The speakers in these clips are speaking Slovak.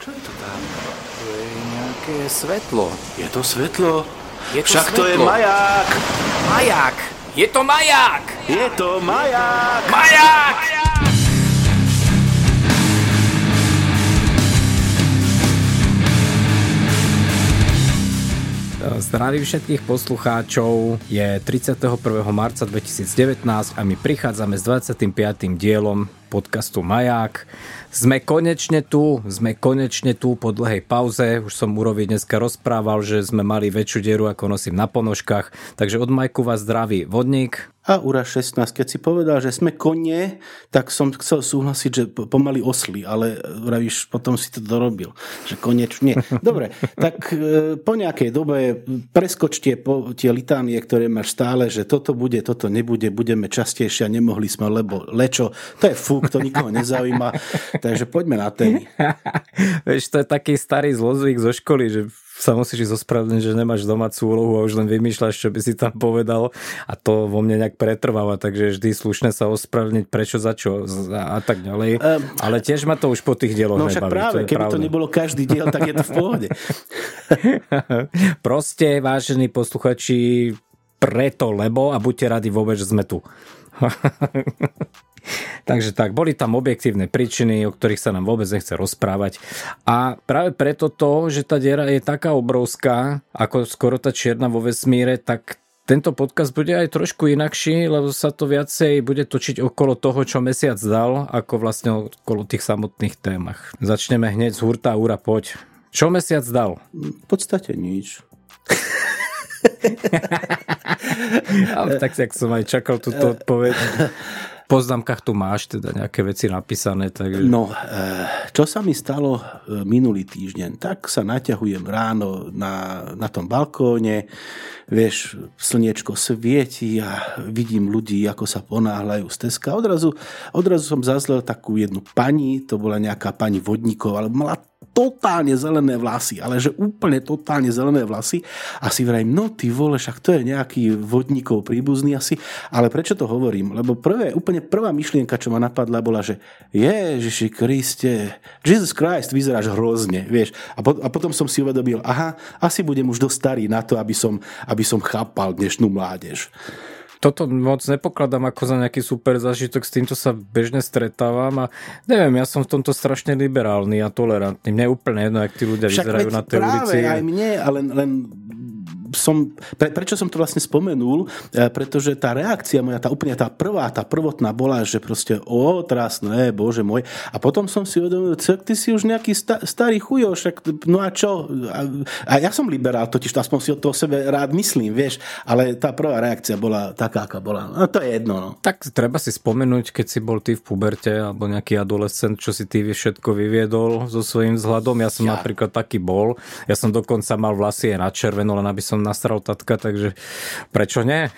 Čo je to tam? To je nejaké svetlo. Je to svetlo? Je to Však to je svetlo. maják! Maják! Je to maják! Je to maják! Maják! Zdravím všetkých poslucháčov. Je 31. marca 2019 a my prichádzame s 25. dielom podcastu Maják. Sme konečne tu, sme konečne tu po dlhej pauze. Už som Urovi dneska rozprával, že sme mali väčšiu dieru, ako nosím na ponožkách. Takže od Majku vás zdraví vodník. A Ura 16, keď si povedal, že sme konie, tak som chcel súhlasiť, že po- pomaly osly, ale vravíš, potom si to dorobil, že konečne. Dobre, tak e, po nejakej dobe preskočte po tie litánie, ktoré máš stále, že toto bude, toto nebude, budeme častejšie a nemohli sme, lebo lečo, to je fúk, to nikoho nezaujíma, takže poďme na témy. Vieš, to je taký starý zlozvyk zo školy, že sa musíš ísť ospravedlniť, že nemáš domácu úlohu a už len vymýšľaš, čo by si tam povedal a to vo mne nejak pretrváva, takže vždy slušne sa ospravedlniť, prečo, za čo a, a tak ďalej. Ehm, Ale tiež ma to už po tých dieloch No však nebaví. práve, to keby pravda. to nebolo každý diel, tak je to v pohode. Proste, vážení posluchači, preto, lebo a buďte radi vôbec, že sme tu. Takže tak, boli tam objektívne príčiny, o ktorých sa nám vôbec nechce rozprávať. A práve preto to, že tá diera je taká obrovská, ako skoro tá čierna vo vesmíre, tak tento podcast bude aj trošku inakší, lebo sa to viacej bude točiť okolo toho, čo mesiac dal, ako vlastne okolo tých samotných témach. Začneme hneď z hurta, ura, poď. Čo mesiac dal? V podstate nič. Ale tak, jak som aj čakal túto odpoveď. Poznámkach tu máš teda nejaké veci napísané, takže... No, eh, čo sa mi stalo eh, minulý týždeň? Tak sa naťahujem ráno na, na tom balkóne, vieš, slniečko svieti a vidím ľudí, ako sa ponáhľajú z Teska. Odrazu, odrazu som zazlel takú jednu pani, to bola nejaká pani vodníkov, ale mala totálne zelené vlasy, ale že úplne totálne zelené vlasy a si vrajím, no ty vole, však to je nejaký vodníkov príbuzný asi, ale prečo to hovorím? Lebo prvé, úplne prvá myšlienka, čo ma napadla, bola, že Ježiši Kriste, Jesus Christ, vyzeráš hrozne, vieš. A, po, a potom som si uvedomil, aha, asi budem už dosť starý na to, aby som, aby som chápal dnešnú mládež. Toto moc nepokladám ako za nejaký super zážitok, s týmto sa bežne stretávam a neviem, ja som v tomto strašne liberálny a tolerantný. Mne je úplne jedno, jak tí ľudia vyzerajú veď na tej práve ulici. aj mne, ale len som, pre, prečo som to vlastne spomenul, e, pretože tá reakcia moja, tá úplne tá prvá, tá prvotná bola, že proste o, trásne, bože môj. A potom som si uvedomil, "Cek, ty si už nejaký sta, starý chujo, však no a čo? A, a ja som liberál, totiž to aspoň si od toho sebe rád myslím, vieš, ale tá prvá reakcia bola taká, aká bola. No to je jedno, no. Tak treba si spomenúť, keď si bol ty v puberte alebo nejaký adolescent, čo si ty všetko vyviedol so svojím vzhľadom. Ja som Ja. napríklad taký bol. Ja som dokonca mal vlasy aj na červeno, len aby som nasral tatka, takže prečo nie?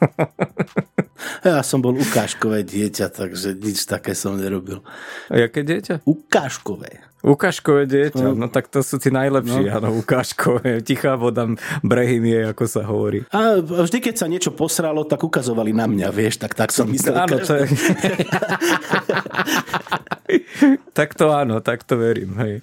Ja som bol ukážkové dieťa, takže nič také som nerobil. A jaké dieťa? Ukážkové. Ukážkové dieťa, no tak to sú tí najlepší, no. áno, ukážkové. Tichá voda, brehy nie, ako sa hovorí. A vždy, keď sa niečo posralo, tak ukazovali na mňa, vieš, tak, tak som myslel. Áno, to je... tak to áno, tak to verím. Hej.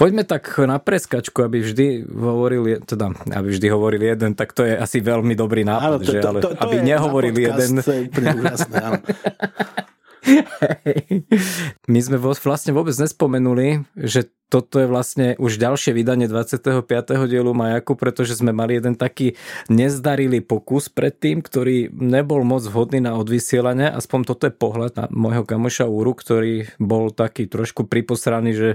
Poďme tak na preskačku, aby vždy hovoril, je- teda, aby vždy hovoril jeden, tak to je asi veľmi dobrý nápad, že? Ale aby je nehovoril na podcast, jeden. To je úplne úžasné, áno. My sme vlastne vôbec nespomenuli, že toto je vlastne už ďalšie vydanie 25. dielu Majaku, pretože sme mali jeden taký nezdarilý pokus predtým, ktorý nebol moc vhodný na odvysielanie. Aspoň toto je pohľad na môjho kamoša Úru, ktorý bol taký trošku priposraný, že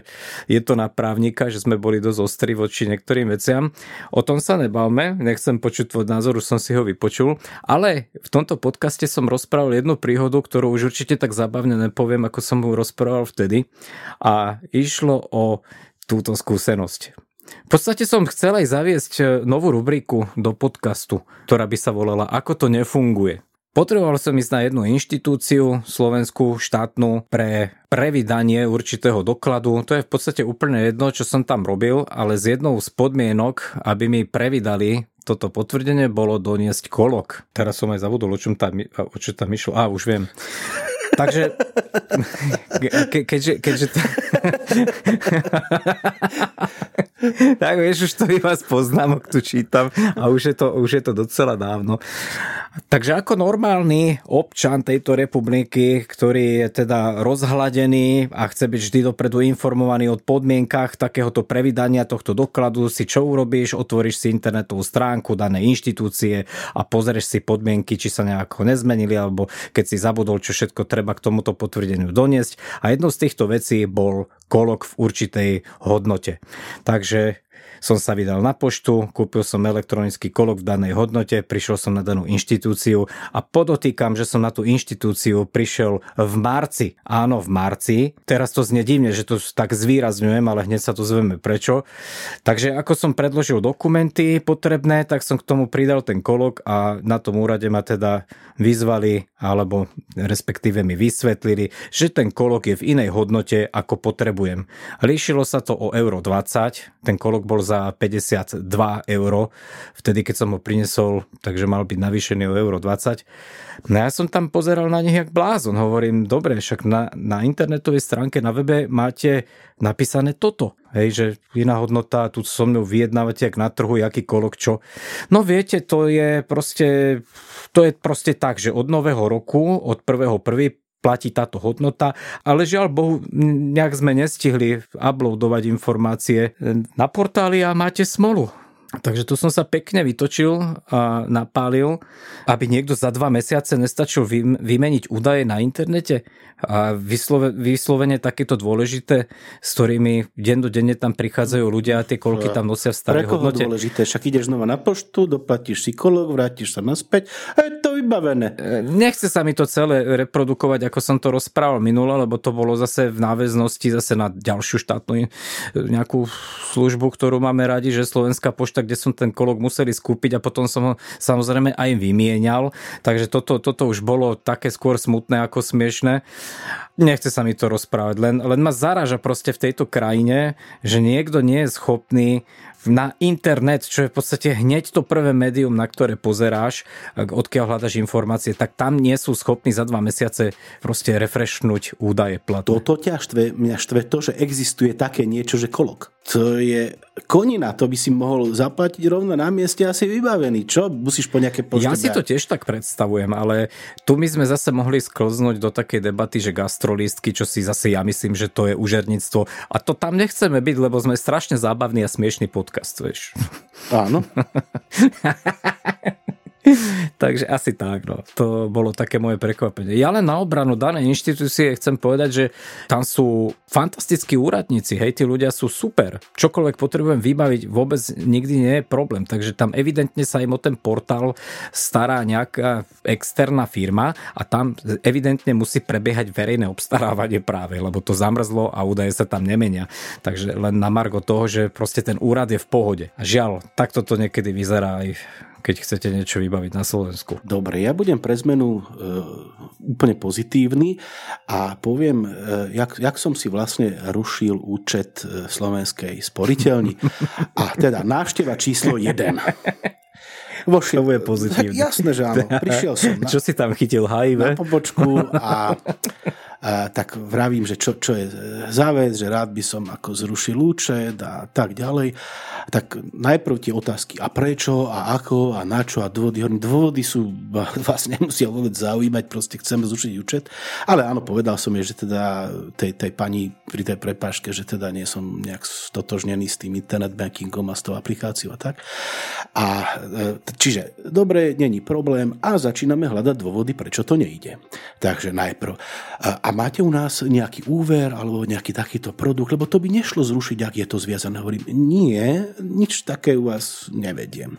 je to na právnika, že sme boli dosť ostri voči niektorým veciam. O tom sa nebavme, nechcem počuť tvoj názor, už som si ho vypočul, ale v tomto podcaste som rozprával jednu príhodu, ktorú už určite tak zábavne nepoviem, ako som mu rozprával vtedy. A išlo o túto skúsenosť. V podstate som chcel aj zaviesť e, novú rubriku do podcastu, ktorá by sa volala Ako to nefunguje. Potreboval som ísť na jednu inštitúciu slovenskú štátnu pre prevydanie určitého dokladu. To je v podstate úplne jedno, čo som tam robil, ale z jednou z podmienok, aby mi previdali toto potvrdenie, bolo doniesť kolok. Teraz som aj zabudol, o čom tam, o čo tam išlo. Á, už viem. Takže, ke, keďže, keďže, to, tak vieš, už to iba z poznámok tu čítam a už je, to, už je to docela dávno. Takže ako normálny občan tejto republiky, ktorý je teda rozhladený a chce byť vždy dopredu informovaný o podmienkach takéhoto previdania tohto dokladu, si čo urobíš? Otvoríš si internetovú stránku danej inštitúcie a pozrieš si podmienky, či sa nejako nezmenili, alebo keď si zabudol, čo všetko treba k tomuto potvrdeniu doniesť. A jednou z týchto vecí bol kolok v určitej hodnote. Takže som sa vydal na poštu, kúpil som elektronický kolok v danej hodnote, prišiel som na danú inštitúciu a podotýkam, že som na tú inštitúciu prišiel v marci. Áno, v marci. Teraz to znie divne, že to tak zvýrazňujem, ale hneď sa to zvieme prečo. Takže ako som predložil dokumenty potrebné, tak som k tomu pridal ten kolok a na tom úrade ma teda vyzvali alebo respektíve mi vysvetlili, že ten kolok je v inej hodnote ako potrebujem. Líšilo sa to o euro 20, ten kolok bol za za 52 eur, vtedy keď som ho prinesol, takže mal byť navýšený o euro 20. No ja som tam pozeral na nich jak blázon, hovorím, dobre, však na, na internetovej stránke na webe máte napísané toto, hej, že iná hodnota, tu so mnou vyjednávate jak na trhu, jaký kolok, čo. No viete, to je proste, to je proste tak, že od nového roku, od prvého prvý platí táto hodnota, ale žiaľ Bohu, nejak sme nestihli uploadovať informácie na portáli a máte smolu. Takže tu som sa pekne vytočil a napálil, aby niekto za dva mesiace nestačil vymeniť údaje na internete a vyslove, vyslovene takéto dôležité, s ktorými denne tam prichádzajú ľudia a tie kolky tam nosia v starej Pre hodnote. dôležité? Však ideš znova na poštu, doplatíš si kolok, vrátiš sa naspäť a je to vybavené. E, nechce sa mi to celé reprodukovať, ako som to rozprával minule, lebo to bolo zase v náväznosti zase na ďalšiu štátnu e, nejakú službu, ktorú máme radi, že Slovenská pošta, kde som ten kolok museli skúpiť a potom som ho samozrejme aj vymienial. Takže toto, toto už bolo také skôr smutné ako smiešné. Nechce sa mi to rozprávať, len, len ma zaraža proste v tejto krajine, že niekto nie je schopný na internet, čo je v podstate hneď to prvé médium, na ktoré pozeráš, odkiaľ hľadaš informácie, tak tam nie sú schopní za dva mesiace proste refreshnúť údaje platu. Toto ťa štve, mňa štve to, že existuje také niečo, že kolok. To je konina, to by si mohol zaplatiť rovno na mieste asi vybavený. Čo? Musíš po nejaké pošte Ja si to tiež tak predstavujem, ale tu my sme zase mohli sklznúť do takej debaty, že gastrolistky, čo si zase ja myslím, že to je užerníctvo. A to tam nechceme byť, lebo sme strašne zábavný a smiešný podcast, vieš. Áno. Takže asi tak, no. To bolo také moje prekvapenie. Ja len na obranu danej inštitúcie chcem povedať, že tam sú fantastickí úradníci, hej, tí ľudia sú super. Čokoľvek potrebujem vybaviť, vôbec nikdy nie je problém. Takže tam evidentne sa im o ten portál stará nejaká externá firma a tam evidentne musí prebiehať verejné obstarávanie práve, lebo to zamrzlo a údaje sa tam nemenia. Takže len na margo toho, že proste ten úrad je v pohode. A žiaľ, takto to niekedy vyzerá aj keď chcete niečo vybaviť na Slovensku. Dobre, ja budem pre zmenu e, úplne pozitívny a poviem, e, jak, jak som si vlastne rušil účet v slovenskej sporiteľni. A teda návšteva číslo 1. Vošiel. To bude pozitívne. Jasné, že áno. Prišiel som na, Čo si tam chytil HIV? Na pobočku a tak vravím, že čo, čo je záväz, že rád by som ako zrušil účet a tak ďalej. Tak najprv tie otázky, a prečo, a ako, a na čo, a dôvody. Hovorím, dôvody sú, vás nemusia vôbec zaujímať, proste chcem zrušiť účet. Ale áno, povedal som je, že teda tej, tej pani pri tej prepážke, že teda nie som nejak stotožnený s tým internet bankingom a s tou aplikáciou a tak. A e, čiže, dobre, není problém a začíname hľadať dôvody, prečo to nejde. Takže najprv. A máte u nás nejaký úver alebo nejaký takýto produkt, lebo to by nešlo zrušiť, ak je to zviazané. Hovorím, nie, nič také u vás nevediem.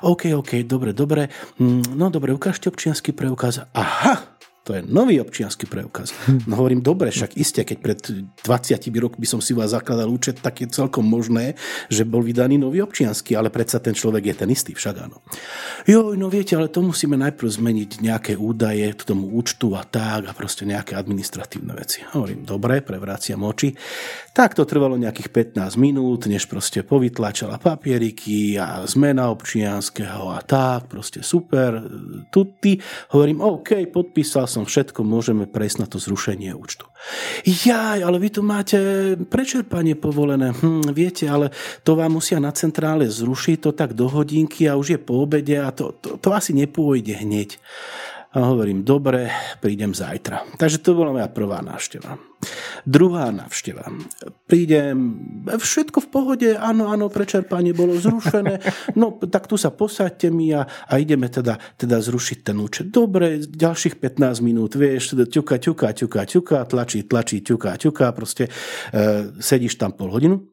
OK, OK, dobre, dobre. Mm, no dobre, ukážte občianský preukaz. Aha, to je nový občianský preukaz. No hovorím, dobre, však iste, keď pred 20 rokmi som si vás zakladal účet, tak je celkom možné, že bol vydaný nový občiansky, ale predsa ten človek je ten istý, však áno. Jo, no viete, ale to musíme najprv zmeniť nejaké údaje k tomu účtu a tak a proste nejaké administratívne veci. Hovorím, dobre, prevráciam oči. Tak to trvalo nejakých 15 minút, než proste povytlačala papieriky a zmena občianského a tak, proste super, tuty. Hovorím, OK, podpísal som všetko, môžeme prejsť na to zrušenie účtu. Jaj, ale vy tu máte prečerpanie povolené. Hm, viete, ale to vám musia na centrále zrušiť to tak do hodinky a už je po obede a to, to, to asi nepôjde hneď. A hovorím, dobre, prídem zajtra. Takže to bola moja prvá návšteva. Druhá návšteva. Prídem, všetko v pohode, áno, áno, prečerpanie bolo zrušené, no tak tu sa posaďte mi a, a ideme teda, teda zrušiť ten účet. Dobre, ďalších 15 minút, vieš, teda ťuka, ťuka, ťuka, ťuka, tlačí, tlačí, ťuka, ťuka, proste e, sedíš tam pol hodinu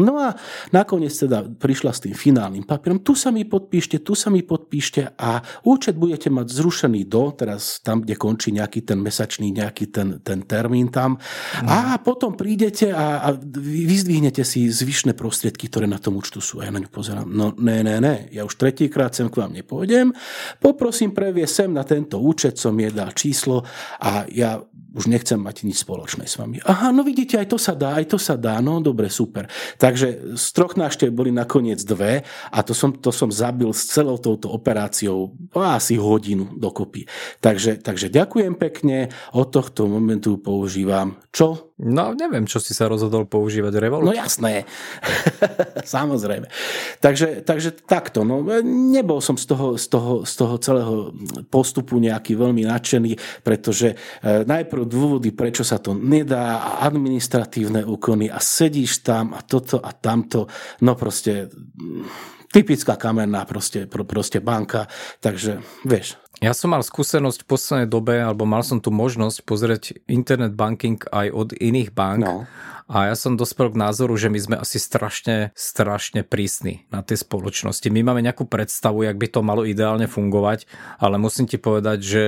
No a nakoniec teda prišla s tým finálnym papierom. Tu sa mi podpíšte, tu sa mi podpíšte a účet budete mať zrušený do, teraz tam, kde končí nejaký ten mesačný, nejaký ten, ten termín tam. Mm. A potom prídete a, a vyzdvihnete si zvyšné prostriedky, ktoré na tom účtu sú. A ja na ňu pozerám. No ne, ne, ne, ja už tretíkrát sem k vám nepôjdem. Poprosím previe sem na tento účet, som je dal číslo a ja už nechcem mať nič spoločné s vami. Aha, no vidíte, aj to sa dá, aj to sa dá, no dobre, super. Takže z troch návštev boli nakoniec dve a to som, to som zabil s celou touto operáciou asi hodinu dokopy. Takže, takže ďakujem pekne, od tohto momentu používam čo? No, neviem, čo si sa rozhodol používať Revolut. No jasné, samozrejme. Takže, takže takto, no nebol som z toho, z, toho, z toho celého postupu nejaký veľmi nadšený, pretože e, najprv dôvody, prečo sa to nedá a administratívne úkony a sedíš tam a toto a tamto, no proste typická kamenná proste, proste banka, takže vieš, ja som mal skúsenosť v poslednej dobe, alebo mal som tu možnosť pozrieť internet banking aj od iných bank. No. A ja som dospel k názoru, že my sme asi strašne, strašne prísni na tie spoločnosti. My máme nejakú predstavu, jak by to malo ideálne fungovať, ale musím ti povedať, že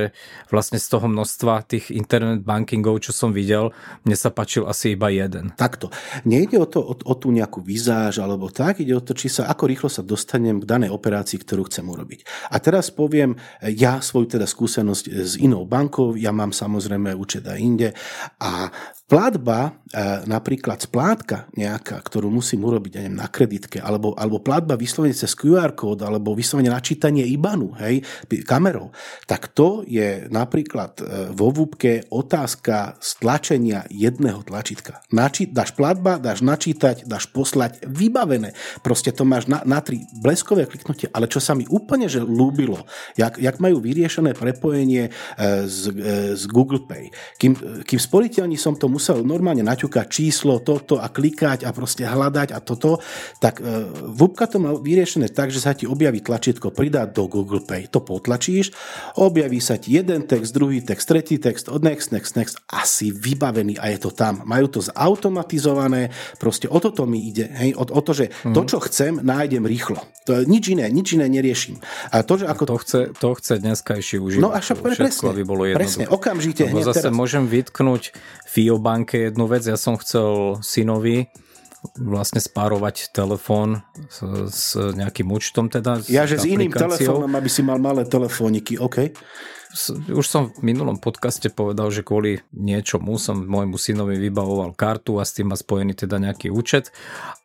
vlastne z toho množstva tých internet bankingov, čo som videl, mne sa páčil asi iba jeden. Takto. Nejde o, to, o, o tú nejakú vizáž alebo tak, ide o to, či sa, ako rýchlo sa dostanem k danej operácii, ktorú chcem urobiť. A teraz poviem ja svoju teda skúsenosť s inou bankou, ja mám samozrejme účet aj inde a platba, e, napríklad splátka nejaká, ktorú musím urobiť neviem, na kreditke, alebo, alebo platba vyslovene cez QR kód, alebo vyslovene načítanie IBANu, hej, kamerou, tak to je napríklad e, vo VUBke otázka stlačenia jedného tlačítka. Nači, dáš platba, dáš načítať, dáš poslať, vybavené. Proste to máš na, na tri bleskové kliknutie, ale čo sa mi úplne že ľúbilo, jak, jak majú vyriešené prepojenie e, z, z Google Pay. Kým, kým sporiteľní som to musel normálne naťukať číslo, toto a klikať a proste hľadať a toto, tak e, VUBka to má vyriešené tak, že sa ti objaví tlačítko pridať do Google Pay. To potlačíš, objaví sa ti jeden text, druhý text, tretí text, od next, next, next, asi vybavený a je to tam. Majú to zautomatizované, proste o toto mi ide, hej, o, o to, že mm. to, čo chcem, nájdem rýchlo. To nič iné, nič iné neriešim. A to, že ako... To chce, to chce dneskajší užívateľ. No a však presne, aby bolo presne, okamžite. Lebo zase teraz... môžem vytknúť FIO banke jednu vec. Ja som chcel synovi vlastne spárovať telefón s, s nejakým účtom teda. Ja, že s iným telefónom, aby si mal malé telefóniky, OK už som v minulom podcaste povedal, že kvôli niečomu som môjmu synovi vybavoval kartu a s tým má spojený teda nejaký účet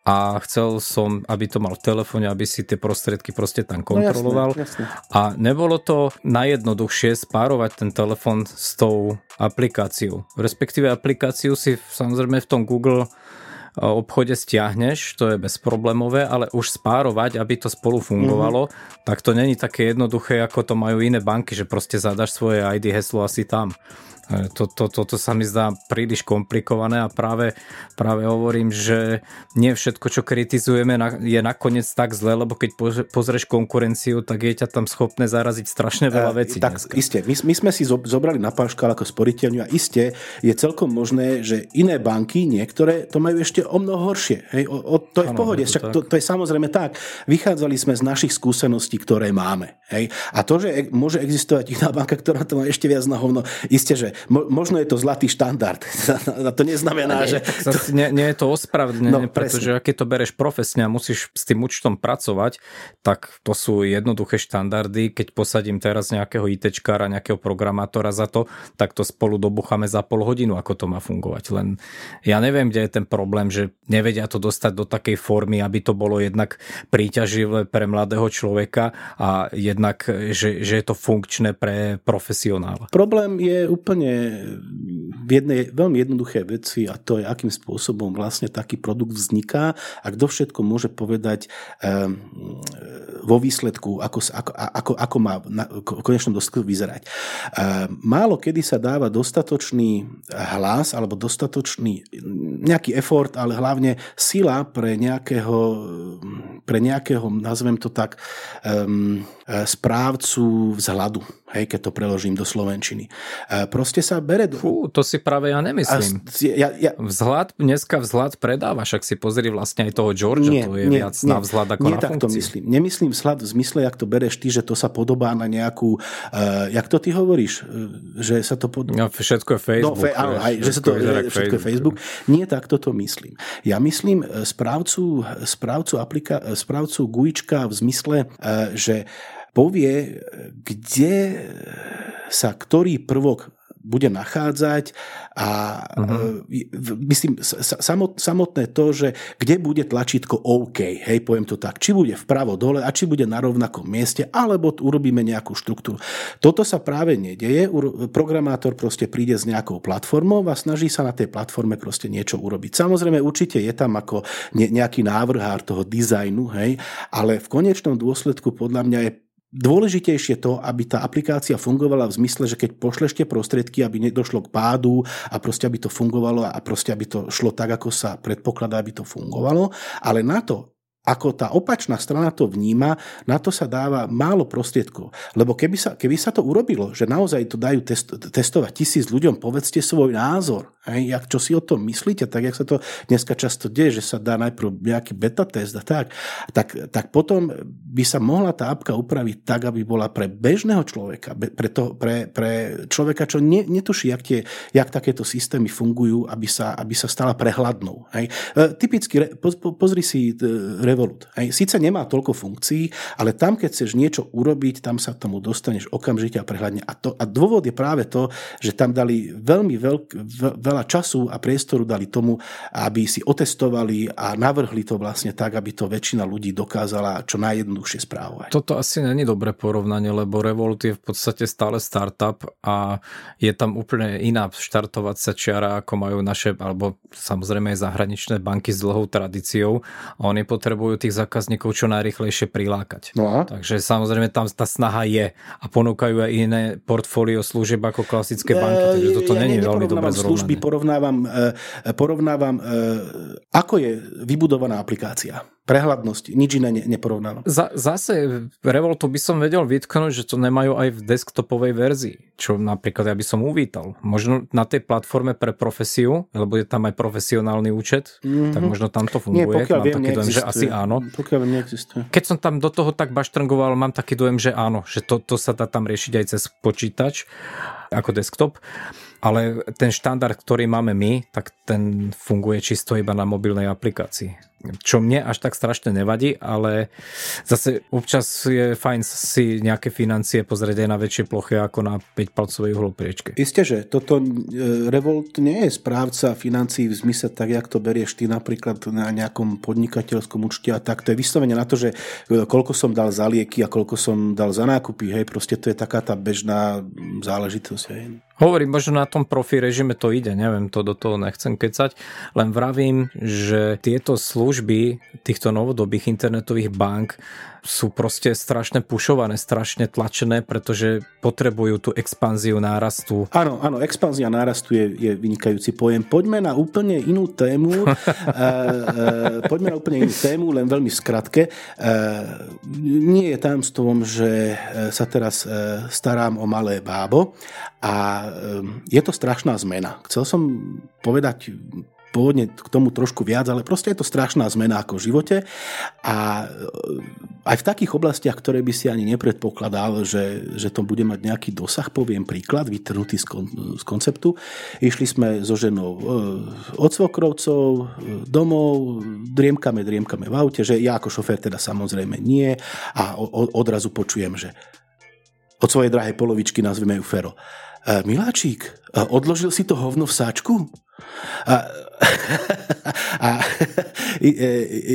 a chcel som, aby to mal v telefóne, aby si tie prostriedky proste tam kontroloval. No, jasne, jasne. A nebolo to najjednoduchšie spárovať ten telefón s tou aplikáciou. Respektíve aplikáciu si samozrejme v tom Google obchode stiahneš, to je bezproblémové, ale už spárovať, aby to spolu fungovalo, mm-hmm. tak to není také jednoduché, ako to majú iné banky, že proste zadaš svoje ID heslo asi tam. To, to, to, to sa mi zdá príliš komplikované a práve, práve hovorím, že nie všetko, čo kritizujeme, je nakoniec tak zle, lebo keď pozrieš konkurenciu, tak je ťa tam schopné zaraziť strašne veľa vecí. E, tak dneska. isté, my, my sme si zobrali na páškal ako sporiteľňu a isté je celkom možné, že iné banky, niektoré, to majú ešte o mnoho horšie. Hej, o, o, to je ano, v pohode, to, to, to je samozrejme tak. Vychádzali sme z našich skúseností, ktoré máme. Hej. A to, že môže existovať iná banka, ktorá to má ešte viac na hovno, isté, že mo, možno je to zlatý štandard. to neznamená, nie, že... To... Nie, nie je to ospravedlnené, no, pretože keď to bereš profesne a musíš s tým účtom pracovať, tak to sú jednoduché štandardy. Keď posadím teraz nejakého ITčkára, nejakého programátora za to, tak to spolu dobucháme za pol hodinu, ako to má fungovať. Len ja neviem, kde je ten problém, že nevedia to dostať do takej formy, aby to bolo jednak príťaživé pre mladého človeka a jednak, že, že je to funkčné pre profesionála. Problém je úplne v jednej veľmi jednoduché veci a to je, akým spôsobom vlastne taký produkt vzniká a kto všetko môže povedať um, vo výsledku, ako, ako, ako, ako má na, konečnom dôsledku vyzerať. Um, málo kedy sa dáva dostatočný hlas alebo dostatočný nejaký effort, ale hlavne sila pre nejakého, pre nejakého nazvem to tak, um, správcu vzhľadu hej, keď to preložím do slovenčiny. E, proste sa bere... Do... Fú, to si práve ja nemyslím. A, ja, ja... Vzhľad, dneska vzhľad predáva, však si pozri vlastne aj toho Georgia, nie, to je nie, viac nie, na vzhľad ako nie na tak to myslím. Nemyslím vzhľad v zmysle, jak to bereš ty, že to sa podobá na nejakú... Uh, jak to ty hovoríš? Uh, že sa to podobá... No, všetko je Facebook. No, fe, áno, aj, že sa to, je, všetko je Facebook. Nie tak toto myslím. Ja myslím správcu, správcu, aplika, správcu Guička v zmysle, uh, že povie, kde sa ktorý prvok bude nachádzať a uh-huh. myslím samotné to, že kde bude tlačítko OK, hej, poviem to tak, či bude vpravo dole a či bude na rovnakom mieste, alebo urobíme nejakú štruktúru. Toto sa práve nedeje, programátor proste príde s nejakou platformou a snaží sa na tej platforme proste niečo urobiť. Samozrejme, určite je tam ako nejaký návrhár toho dizajnu, hej, ale v konečnom dôsledku podľa mňa je Dôležitejšie to, aby tá aplikácia fungovala v zmysle, že keď pošleš tie prostriedky, aby nedošlo k pádu a proste aby to fungovalo a proste aby to šlo tak, ako sa predpokladá, aby to fungovalo. Ale na to, ako tá opačná strana to vníma, na to sa dáva málo prostriedkov. Lebo keby sa, keby sa to urobilo, že naozaj to dajú test, testovať tisíc ľuďom, povedzte svoj názor, hej, jak, čo si o tom myslíte, tak jak sa to dneska často deje, že sa dá najprv nejaký beta test a tak, tak, tak potom by sa mohla tá apka upraviť tak, aby bola pre bežného človeka, pre, to, pre, pre človeka, čo ne, netuší, jak, tie, jak takéto systémy fungujú, aby sa, aby sa stala prehľadnou. Hej. E, typicky, po, po, pozri si e, Revolut. Hej. Sice nemá toľko funkcií, ale tam, keď chceš niečo urobiť, tam sa tomu dostaneš okamžite a prehľadne. A, to, a dôvod je práve to, že tam dali veľmi veľk, veľa času a priestoru dali tomu, aby si otestovali a navrhli to vlastne tak, aby to väčšina ľudí dokázala čo najjednoduchšie správovať. Toto asi není dobré porovnanie, lebo Revolut je v podstate stále startup a je tam úplne iná štartovacia čiara, ako majú naše, alebo samozrejme aj zahraničné banky s dlhou tradíciou. Oni potrebujú potrebujú tých zákazníkov čo najrychlejšie prilákať. No a? Takže samozrejme tam tá snaha je a ponúkajú aj iné portfólio služieb ako klasické banky, takže toto ja není veľmi dobre služby, porovnávam, e, porovnávam, e, ako je vybudovaná aplikácia prehľadnosti, nič iné ne. Za, zase Revoltu by som vedel vytknúť, že to nemajú aj v desktopovej verzii, čo napríklad ja by som uvítal. Možno na tej platforme pre profesiu, lebo je tam aj profesionálny účet, mm-hmm. tak možno tam to funguje. Nie, pokiaľ mám viem, taký dojem, že asi áno. Pokiaľ viem, neexistuje. Keď som tam do toho tak baštrngoval, mám taký dojem, že áno, že to, to sa dá tam riešiť aj cez počítač ako desktop ale ten štandard, ktorý máme my, tak ten funguje čisto iba na mobilnej aplikácii. Čo mne až tak strašne nevadí, ale zase občas je fajn si nejaké financie pozrieť aj na väčšie plochy ako na 5-palcovej uhlopriečke. Isté, že toto e, Revolt nie je správca financií v zmysle tak, jak to berieš ty napríklad na nejakom podnikateľskom účte a tak. To je vyslovene na to, že koľko som dal za lieky a koľko som dal za nákupy. Hej, proste to je taká tá bežná záležitosť. Hej. Hovorím, možno na tom profi režime to ide, neviem, to do toho nechcem kecať, len vravím, že tieto služby týchto novodobých internetových bank sú proste strašne pušované, strašne tlačené, pretože potrebujú tú expanziu nárastu. Áno, áno, expanzia nárastu je, je vynikajúci pojem. Poďme na úplne inú tému. e, e, poďme na úplne inú tému, len veľmi skratke. E, nie je tajomstvom, že sa teraz e, starám o malé bábo a e, je to strašná zmena. Chcel som povedať pôvodne k tomu trošku viac, ale proste je to strašná zmena ako v živote a e, aj v takých oblastiach, ktoré by si ani nepredpokladal, že, že to bude mať nejaký dosah, poviem príklad, vytrhnutý z, kon, z konceptu. Išli sme so ženou e, od svokrovcov e, domov, driemkame, driemkame v aute, že ja ako šofér teda samozrejme nie a odrazu počujem, že od svojej drahej polovičky nazvime ju Fero. Miláčik, odložil si to hovno v sáčku? A, a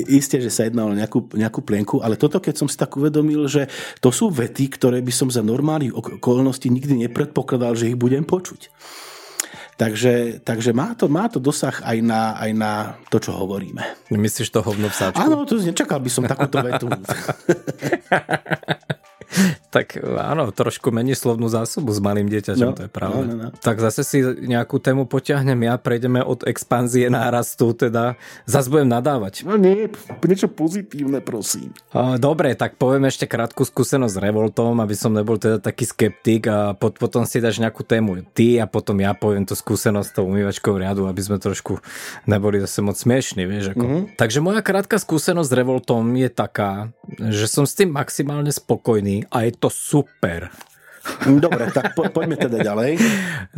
isté, že sa jedná o nejakú, nejakú plienku, ale toto, keď som si tak uvedomil, že to sú vety, ktoré by som za normálnych okolností nikdy nepredpokladal, že ich budem počuť. Takže, takže má, to, má to dosah aj na, aj na to, čo hovoríme. Myslíš to hovno v sáčku? Áno, to nečakal by som takúto vetu. tak áno, trošku mení slovnú zásobu s malým dieťaťom, no, to je pravda. No, no, no. Tak zase si nejakú tému potiahnem ja, prejdeme od expanzie nárastu, teda zase budem nadávať. No nie, niečo pozitívne, prosím. Dobre, tak poviem ešte krátku skúsenosť s Revoltom, aby som nebol teda taký skeptik a pot, potom si dáš nejakú tému ty a potom ja poviem tú skúsenosť tou umývačkou riadu, aby sme trošku neboli zase moc smiešní, vieš. Ako. Mm-hmm. Takže moja krátka skúsenosť s Revoltom je taká, že som s tým maximálne spokojný a je to super. Dobre, tak po, poďme teda ďalej.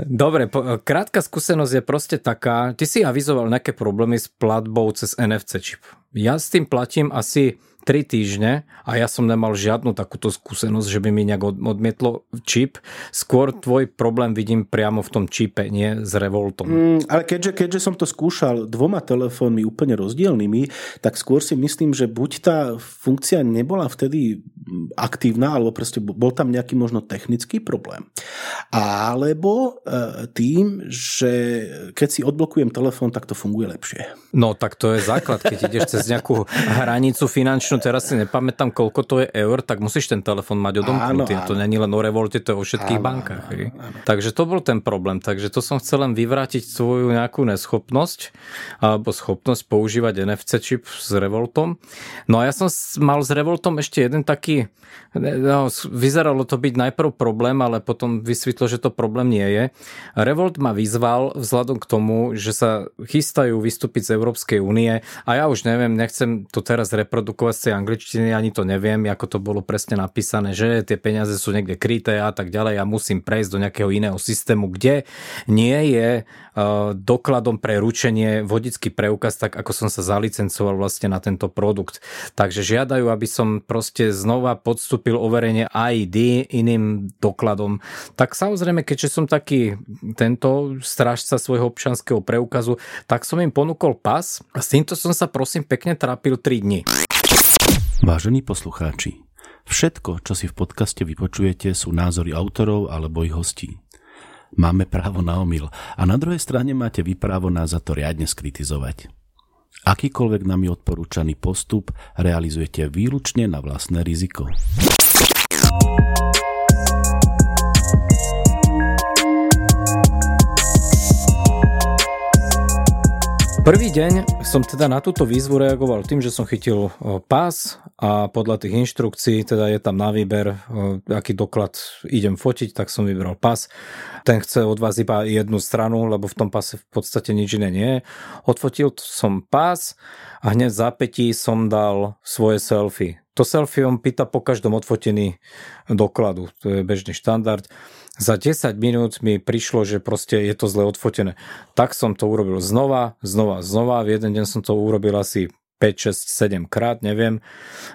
Dobre, po, krátka skúsenosť je proste taká, ty si avizoval nejaké problémy s platbou cez NFC čip. Ja s tým platím asi 3 týždne a ja som nemal žiadnu takúto skúsenosť, že by mi nejak odmietlo čip. Skôr tvoj problém vidím priamo v tom čipe, nie s Revoltom. Mm, ale keďže, keďže som to skúšal dvoma telefónmi úplne rozdielnymi, tak skôr si myslím, že buď tá funkcia nebola vtedy aktívna, alebo proste bol tam nejaký možno technický problém. Alebo e, tým, že keď si odblokujem telefón, tak to funguje lepšie. No tak to je základ, keď ideš cez nejakú hranicu finančnú teraz si nepamätám, koľko to je eur, tak musíš ten telefon mať odomknutý. Áno, áno. To není len o revolte, to je o všetkých áno, bankách. Áno, áno. Takže to bol ten problém. Takže to som chcel len vyvrátiť svoju nejakú neschopnosť alebo schopnosť používať NFC čip s Revoltom. No a ja som mal s Revoltom ešte jeden taký, no, vyzeralo to byť najprv problém, ale potom vysvetlo, že to problém nie je. Revolt ma vyzval vzhľadom k tomu, že sa chystajú vystúpiť z Európskej únie a ja už neviem, nechcem to teraz reprodukovať z tej angličtiny, ani to neviem, ako to bolo presne napísané, že tie peniaze sú niekde kryté a tak ďalej a musím prejsť do nejakého iného systému, kde nie je uh, dokladom pre ručenie vodický preukaz, tak ako som sa zalicencoval vlastne na tento produkt. Takže žiadajú, aby som proste znova podstúpil overenie ID iným dokladom. Tak samozrejme, keďže som taký tento strážca svojho občanského preukazu, tak som im ponúkol pas s týmto som sa prosím pekne trápil 3 dní. Vážení poslucháči, všetko, čo si v podcaste vypočujete, sú názory autorov alebo ich hostí. Máme právo na omyl a na druhej strane máte vy právo nás za to riadne skritizovať. Akýkoľvek nami odporúčaný postup realizujete výlučne na vlastné riziko. Prvý deň som teda na túto výzvu reagoval tým, že som chytil pás a podľa tých inštrukcií, teda je tam na výber, aký doklad idem fotiť, tak som vybral pás. Ten chce od vás iba jednu stranu, lebo v tom pase v podstate nič iné nie je. Odfotil som pás a hneď v zápätí som dal svoje selfie. To selfie on pýta po každom odfotení dokladu, to je bežný štandard za 10 minút mi prišlo, že proste je to zle odfotené. Tak som to urobil znova, znova, znova. V jeden deň som to urobil asi 5, 6, 7 krát, neviem.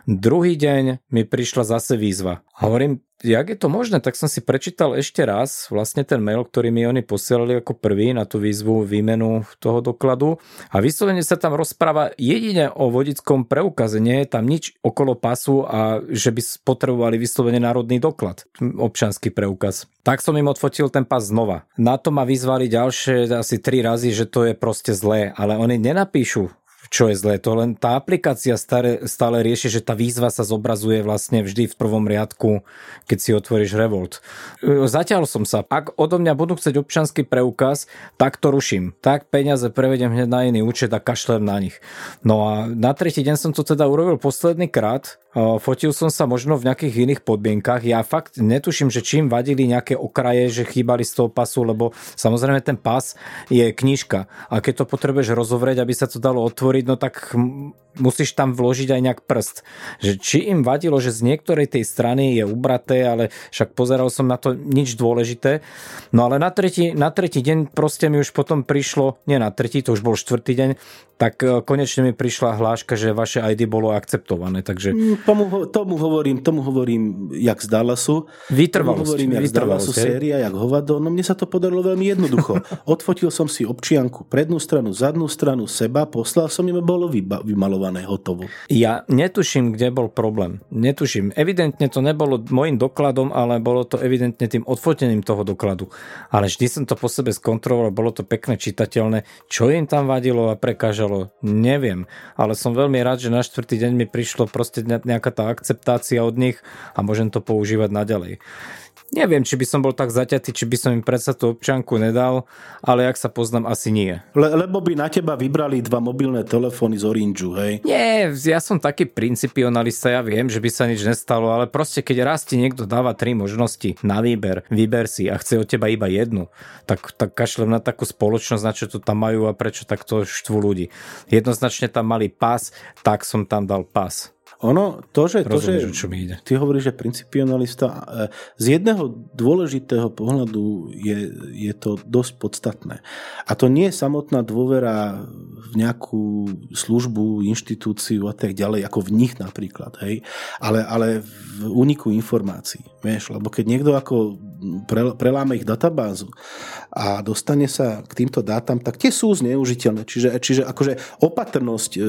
Druhý deň mi prišla zase výzva. A hovorím, jak je to možné, tak som si prečítal ešte raz vlastne ten mail, ktorý mi oni posielali ako prvý na tú výzvu výmenu toho dokladu a vyslovene sa tam rozpráva jedine o vodickom preukaze, nie je tam nič okolo pasu a že by potrebovali vyslovene národný doklad, občanský preukaz. Tak som im odfotil ten pas znova. Na to ma vyzvali ďalšie asi tri razy, že to je proste zlé, ale oni nenapíšu čo je zlé. To len tá aplikácia stále, stále rieši, že tá výzva sa zobrazuje vlastne vždy v prvom riadku, keď si otvoríš Revolt. Zatiaľ som sa, ak odo mňa budú chcieť občanský preukaz, tak to ruším. Tak peniaze prevedem hneď na iný účet a kašlem na nich. No a na tretí deň som to teda urobil posledný krát Fotil som sa možno v nejakých iných podmienkach. Ja fakt netuším, že čím vadili nejaké okraje, že chýbali z toho pasu, lebo samozrejme ten pas je knižka. A keď to potrebuješ rozovrieť, aby sa to dalo otvoriť, no tak musíš tam vložiť aj nejak prst. Že či im vadilo, že z niektorej tej strany je ubraté, ale však pozeral som na to nič dôležité. No ale na tretí, na tretí deň proste mi už potom prišlo, nie na tretí, to už bol štvrtý deň, tak e, konečne mi prišla hláška, že vaše ID bolo akceptované. Takže... Mm, tomu, tomu, hovorím, tomu hovorím, jak z Dallasu. Vytrvalosť. Tomu hovorím, jak z Dallasu séria, jak hovado. No mne sa to podarilo veľmi jednoducho. Odfotil som si občianku, prednú stranu, zadnú stranu, seba, poslal som im bolo vyba- vymalované, hotovo. Ja netuším, kde bol problém. Netuším. Evidentne to nebolo môjim dokladom, ale bolo to evidentne tým odfotením toho dokladu. Ale vždy som to po sebe skontroloval, bolo to pekne čitateľné. Čo im tam vadilo a prekážalo začalo? Neviem, ale som veľmi rád, že na štvrtý deň mi prišlo proste nejaká tá akceptácia od nich a môžem to používať naďalej. Neviem, či by som bol tak zaťatý, či by som im predsa tú občanku nedal, ale ak sa poznám, asi nie. Le, lebo by na teba vybrali dva mobilné telefóny z Orange, hej? Nie, ja som taký principionalista, ja viem, že by sa nič nestalo, ale proste keď raz ti niekto dáva tri možnosti na výber, vyber si a chce od teba iba jednu, tak, tak kašlem na takú spoločnosť, na čo to tam majú a prečo takto štvú ľudí. Jednoznačne tam mali pas, tak som tam dal pas. Ono, to, že, to, že čo mi ide. ty hovoríš, že principionalista, e, z jedného dôležitého pohľadu je, je to dosť podstatné. A to nie je samotná dôvera v nejakú službu, inštitúciu a tak ďalej, ako v nich napríklad, hej, ale, ale v úniku informácií, vieš, lebo keď niekto ako preláme ich databázu a dostane sa k týmto dátam, tak tie sú zneužiteľné. Čiže, čiže akože opatrnosť e,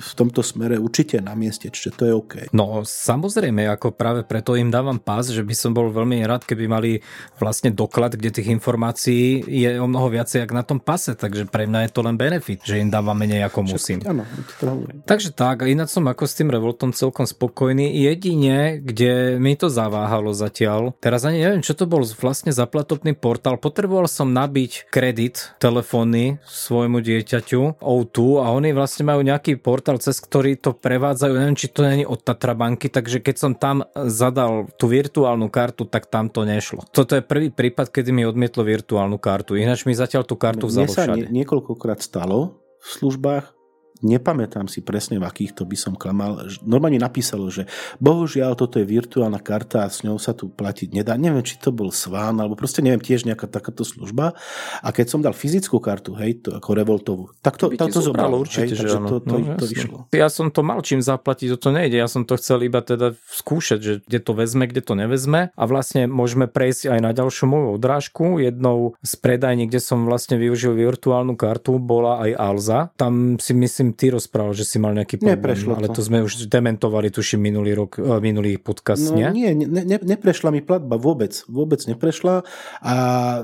v tomto smere určite na mieste, čiže to je OK. No samozrejme, ako práve preto im dávam pás, že by som bol veľmi rád, keby mali vlastne doklad, kde tých informácií je o mnoho viacej ako na tom pase, takže pre mňa je to len benefit, že im dávam menej ako musím. Áno, to Takže tak, ináč som ako s tým Revoltom celkom spokojný. Jedine, kde mi to zaváhalo zatiaľ, teraz ani neviem, čo to bol vlastne za platobný portál. Potreboval som nabiť kredit telefónny svojmu dieťaťu O2 a oni vlastne majú nejaký portál, cez ktorý to prevádzajú. Neviem, či to není od Tatra banky, takže keď som tam zadal tú virtuálnu kartu, tak tam to nešlo. Toto je prvý prípad, kedy mi odmietlo virtuálnu kartu. Ináč mi zatiaľ tú kartu vzalo sa nie, niekoľkokrát stalo v službách, nepamätám si presne, v akých to by som klamal. Normálne napísalo, že bohužiaľ toto je virtuálna karta a s ňou sa tu platiť nedá. Neviem, či to bol Sván, alebo proste neviem, tiež nejaká takáto služba. A keď som dal fyzickú kartu, hej, to, ako revoltovú, tak to, to, to zobralo. Určite, hej, že to, to, no, to vyšlo. Ja som to mal čím zaplatiť, to nejde. Ja som to chcel iba teda skúšať, že kde to vezme, kde to nevezme. A vlastne môžeme prejsť aj na ďalšiu moju odrážku. Jednou z predajní, kde som vlastne využil virtuálnu kartu, bola aj Alza. Tam si myslím, ty rozprával, že si mal nejaký problém, Neprešlo ale to. to sme už dementovali, tuším, minulý rok, eh, minulý podcast, no, nie? Nie, ne, ne, neprešla mi platba vôbec, vôbec neprešla a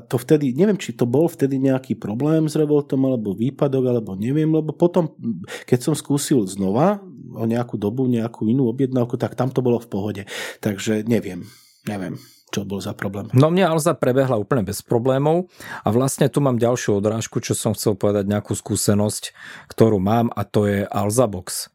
to vtedy, neviem, či to bol vtedy nejaký problém s Revoltom, alebo výpadok, alebo neviem, lebo potom, keď som skúsil znova o nejakú dobu, nejakú inú objednávku, tak tam to bolo v pohode. Takže neviem, neviem čo bol za problém? No mne Alza prebehla úplne bez problémov a vlastne tu mám ďalšiu odrážku, čo som chcel povedať nejakú skúsenosť, ktorú mám a to je Alza Box.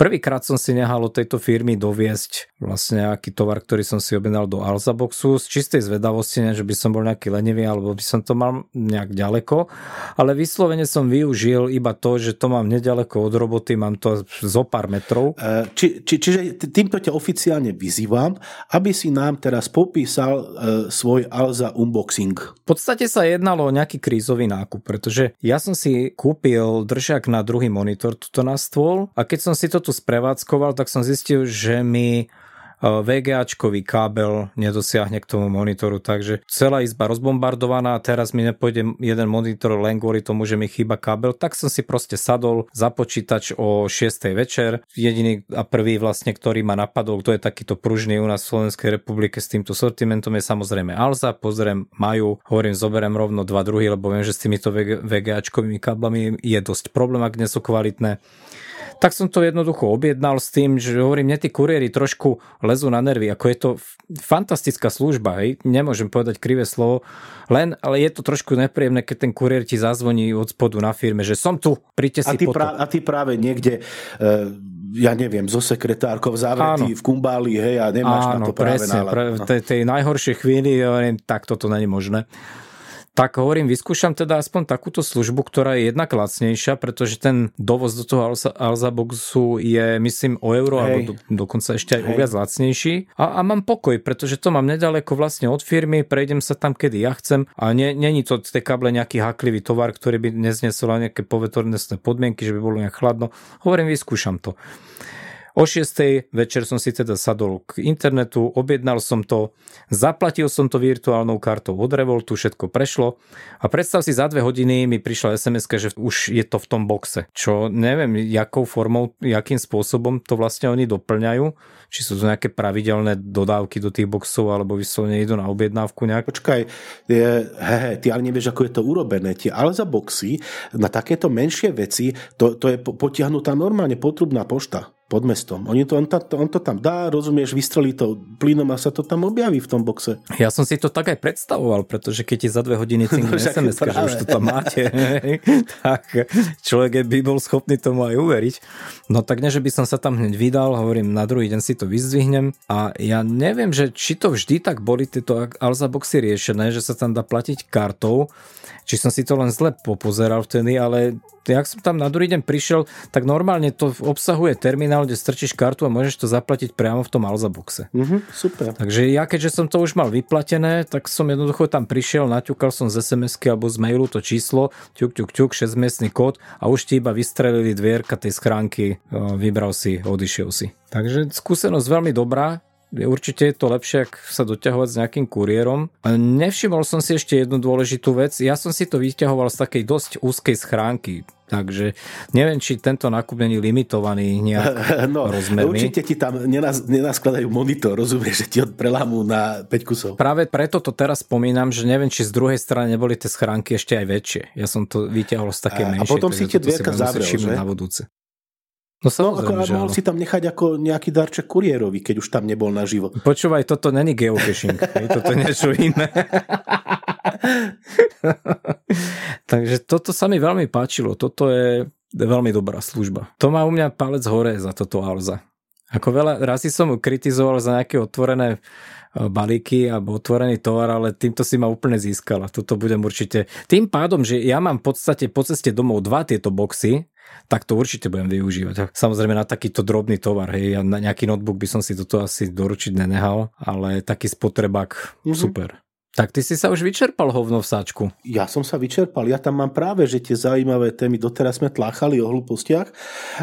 Prvýkrát som si nehal od tejto firmy doviesť vlastne nejaký tovar, ktorý som si objednal do Alzaboxu z čistej zvedavosti, ne, že by som bol nejaký lenivý alebo by som to mal nejak ďaleko, ale vyslovene som využil iba to, že to mám nedaleko od roboty, mám to zo pár metrov. E, či, či, čiže týmto ťa oficiálne vyzývam, aby si nám teraz popísal e, svoj Alza unboxing. V podstate sa jednalo o nejaký krízový nákup, pretože ja som si kúpil držak na druhý monitor tuto na stôl a keď som si to tu sprevádzkoval, tak som zistil, že mi VGAčkový kábel nedosiahne k tomu monitoru, takže celá izba rozbombardovaná teraz mi nepôjde jeden monitor len kvôli tomu, že mi chýba kábel, tak som si proste sadol za počítač o 6. večer. Jediný a prvý vlastne, ktorý ma napadol, to je takýto pružný u nás v Slovenskej republike s týmto sortimentom je samozrejme Alza, pozriem, majú, hovorím, zoberiem rovno dva druhy, lebo viem, že s týmito VGAčkovými káblami je dosť problém, ak nie sú kvalitné tak som to jednoducho objednal s tým, že hovorím, mne tí kuriéri trošku lezú na nervy, ako je to fantastická služba, hej, nemôžem povedať krivé slovo, len, ale je to trošku nepríjemné, keď ten kuriér ti zazvoní od spodu na firme, že som tu, príďte si a ty, prá- a ty práve niekde e, ja neviem, zo sekretárkou zavretý v kumbáli, hej, a nemáš Áno, na to práve presne, náladu. Pre, no. tej, tej najhoršej chvíli, ja neviem, tak toto není možné tak hovorím, vyskúšam teda aspoň takúto službu, ktorá je jednak lacnejšia, pretože ten dovoz do toho Alza, Alza Boxu je, myslím, o euro, Hej. alebo do, dokonca ešte aj Hej. o viac lacnejší. A, a mám pokoj, pretože to mám nedaleko vlastne od firmy, prejdem sa tam, kedy ja chcem a není to tie kable nejaký haklivý tovar, ktorý by neznesol nejaké povetornostné podmienky, že by bolo nejak chladno. Hovorím, vyskúšam to. O 6. večer som si teda sadol k internetu, objednal som to, zaplatil som to virtuálnou kartou od Revoltu, všetko prešlo a predstav si, za dve hodiny mi prišla sms že už je to v tom boxe. Čo neviem, jakou formou, jakým spôsobom to vlastne oni doplňajú, či sú to nejaké pravidelné dodávky do tých boxov, alebo vyslovene idú na objednávku nejak. Počkaj, je, he, he, ty ale nevieš, ako je to urobené. Tie ale za boxy na takéto menšie veci, to, to je potiahnutá normálne potrubná pošta pod mestom. Oni to, on, to, on to tam dá, rozumieš, vystrelí to plynom a sa to tam objaví v tom boxe. Ja som si to tak aj predstavoval, pretože keď ti za dve hodiny cingne no, sms že už to tam máte, tak človek by bol schopný tomu aj uveriť. No tak ne, že by som sa tam hneď vydal, hovorím, na druhý deň si to vyzdvihnem a ja neviem, že či to vždy tak boli tieto Alza boxy riešené, že sa tam dá platiť kartou, či som si to len zle popozeral vtedy, ale jak som tam na druhý deň prišiel, tak normálne to obsahuje terminál, kde strčíš kartu a môžeš to zaplatiť priamo v tom Alzaboxe. Mm-hmm, super. Takže ja keďže som to už mal vyplatené, tak som jednoducho tam prišiel, naťukal som z sms alebo z mailu to číslo, ťuk, ťuk, ťuk, 6-miestný kód a už ti iba vystrelili dvierka tej schránky, vybral si, odišiel si. Takže skúsenosť veľmi dobrá, určite je to lepšie, ak sa doťahovať s nejakým kuriérom. Nevšimol som si ešte jednu dôležitú vec. Ja som si to vyťahoval z takej dosť úzkej schránky. Takže neviem, či tento nákup není limitovaný nejak no, rozmermi. Určite ti tam nenas, nenaskladajú monitor, rozumieš, že ti ho prelámú na 5 kusov. Práve preto to teraz spomínam, že neviem, či z druhej strany neboli tie schránky ešte aj väčšie. Ja som to vyťahol z také menšie. A potom si tie dvierka zavrel, že? Na budúce. No, no ako, že mohol si tam nechať ako nejaký darček kuriérovi, keď už tam nebol naživo. Počúvaj, toto není geocaching, toto je niečo iné. Takže toto sa mi veľmi páčilo, toto je veľmi dobrá služba. To má u mňa palec hore za toto Alza. Ako veľa razy som kritizoval za nejaké otvorené e, balíky alebo otvorený tovar, ale týmto si ma úplne získala. Toto budem určite... Tým pádom, že ja mám v podstate po ceste domov dva tieto boxy, tak to určite budem využívať. Samozrejme na takýto drobný tovar, hej, ja na nejaký notebook by som si toto asi doručiť nenehal, ale taký spotrebák, mm-hmm. super. Tak ty si sa už vyčerpal hovno v sáčku. Ja som sa vyčerpal. Ja tam mám práve, že tie zaujímavé témy, doteraz sme tláchali o hlúpostiach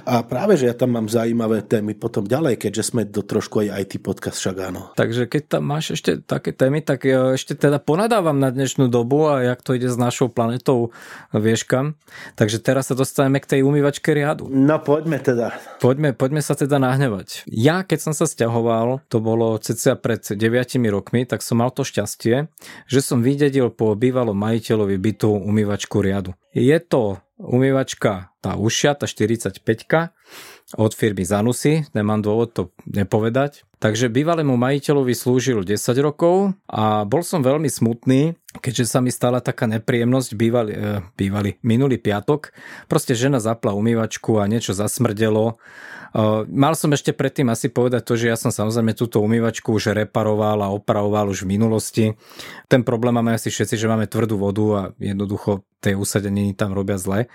a práve, že ja tam mám zaujímavé témy potom ďalej, keďže sme do trošku aj IT podcast však áno. Takže keď tam máš ešte také témy, tak ešte teda ponadávam na dnešnú dobu a jak to ide s našou planetou, vieš kam. Takže teraz sa dostaneme k tej umývačke riadu. No poďme teda. Poďme, poďme sa teda nahnevať. Ja, keď som sa stiahoval, to bolo cca pred 9 rokmi, tak som mal to šťastie, že som vydedil po bývalom majiteľovi bytu umývačku riadu. Je to umývačka tá ušia, tá 45 od firmy Zanussi, nemám dôvod to nepovedať. Takže bývalému majiteľovi slúžil 10 rokov a bol som veľmi smutný, keďže sa mi stala taká nepríjemnosť bývalý, e, bývalý minulý piatok. Proste žena zapla umývačku a niečo zasmrdelo Mal som ešte predtým asi povedať to, že ja som samozrejme túto umývačku už reparoval a opravoval už v minulosti. Ten problém máme asi všetci, že máme tvrdú vodu a jednoducho tej usadeniny tam robia zle.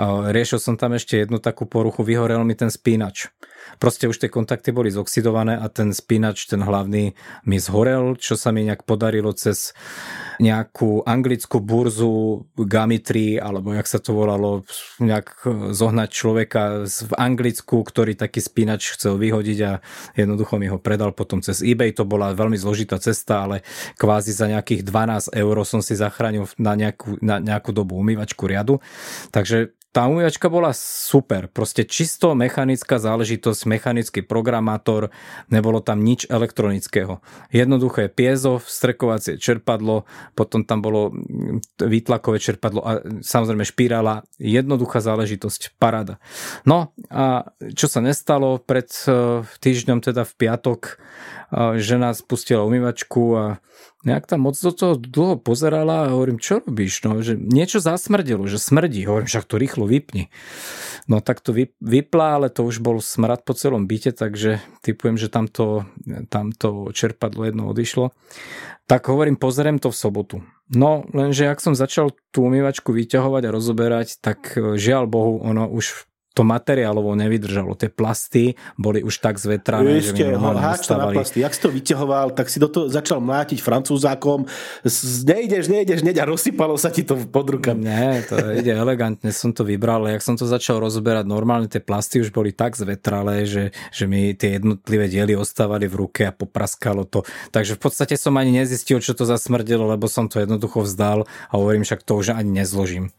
Riešil som tam ešte jednu takú poruchu, vyhorel mi ten spínač. Proste už tie kontakty boli zoxidované a ten spínač, ten hlavný mi zhorel, čo sa mi nejak podarilo cez nejakú anglickú burzu Gamitry, alebo jak sa to volalo, nejak zohnať človeka v Anglicku, ktorý taký spínač chcel vyhodiť a jednoducho mi ho predal potom cez eBay. To bola veľmi zložitá cesta, ale kvázi za nejakých 12 eur som si zachránil na nejakú, na nejakú dobu umývačku riadu. Takže tá umývačka bola super, proste čisto mechanická záležitosť, mechanický programátor, nebolo tam nič elektronického. Jednoduché piezo, strekovacie čerpadlo, potom tam bolo mm, výtlakové čerpadlo a samozrejme špirála, jednoduchá záležitosť, parada. No a čo sa nestalo, pred e, týždňom teda v piatok žena spustila umývačku a nejak tam moc do toho dlho pozerala a hovorím, čo robíš? No, že niečo zasmrdilo, že smrdí. Hovorím, však to rýchlo vypni. No tak to vypla, ale to už bol smrad po celom byte, takže typujem, že tamto, tamto čerpadlo jedno odišlo. Tak hovorím, pozriem to v sobotu. No, lenže ak som začal tú umývačku vyťahovať a rozoberať, tak e, žiaľ Bohu, ono už to materiálovo nevydržalo. Tie plasty boli už tak zvetrané, že mi háč na plasty. Jak si to vyťahoval, tak si do toho začal mlátiť francúzákom. Nejdeš, nejdeš, neď a rozsypalo sa ti to pod rukami. Nie, to ide elegantne, som to vybral, ale jak som to začal rozberať, normálne tie plasty už boli tak zvetralé, že, že mi tie jednotlivé diely ostávali v ruke a popraskalo to. Takže v podstate som ani nezistil, čo to zasmrdilo, lebo som to jednoducho vzdal a hovorím, však to už ani nezložím.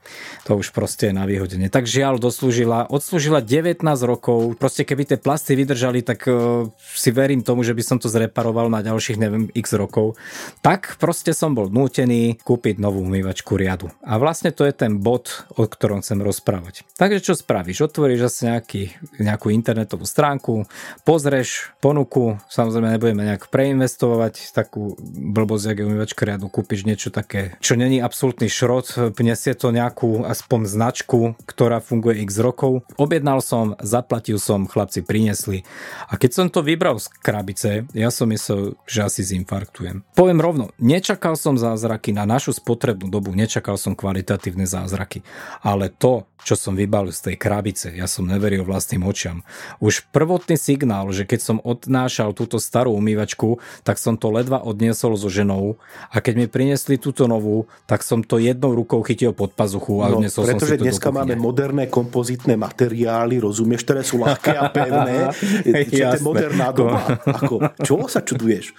To už proste je na výhodenie. Tak žiaľ, doslúžila od odslúžila 19 rokov. Proste keby tie plasty vydržali, tak uh, si verím tomu, že by som to zreparoval na ďalších neviem x rokov. Tak proste som bol nútený kúpiť novú umývačku riadu. A vlastne to je ten bod, o ktorom chcem rozprávať. Takže čo spravíš? Otvoríš asi nejaký, nejakú internetovú stránku, pozrieš ponuku, samozrejme nebudeme nejak preinvestovať takú blbosť, jak je umývačka riadu, kúpiš niečo také, čo není absolútny šrot, pnesie to nejakú aspoň značku, ktorá funguje x rokov Objednal som, zaplatil som, chlapci priniesli. A keď som to vybral z krabice, ja som myslel, že asi zinfarktujem. Poviem rovno, nečakal som zázraky na našu spotrebnú dobu, nečakal som kvalitatívne zázraky. Ale to, čo som vybalil z tej krabice, ja som neveril vlastným očiam. Už prvotný signál, že keď som odnášal túto starú umývačku, tak som to ledva odniesol so ženou a keď mi priniesli túto novú, tak som to jednou rukou chytil pod pazuchu a no, odniesol som si to dneska máme moderné kompozitné materiály materiály, rozumieš, ktoré sú ľahké a pevné. Čo je moderná doba. Ako, čo sa čuduješ?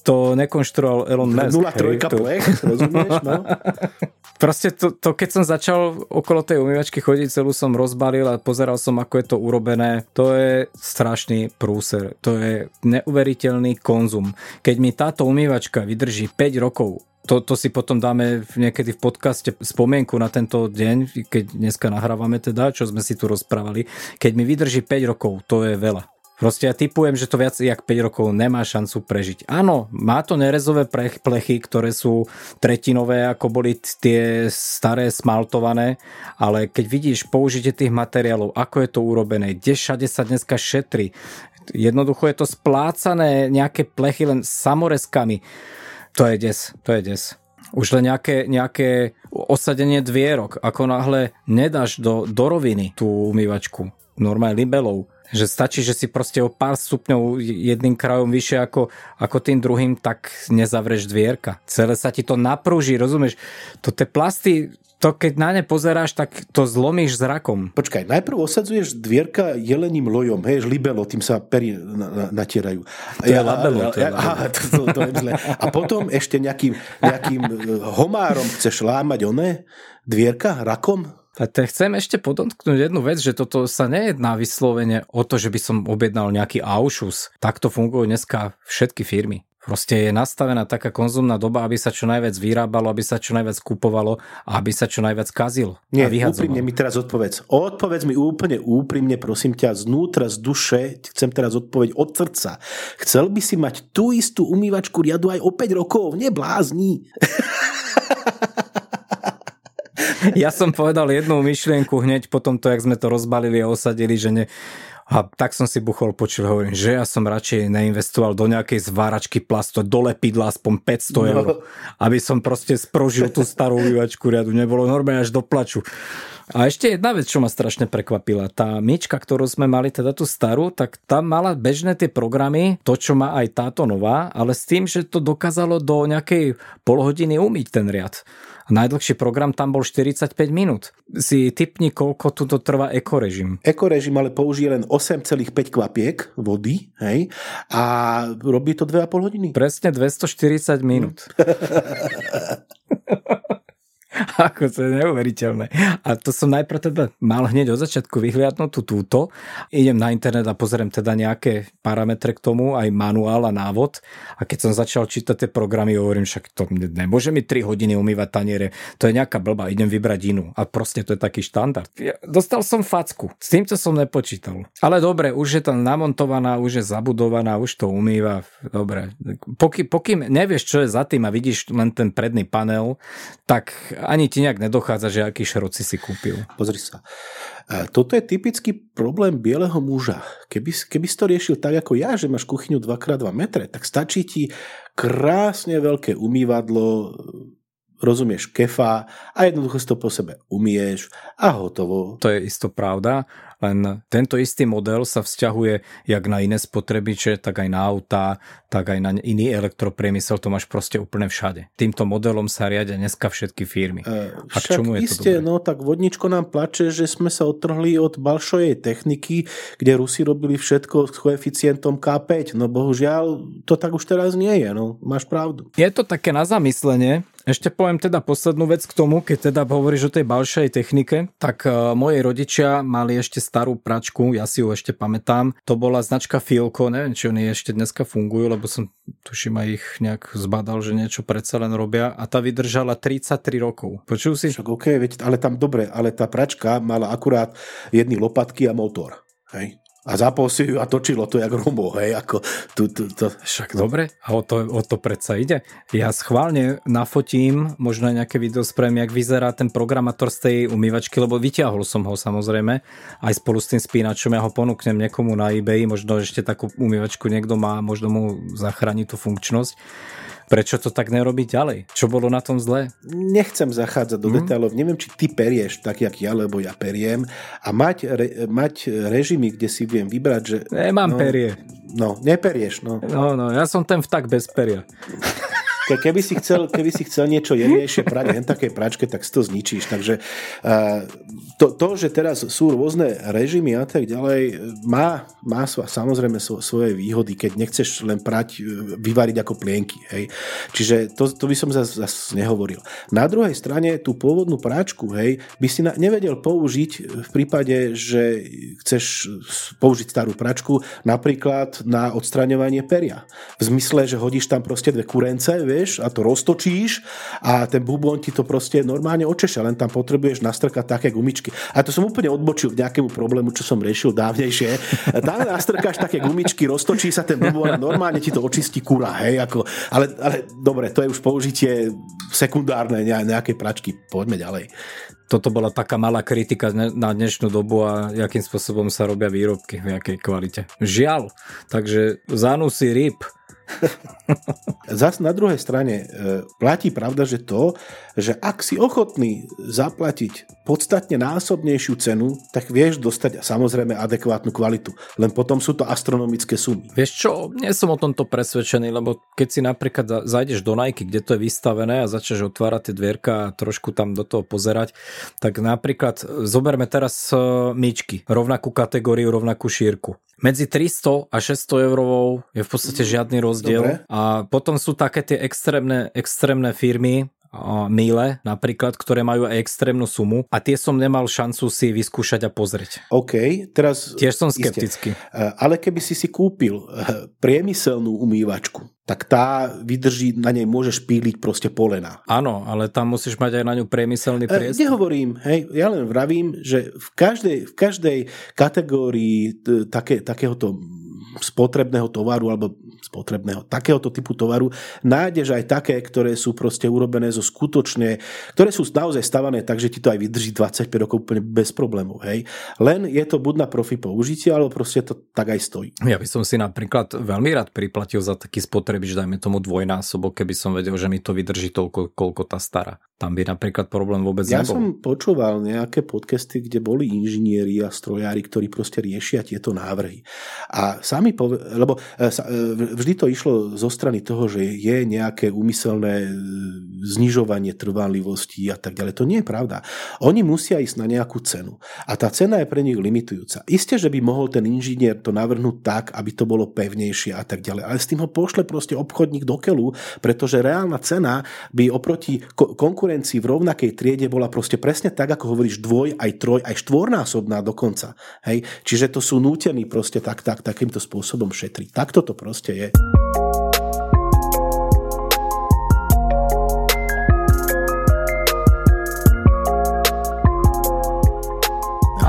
To nekonštruoval Elon Musk. 0,3 plech, rozumieš? No? Proste to, to, keď som začal okolo tej umývačky chodiť, celú som rozbalil a pozeral som, ako je to urobené. To je strašný prúser. To je neuveriteľný konzum. Keď mi táto umývačka vydrží 5 rokov to, to si potom dáme niekedy v podcaste spomienku na tento deň, keď dneska nahrávame teda, čo sme si tu rozprávali. Keď mi vydrží 5 rokov, to je veľa. Proste ja typujem, že to viac jak 5 rokov nemá šancu prežiť. Áno, má to nerezové plechy, ktoré sú tretinové, ako boli tie staré smaltované, ale keď vidíš použitie tých materiálov, ako je to urobené, kde všade sa dneska šetri, jednoducho je to splácané nejaké plechy len samorezkami to je des, to je des. Už len nejaké, nejaké osadenie dvierok, ako náhle nedáš do, do roviny tú umývačku, normálne libelou, že stačí, že si proste o pár stupňov jedným krajom vyššie ako, ako tým druhým, tak nezavreš dvierka. Celé sa ti to naprúži, rozumieš? To tie plasty to keď na ne pozeráš, tak to zlomíš zrakom. Počkaj, najprv osadzuješ dvierka jeleným lojom, hej, libelo, tým sa pery na, na, natierajú. To ja, je labelo. To je aha, to, to, to je zle. A potom ešte nejakým, nejakým e, homárom chceš lámať oné dvierka rakom? A te chcem ešte podotknúť jednu vec, že toto sa nejedná vyslovene o to, že by som objednal nejaký aušus. Takto fungujú dneska všetky firmy. Proste je nastavená taká konzumná doba, aby sa čo najviac vyrábalo, aby sa čo najviac kupovalo a aby sa čo najviac kazilo. Nie, úprimne mi teraz odpovedz. Odpovedz mi úplne úprimne, prosím ťa, znútra, z duše, chcem teraz odpoveď od srdca. Chcel by si mať tú istú umývačku riadu aj o 5 rokov? Neblázni. Ja som povedal jednu myšlienku hneď po tomto, jak sme to rozbalili a osadili, že ne, a tak som si buchol počul, hovorím, že ja som radšej neinvestoval do nejakej zváračky plastu, do lepidla aspoň 500 no. eur, aby som proste sprožil tú starú vývačku riadu. Nebolo normálne až do plaču. A ešte jedna vec, čo ma strašne prekvapila. Tá myčka, ktorú sme mali, teda tú starú, tak tam mala bežné tie programy, to, čo má aj táto nová, ale s tým, že to dokázalo do nejakej polhodiny umyť ten riad. Najdlhší program tam bol 45 minút. Si typni, koľko tu trvá ekorežim. Ekorežim ale použije len 8,5 kvapiek vody hej, a robí to 2,5 hodiny. Presne 240 minút. Ako to je neuveriteľné. A to som najprv teda mal hneď od začiatku vyhliadnúť túto. Idem na internet a pozriem teda nejaké parametre k tomu, aj manuál a návod. A keď som začal čítať tie programy, hovorím, však to nemôže mi 3 hodiny umývať taniere. To je nejaká blba, idem vybrať inú. A proste to je taký štandard. Ja dostal som facku. S týmto som nepočítal. Ale dobre, už je tam namontovaná, už je zabudovaná, už to umýva. Dobre. Pokým, pokým nevieš, čo je za tým a vidíš len ten predný panel, tak ani ti nejak nedochádza, že aký šrot si si kúpil. Pozri sa. Toto je typický problém bieleho muža. Keby, keby si to riešil tak ako ja, že máš kuchyňu 2x2 metre, tak stačí ti krásne veľké umývadlo, rozumieš, kefa a jednoducho si to po sebe umieš a hotovo. To je isto pravda, len tento istý model sa vzťahuje jak na iné spotrebiče, tak aj na autá, tak aj na iný elektropriemysel, to máš proste úplne všade. Týmto modelom sa riadia dneska všetky firmy. E, a k čomu je iste, to dobré? no tak vodničko nám plače, že sme sa odtrhli od balšojej techniky, kde Rusi robili všetko s koeficientom K5. No bohužiaľ, to tak už teraz nie je, no máš pravdu. Je to také na zamyslenie, ešte poviem teda poslednú vec k tomu, keď teda hovoríš o tej balšej technike, tak uh, moji rodičia mali ešte starú pračku, ja si ju ešte pamätám. To bola značka Filko, neviem, či oni ešte dneska fungujú, lebo som tuším aj ich nejak zbadal, že niečo predsa len robia a tá vydržala 33 rokov. Počul si? Však OK, veď, ale tam dobre, ale tá pračka mala akurát jedny lopatky a motor. Hej? A zapol si ju a točilo to jak rumbo, hej, ako tu, tu, to. Však dobre, a o to, o to predsa ide. Ja schválne nafotím, možno nejaké video spravím, jak vyzerá ten programátor z tej umývačky, lebo vyťahol som ho samozrejme, aj spolu s tým spínačom, ja ho ponúknem niekomu na eBay, možno ešte takú umývačku niekto má, možno mu zachráni tú funkčnosť Prečo to tak nerobiť ďalej? Čo bolo na tom zle? Nechcem zachádzať do mm. detailov. Neviem, či ty perieš tak, jak ja, lebo ja periem. A mať, re, mať režimy, kde si viem vybrať, že... Nemám no, perie. No, neperieš, no. No, no, ja som ten vtak bez peria. Ke, keby, si chcel, keby si chcel niečo jemnejšie prať len také pračke, tak si to zničíš. Takže to, to, že teraz sú rôzne režimy a tak ďalej, má, má samozrejme svoje výhody, keď nechceš len prať, e, vyvariť ako plienky. Hej. Čiže to, to by som zase zas nehovoril. Na druhej strane tú pôvodnú práčku hej, by si na, nevedel použiť v prípade, že chceš použiť starú pračku napríklad na odstraňovanie peria. V zmysle, že hodíš tam proste dve kurence, vieš, vieš, a to roztočíš a ten bubon ti to proste normálne očeša, len tam potrebuješ nastrkať také gumičky. A to som úplne odbočil k nejakému problému, čo som riešil dávnejšie. Tam nastrkáš také gumičky, roztočí sa ten bubon a normálne ti to očistí kura, hej, ako, ale, ale dobre, to je už použitie sekundárne nejaké pračky. Poďme ďalej toto bola taká malá kritika na dnešnú dobu a akým spôsobom sa robia výrobky, v jakej kvalite. Žiaľ, takže zanusy ryb, Zas na druhej strane e, platí pravda, že to, že ak si ochotný zaplatiť podstatne násobnejšiu cenu, tak vieš dostať samozrejme adekvátnu kvalitu. Len potom sú to astronomické sumy. Vieš čo, nie som o tomto presvedčený, lebo keď si napríklad zajdeš do Nike, kde to je vystavené a začneš otvárať tie dvierka a trošku tam do toho pozerať, tak napríklad zoberme teraz e, myčky, rovnakú kategóriu, rovnakú šírku. Medzi 300 a 600 eurovou je v podstate žiadny rozdiel. Dobre. A potom sú také tie extrémne, extrémne firmy, míle napríklad, ktoré majú aj extrémnu sumu a tie som nemal šancu si vyskúšať a pozrieť. OK, teraz... Tiež som skeptický. Iste. Ale keby si si kúpil eh, priemyselnú umývačku, tak tá vydrží, na nej môžeš píliť proste polena. Áno, ale tam musíš mať aj na ňu priemyselný eh, priestor. Nehovorím, hej, ja len vravím, že v každej, v každej kategórii také, takéhoto spotrebného tovaru alebo spotrebného takéhoto typu tovaru nájdeš aj také, ktoré sú proste urobené zo skutočne, ktoré sú naozaj stavané tak, že ti to aj vydrží 25 rokov úplne bez problémov. Hej. Len je to buď na profi použitie, alebo proste to tak aj stojí. Ja by som si napríklad veľmi rád priplatil za taký spotrebič, dajme tomu dvojnásobok, keby som vedel, že mi to vydrží toľko, koľko tá stará. Tam by napríklad problém vôbec ja nebol. Ja som počúval nejaké podcasty, kde boli inžinieri a strojári, ktorí proste riešia tieto návrhy. A sami, pove- lebo e, e, vždy to išlo zo strany toho, že je nejaké úmyselné e, znižovanie trvanlivosti a tak ďalej. To nie je pravda. Oni musia ísť na nejakú cenu. A tá cena je pre nich limitujúca. Isté, že by mohol ten inžinier to navrhnúť tak, aby to bolo pevnejšie a tak ďalej. Ale s tým ho pošle proste obchodník do keľu, pretože reálna cena by oproti konkurencii v rovnakej triede bola proste presne tak, ako hovoríš, dvoj, aj troj, aj štvornásobná dokonca. Hej? Čiže to sú nútení proste tak, tak, takýmto spôsobom šetriť. Takto to proste je.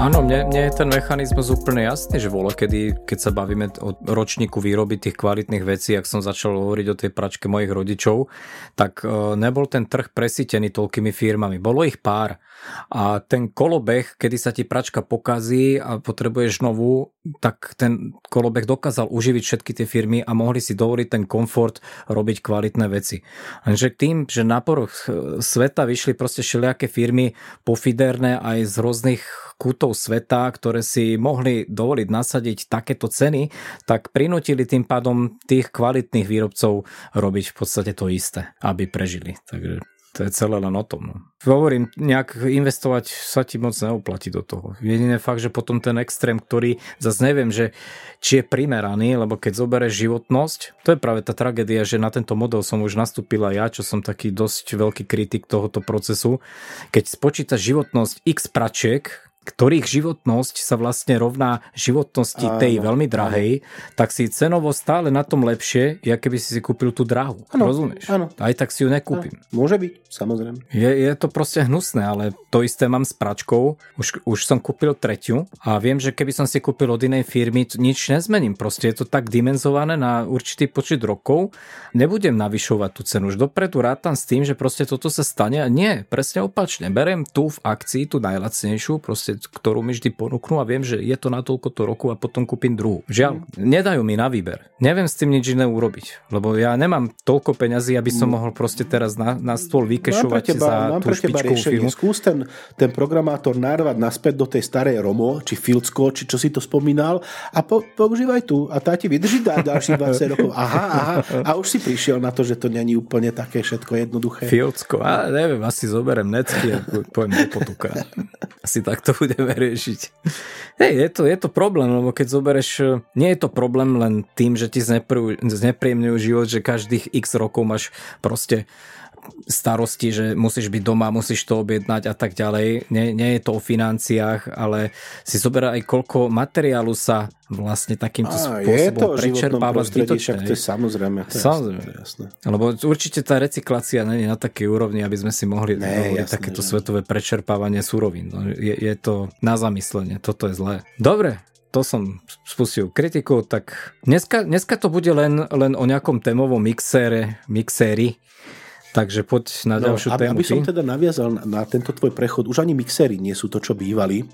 Áno, mne, mne je ten mechanizmus úplne jasný, že vole, kedy, keď sa bavíme o ročníku výroby tých kvalitných vecí, ak som začal hovoriť o tej pračke mojich rodičov, tak e, nebol ten trh presítený toľkými firmami. Bolo ich pár. A ten kolobeh, kedy sa ti pračka pokazí a potrebuješ novú, tak ten kolobeh dokázal uživiť všetky tie firmy a mohli si dovoliť ten komfort robiť kvalitné veci. Lenže tým, že na poruch e, sveta vyšli proste všelijaké firmy pofiderné aj z rôznych kútov sveta, ktoré si mohli dovoliť nasadiť takéto ceny, tak prinútili tým pádom tých kvalitných výrobcov robiť v podstate to isté, aby prežili. Takže to je celé len o tom. No. Hovorím, nejak investovať sa ti moc neoplatí do toho. Jediné fakt, že potom ten extrém, ktorý zase neviem, že či je primeraný, lebo keď zoberieš životnosť, to je práve tá tragédia, že na tento model som už nastúpila ja, čo som taký dosť veľký kritik tohoto procesu. Keď spočítaš životnosť x pračiek, ktorých životnosť sa vlastne rovná životnosti áno, tej veľmi drahej, áno. tak si cenovo stále na tom lepšie, ja keby si si kúpil tú drahú. Áno, Rozumieš? Áno. Aj tak si ju nekúpim. Áno. Môže byť, samozrejme. Je, je to proste hnusné, ale to isté mám s pračkou. Už, už som kúpil tretiu a viem, že keby som si kúpil od inej firmy, nič nezmením. Proste je to tak dimenzované na určitý počet rokov. Nebudem navyšovať tú cenu. Už dopredu rátam s tým, že proste toto sa stane a nie, presne opačne. Berem tu v akcii, tú najlacnejšiu, proste, ktorú mi vždy ponúknú a viem, že je to na toľko to roku a potom kúpim druhú. Žiaľ, mm. nedajú mi na výber. Neviem s tým nič iné urobiť, lebo ja nemám toľko peňazí, aby som mm. mohol proste teraz na, na stôl vykešovať teba, za tú špičkovú firmu. Skús ten, ten programátor narvať naspäť do tej starej Romo, či Filcko, či čo si to spomínal a po, používaj tu a tá ti vydrží dá ďalších 20 rokov. Aha, aha. A už si prišiel na to, že to není úplne také všetko jednoduché. Filcko, a neviem, asi zoberiem necky a poviem do potuka. Asi takto budeme riešiť. Hej, je to, je to problém, lebo keď zoberieš, nie je to problém len tým, že ti znepríjemňujú život, že každých x rokov máš proste starosti, že musíš byť doma, musíš to objednať a tak ďalej. Nie, nie je to o financiách, ale si zoberá aj koľko materiálu sa vlastne takýmto a, spôsobom prečerpáva zbytočne. to je samozrejme. To je samozrejme. Jasné, to je jasné. Lebo určite tá recyklácia je na takej úrovni, aby sme si mohli ne, jasné, takéto že... svetové prečerpávanie surovín. No, je, je to na zamyslenie, toto je zlé. Dobre, to som spustil kritiku, tak dneska, dneska to bude len, len o nejakom témovom mixére, mixéri, Takže poď na no, ďalšiu aby, tému. Aby som teda naviazal na, na tento tvoj prechod, už ani mixery nie sú to, čo bývali.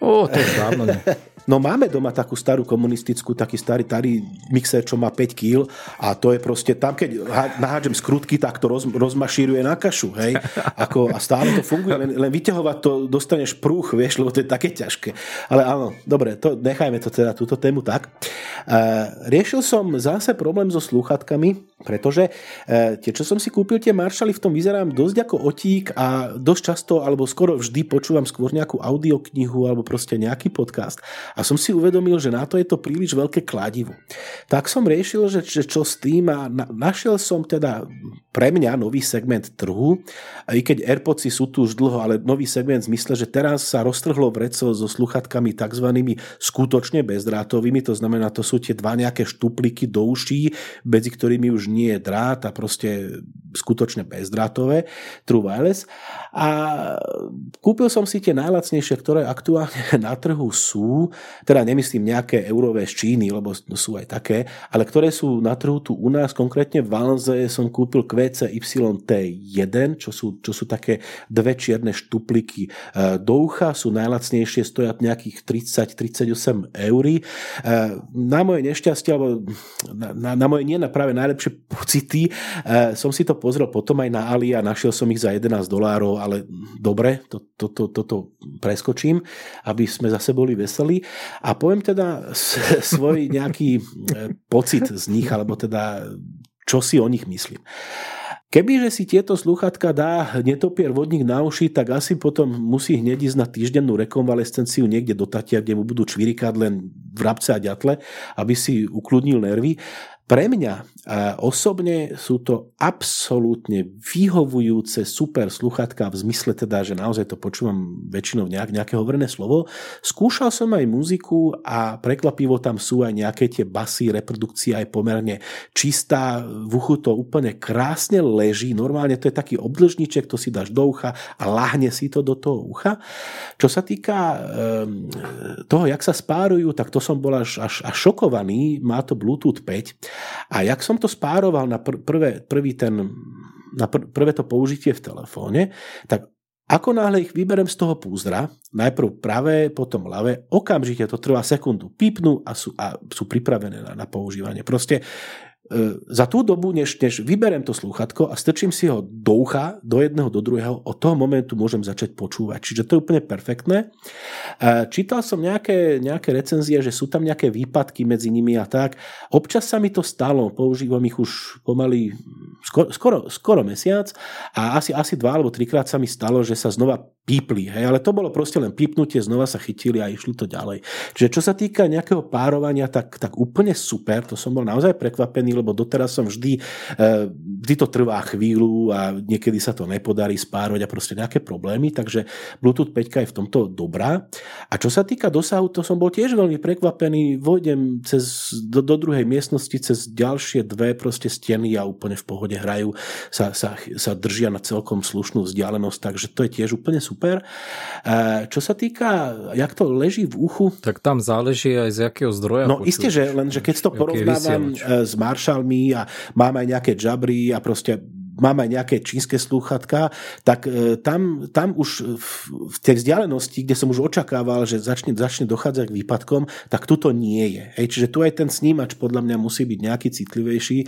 O, to je dávno ne. No máme doma takú starú komunistickú, taký starý starý mixer, čo má 5 kg a to je proste tam, keď nahádžem skrutky, tak to roz, rozmašíruje na kašu, hej. Ako, a stále to funguje, len, len vyťahovať to dostaneš prúch, vieš, lebo to je také ťažké. Ale áno, dobre, to, nechajme to teda, túto tému tak. Uh, riešil som zase problém so slúchatkami, pretože uh, tie, čo som si kúpil, tie Marshally v tom vyzerám dosť ako otík a dosť často, alebo skoro vždy počúvam skôr nejakú audioknihu alebo proste nejaký podcast a som si uvedomil, že na to je to príliš veľké kladivo. Tak som riešil, že, že čo s tým a na, našiel som teda pre mňa nový segment trhu, i keď Airpodsy sú tu už dlho, ale nový segment v zmysle, že teraz sa roztrhlo vreco so sluchatkami tzv. skutočne bezdrátovými, to znamená, to sú tie dva nejaké štupliky do uší, medzi ktorými už nie je drát a proste skutočne bezdrátové, True Wireless. A kúpil som si tie najlacnejšie, ktoré aktuálne na trhu sú, teda nemyslím nejaké eurové z Číny, lebo sú aj také, ale ktoré sú na trhu tu u nás, konkrétne v Valze som kúpil QCYT1, čo sú, čo sú také dve čierne štupliky e, do ucha, sú najlacnejšie, stoja nejakých 30-38 eur. E, na moje nešťastie, alebo na, na, na moje nie na práve najlepšie pocity, e, som si to pozrel potom aj na Ali a našiel som ich za 11 dolárov, ale dobre, toto to, to, to, to natočím, aby sme zase boli veselí. A poviem teda svoj nejaký pocit z nich, alebo teda čo si o nich myslím. Kebyže si tieto sluchatka dá netopier vodník na uši, tak asi potom musí hneď ísť na týždennú rekonvalescenciu niekde do Tatia, kde mu budú čvirikať len vrabce a ďatle, aby si ukludnil nervy. Pre mňa osobne sú to absolútne vyhovujúce super sluchatka v zmysle teda, že naozaj to počúvam väčšinou nejak, nejaké hovorené slovo. Skúšal som aj muziku a prekvapivo tam sú aj nejaké tie basy, reprodukcia aj pomerne čistá, v uchu to úplne krásne leží, normálne to je taký obdlžníček, to si dáš do ucha a láhne si to do toho ucha. Čo sa týka um, toho, jak sa spárujú, tak to som bol až, až, až šokovaný, má to Bluetooth 5 a jak som to spároval na pr- prvé, prvý ten, na pr- prvé to použitie v telefóne, tak ako náhle ich vyberem z toho púzdra, najprv pravé, potom ľavé, okamžite to trvá sekundu, pípnu a sú, a sú pripravené na, na používanie. Proste za tú dobu, než, než vyberiem to slúchatko a strčím si ho do ucha, do jedného, do druhého, od toho momentu môžem začať počúvať. Čiže to je úplne perfektné. E, čítal som nejaké, nejaké recenzie, že sú tam nejaké výpadky medzi nimi a tak. Občas sa mi to stalo, používam ich už pomaly skoro, skoro, skoro mesiac a asi, asi dva alebo trikrát sa mi stalo, že sa znova pípli, hej, ale to bolo proste len pípnutie, znova sa chytili a išli to ďalej. Čiže čo sa týka nejakého párovania, tak, tak úplne super, to som bol naozaj prekvapený, lebo doteraz som vždy, e, vždy to trvá chvíľu a niekedy sa to nepodarí spárovať a proste nejaké problémy, takže Bluetooth 5 je v tomto dobrá. A čo sa týka dosahu, to som bol tiež veľmi prekvapený, vojdem cez, do, do druhej miestnosti cez ďalšie dve proste steny a úplne v pohode hrajú, sa, sa, sa držia na celkom slušnú vzdialenosť, takže to je tiež úplne super super. E, čo sa týka, jak to leží v uchu... Tak tam záleží aj z jakého zdroja. No isté, že len, že keď to porovnávam e, s Marshallmi a mám aj nejaké jabry a proste mám aj nejaké čínske slúchatka, tak e, tam, tam už v, tej vzdialenosti, kde som už očakával, že začne, začne dochádzať k výpadkom, tak tuto nie je. Hej, čiže tu aj ten snímač podľa mňa musí byť nejaký citlivejší.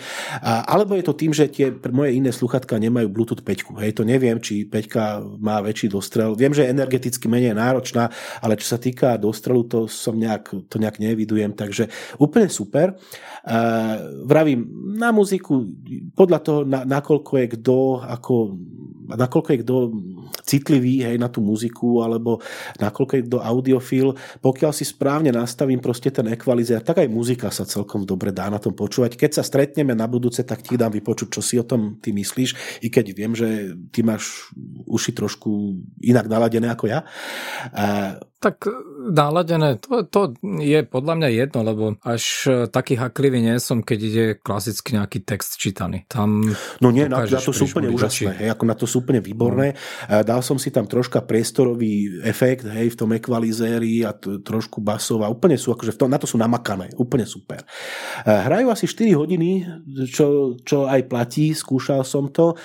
A, alebo je to tým, že tie moje iné sluchatka nemajú Bluetooth 5. Hej, to neviem, či 5 má väčší dostrel. Viem, že je energeticky menej náročná, ale čo sa týka dostrelu, to som nejak, to nejak nevidujem, takže úplne super. Uh, vravím, na muziku, podľa toho, na, nakoľko je kto ako nakoľko je kto citlivý hej, na tú muziku, alebo nakoľko je kto audiofil, pokiaľ si správne nastavím proste ten ekvalizer, tak aj muzika sa celkom dobre dá na tom počúvať. Keď sa stretneme na budúce, tak ti dám vypočuť, čo si o tom ty myslíš, i keď viem, že ty máš uši trošku inak naladené ako ja. Tak naladené, to, to je podľa mňa jedno, lebo až taký haklivý nie som, keď ide klasicky nejaký text čítaný. Tam no nie, na, na to sú úplne úžasné, hej, ako na to sú úplne výborné. No. Dal som si tam troška priestorový efekt, hej, v tom ekvalizéri a t- trošku basov a úplne sú, akože v tom, na to sú namakané, úplne super. Hrajú asi 4 hodiny, čo, čo aj platí, skúšal som to.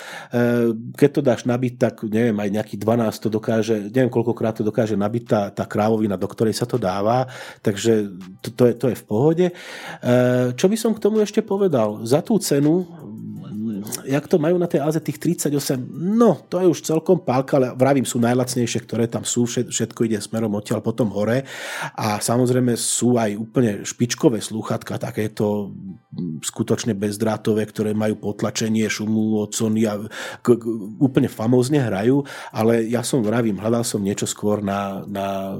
Keď to dáš nabiť, tak neviem, aj nejaký 12 to dokáže, neviem koľkokrát to dokáže nabiť tá, tá krávovina, do ktorej sa to dáva, takže to, to, je, to je v pohode. E, čo by som k tomu ešte povedal? Za tú cenu jak to majú na tej Aze tých 38, no to je už celkom pálka, ale vravím, sú najlacnejšie, ktoré tam sú, všetko ide smerom odtiaľ potom hore. A samozrejme sú aj úplne špičkové slúchatka, takéto skutočne bezdrátové, ktoré majú potlačenie šumu od Sony a k, k, úplne famózne hrajú, ale ja som vravím, hľadal som niečo skôr na, na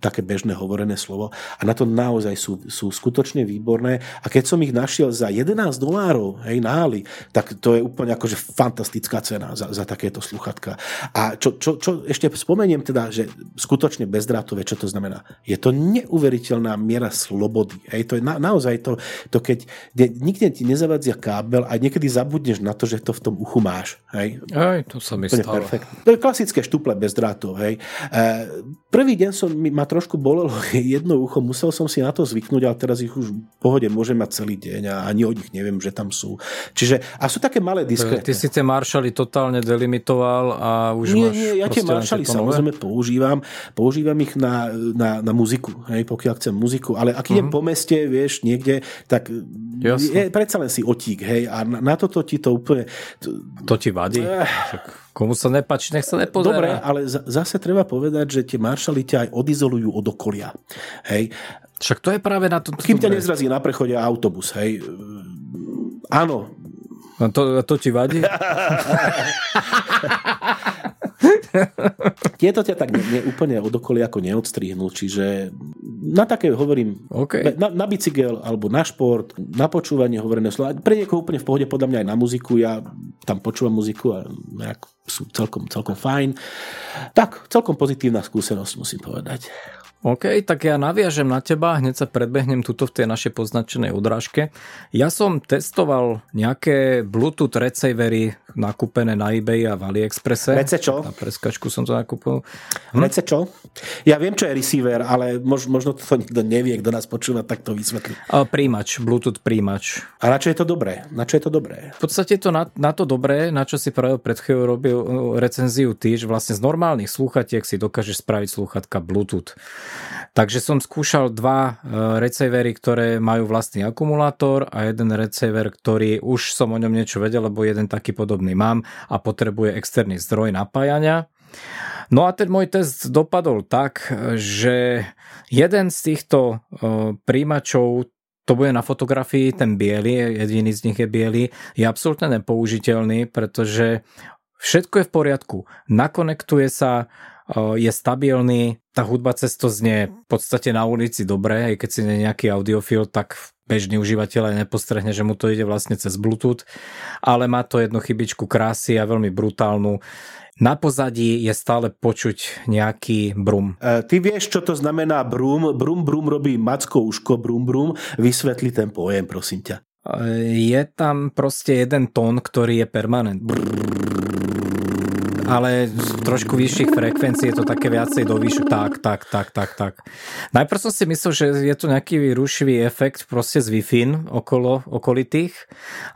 také bežné hovorené slovo. A na to naozaj sú, sú skutočne výborné. A keď som ich našiel za 11 dolárov, hej, náli, tak to je úplne akože fantastická cena za, za takéto sluchatka. A čo, čo, čo ešte spomeniem teda, že skutočne bezdrátové, čo to znamená? Je to neuveriteľná miera slobody. Hej, to je na, naozaj to, to keď nikde ti nezavadzia kábel a niekedy zabudneš na to, že to v tom uchu máš. Hej. Aj, to sa mi stalo. Perfektne. To je klasické štuple bez drátov. Hej. E, prvý deň som, ma trošku bolelo jedno ucho, musel som si na to zvyknúť, ale teraz ich už v pohode môžem mať celý deň a ani od nich neviem, že tam sú. Čiže, a sú tak také malé diskrétne. Ty si tie maršaly totálne delimitoval a už nie, máš nie, ja tie maršaly samozrejme používam. Používam ich na, na, na muziku, hej, pokiaľ chcem muziku. Ale ak idem uh-huh. po meste, vieš, niekde, tak Jasne. je predsa len si otík, hej. A na, na toto ti to úplne... To ti vadí? Eh. Komu sa nepáči, nech sa nepozerá. Dobre, ale zase treba povedať, že tie maršaly ťa aj odizolujú od okolia. Hej. Však to je práve na to. Kým ťa nezrazí na prechode autobus, hej. Áno. No to, to ti vadí? Tieto ťa tak ne, ne, úplne od okolia ako neodstrihnú, čiže na také hovorím, okay. na, na bicykel alebo na šport, na počúvanie hovorené slova. Pre niekoho úplne v pohode, podľa mňa aj na muziku, ja tam počúvam muziku a nejak sú celkom, celkom fajn. Tak, celkom pozitívna skúsenosť musím povedať. OK, tak ja naviažem na teba, hneď sa predbehnem tuto v tej našej poznačenej odrážke. Ja som testoval nejaké Bluetooth receivery nakúpené na eBay a v AliExpresse. Rece čo? Na preskačku som to nakúpil. Hm? Rece čo? Ja viem, čo je receiver, ale mož, možno to nikto nevie, kto nás počúva, tak to vysvetlí. Príjimač, Bluetooth príjimač. A na čo je to dobré? Na čo je to dobré? V podstate to na, na to dobré, na čo si práve pred chvíľou robil recenziu ty, že vlastne z normálnych slúchatiek si dokážeš spraviť slúchatka Bluetooth. Takže som skúšal dva e, receivery, ktoré majú vlastný akumulátor a jeden receiver, ktorý už som o ňom niečo vedel, lebo jeden taký podobný mám a potrebuje externý zdroj napájania. No a ten môj test dopadol tak, že jeden z týchto e, príjimačov to bude na fotografii, ten biely, jediný z nich je biely, je absolútne nepoužiteľný, pretože všetko je v poriadku. Nakonektuje sa, je stabilný, tá hudba cez to znie v podstate na ulici dobre, aj keď si nie nejaký audiofil, tak bežný užívateľ aj nepostrehne, že mu to ide vlastne cez Bluetooth, ale má to jednu chybičku krásy a veľmi brutálnu. Na pozadí je stále počuť nejaký brum. E, ty vieš, čo to znamená brum? Brum, brum robí Macko Uško, brum, brum. Vysvetli ten pojem, prosím ťa. E, je tam proste jeden tón, ktorý je permanent. Brr ale z trošku vyšších frekvencií je to také viacej do výšku. Tak, tak, tak, tak, tak. Najprv som si myslel, že je to nejaký rušivý efekt proste z Wi-Fi okolo, okolitých,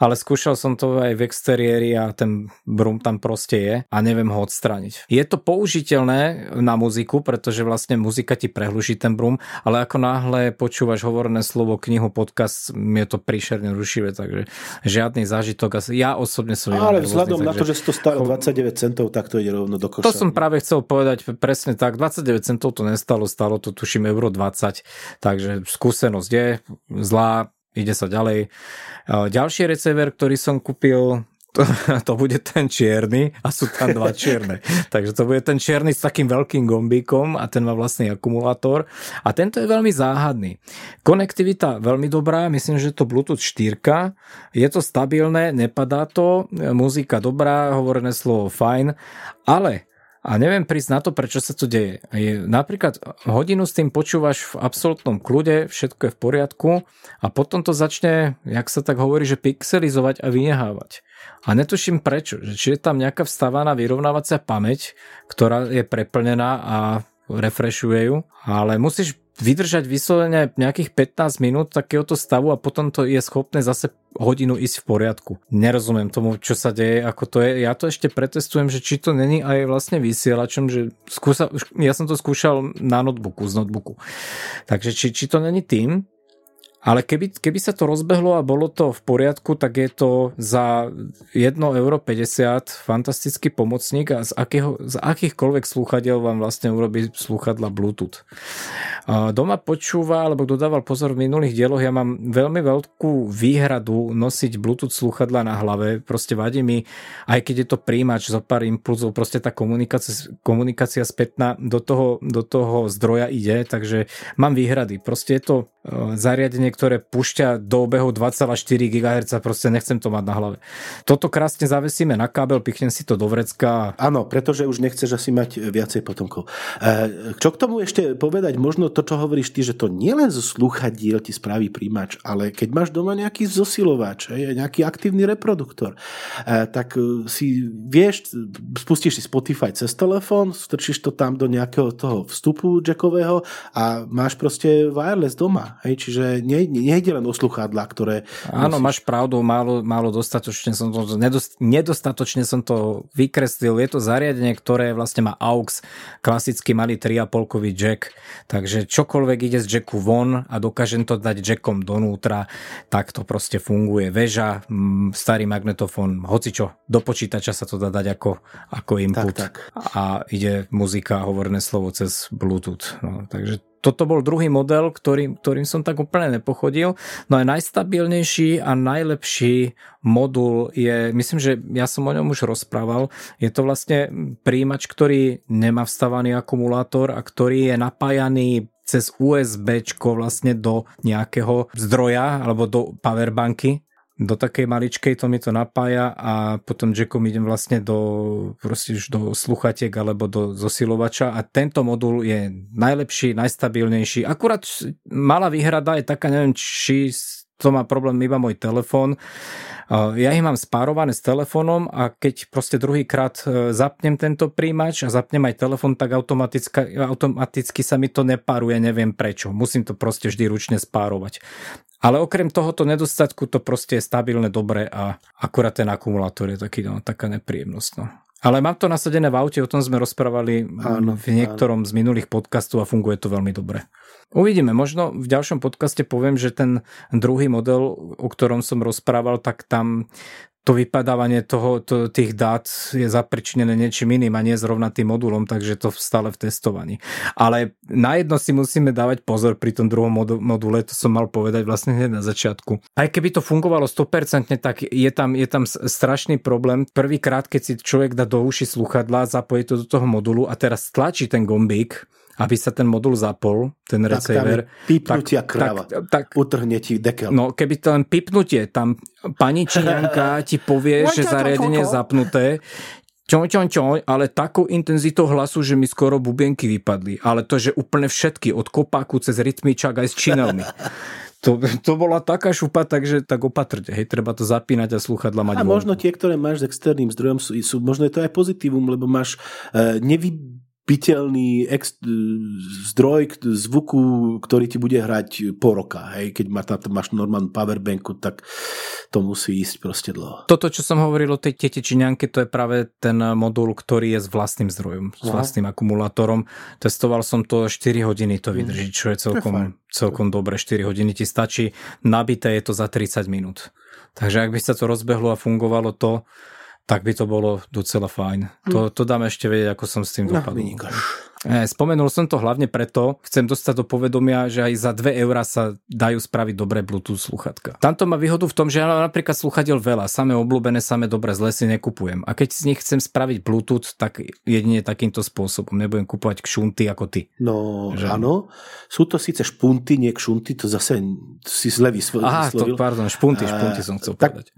ale skúšal som to aj v exteriéri a ten brum tam proste je a neviem ho odstraniť. Je to použiteľné na muziku, pretože vlastne muzika ti prehluší ten brum, ale ako náhle počúvaš hovorené slovo, knihu, podcast, mi je to príšerne rušivé, takže žiadny zážitok. Ja osobne som... Ale vzhľadom na to, že si to stalo 29 centov, tak to ide rovno do koša. To som práve chcel povedať presne tak. 29 centov to nestalo, stalo to tuším euro 20, takže skúsenosť je zlá, ide sa ďalej. Ďalší receiver, ktorý som kúpil, to, to bude ten čierny a sú tam dva čierne. Takže to bude ten čierny s takým veľkým gombíkom a ten má vlastný akumulátor. A tento je veľmi záhadný. Konektivita veľmi dobrá, myslím, že to Bluetooth 4. Je to stabilné, nepadá to, muzika dobrá, hovorené slovo fajn, ale a neviem prísť na to, prečo sa to deje. Je, napríklad hodinu s tým počúvaš v absolútnom kľude, všetko je v poriadku a potom to začne, jak sa tak hovorí, že pixelizovať a vynehávať. A netuším prečo, že či je tam nejaká vstávaná vyrovnávacia pamäť, ktorá je preplnená a refreshuje ju, ale musíš vydržať vyslovene nejakých 15 minút takéhoto stavu a potom to je schopné zase hodinu ísť v poriadku. Nerozumiem tomu, čo sa deje, ako to je. Ja to ešte pretestujem, že či to není aj vlastne vysielačom, že skúsa, ja som to skúšal na notebooku, z notebooku. Takže či, či to není tým, ale keby, keby sa to rozbehlo a bolo to v poriadku, tak je to za 1,50 euro fantastický pomocník a z, akého, z akýchkoľvek slúchadiel vám vlastne urobí slúchadla Bluetooth. Doma počúva, alebo dodával pozor v minulých dieloch, ja mám veľmi veľkú výhradu nosiť Bluetooth slúchadla na hlave. Proste vadí mi, aj keď je to príjimač zo pár impulzov, proste tá komunikácia, komunikácia spätná do toho, do toho zdroja ide, takže mám výhrady. Proste je to e, zariadenie, ktoré pušťa do obehu 2,4 GHz, proste nechcem to mať na hlave. Toto krásne zavesíme na kábel, pichnem si to do vrecka. Áno, pretože už nechceš asi mať viacej potomkov. E, čo k tomu ešte povedať? Možno to, čo hovoríš ty, že to nielen zo sluchadiel ti spraví príjimač, ale keď máš doma nejaký zosilovač, nejaký aktívny reproduktor, e, tak si vieš, spustíš si Spotify cez telefón, strčíš to tam do nejakého toho vstupu jackového a máš proste wireless doma. Hej? Čiže nejde len o sluchadla, ktoré... Áno, nosíš. máš pravdu, málo, málo dostatočne som to, nedostatočne som to vykreslil. Je to zariadenie, ktoré vlastne má AUX, klasický malý 3,5-kový jack, takže čokoľvek ide z jacku von a dokážem to dať jackom donútra, tak to proste funguje. Veža, starý magnetofón, hocičo, do počítača sa to dá dať ako, ako input. Tak, tak. A ide muzika, hovorné slovo cez Bluetooth. No, takže toto bol druhý model, ktorým, ktorým som tak úplne nepochodil. No a najstabilnejší a najlepší modul je, myslím, že ja som o ňom už rozprával, je to vlastne príjimač, ktorý nemá vstávaný akumulátor a ktorý je napájaný cez USB vlastne do nejakého zdroja alebo do powerbanky do takej maličkej to mi to napája a potom jackom idem vlastne do, proste už do sluchatiek alebo do zosilovača a tento modul je najlepší, najstabilnejší. Akurát malá výhrada je taká, neviem, či to má problém iba môj telefón. Ja ich mám spárované s telefónom a keď proste druhýkrát e, zapnem tento príjimač a zapnem aj telefón, tak automaticky, sa mi to nepáruje, neviem prečo. Musím to proste vždy ručne spárovať. Ale okrem tohoto nedostatku to proste je stabilné, dobre a akurát ten akumulátor je taký, no, taká nepríjemnosť. No. Ale mám to nasadené v aute, o tom sme rozprávali áno, v niektorom áno. z minulých podcastov a funguje to veľmi dobre. Uvidíme, možno v ďalšom podcaste poviem, že ten druhý model, o ktorom som rozprával, tak tam to vypadávanie toho, to, tých dát je zapričinené niečím iným a nie zrovna tým modulom, takže to stále v testovaní. Ale na jedno si musíme dávať pozor pri tom druhom module, to som mal povedať vlastne hneď na začiatku. Aj keby to fungovalo 100%, tak je tam, je tam strašný problém. Prvýkrát, keď si človek dá do uši sluchadla, zapojí to do toho modulu a teraz tlačí ten gombík, aby sa ten modul zapol, ten tak receiver. pipnutia tak, kráva. Tak, tak, utrhne ti dekel. No, keby to len pipnutie, tam pani Číňanka ti povie, že zariadenie zapnuté, čoň, čoň, čoň, ale takou intenzitou hlasu, že mi skoro bubienky vypadli. Ale to, že úplne všetky, od kopáku cez rytmičak aj s činelmi. To, to bola taká šupa, takže tak opatrte, hej, treba to zapínať a slúchadla mať A možno tie, ktoré máš s externým zdrojom, sú, sú možno je to aj pozitívum, lebo máš uh, nevy, piteľný ex, zdroj zvuku, ktorý ti bude hrať po roka. Hej? Keď má, tam, máš normálnu powerbanku, tak to musí ísť proste dlho. Toto, čo som hovoril o tej tete Číňanke, to je práve ten modul, ktorý je s vlastným zdrojom, s vlastným Aha. akumulátorom. Testoval som to 4 hodiny to vydrží, čo je celkom, celkom dobre. 4 hodiny ti stačí. Nabité je to za 30 minút. Takže ak by sa to rozbehlo a fungovalo to, tak by to bolo docela fajn. Hm. To, to dám ešte vedieť, ako som s tým no, dopadol. No, Spomenul som to hlavne preto, chcem dostať do povedomia, že aj za 2 eurá sa dajú spraviť dobré Bluetooth sluchatka. Tamto má výhodu v tom, že ja napríklad sluchadiel veľa, samé obľúbené, samé dobré, zle si nekupujem. A keď z nich chcem spraviť Bluetooth, tak jedine takýmto spôsobom. Nebudem kupovať kšunty ako ty. No že... áno, sú to síce špunty, nie kšunty, to zase si zle vyslovil. Aha, to, pardon, špunty, špunty som chcel tak, povedať.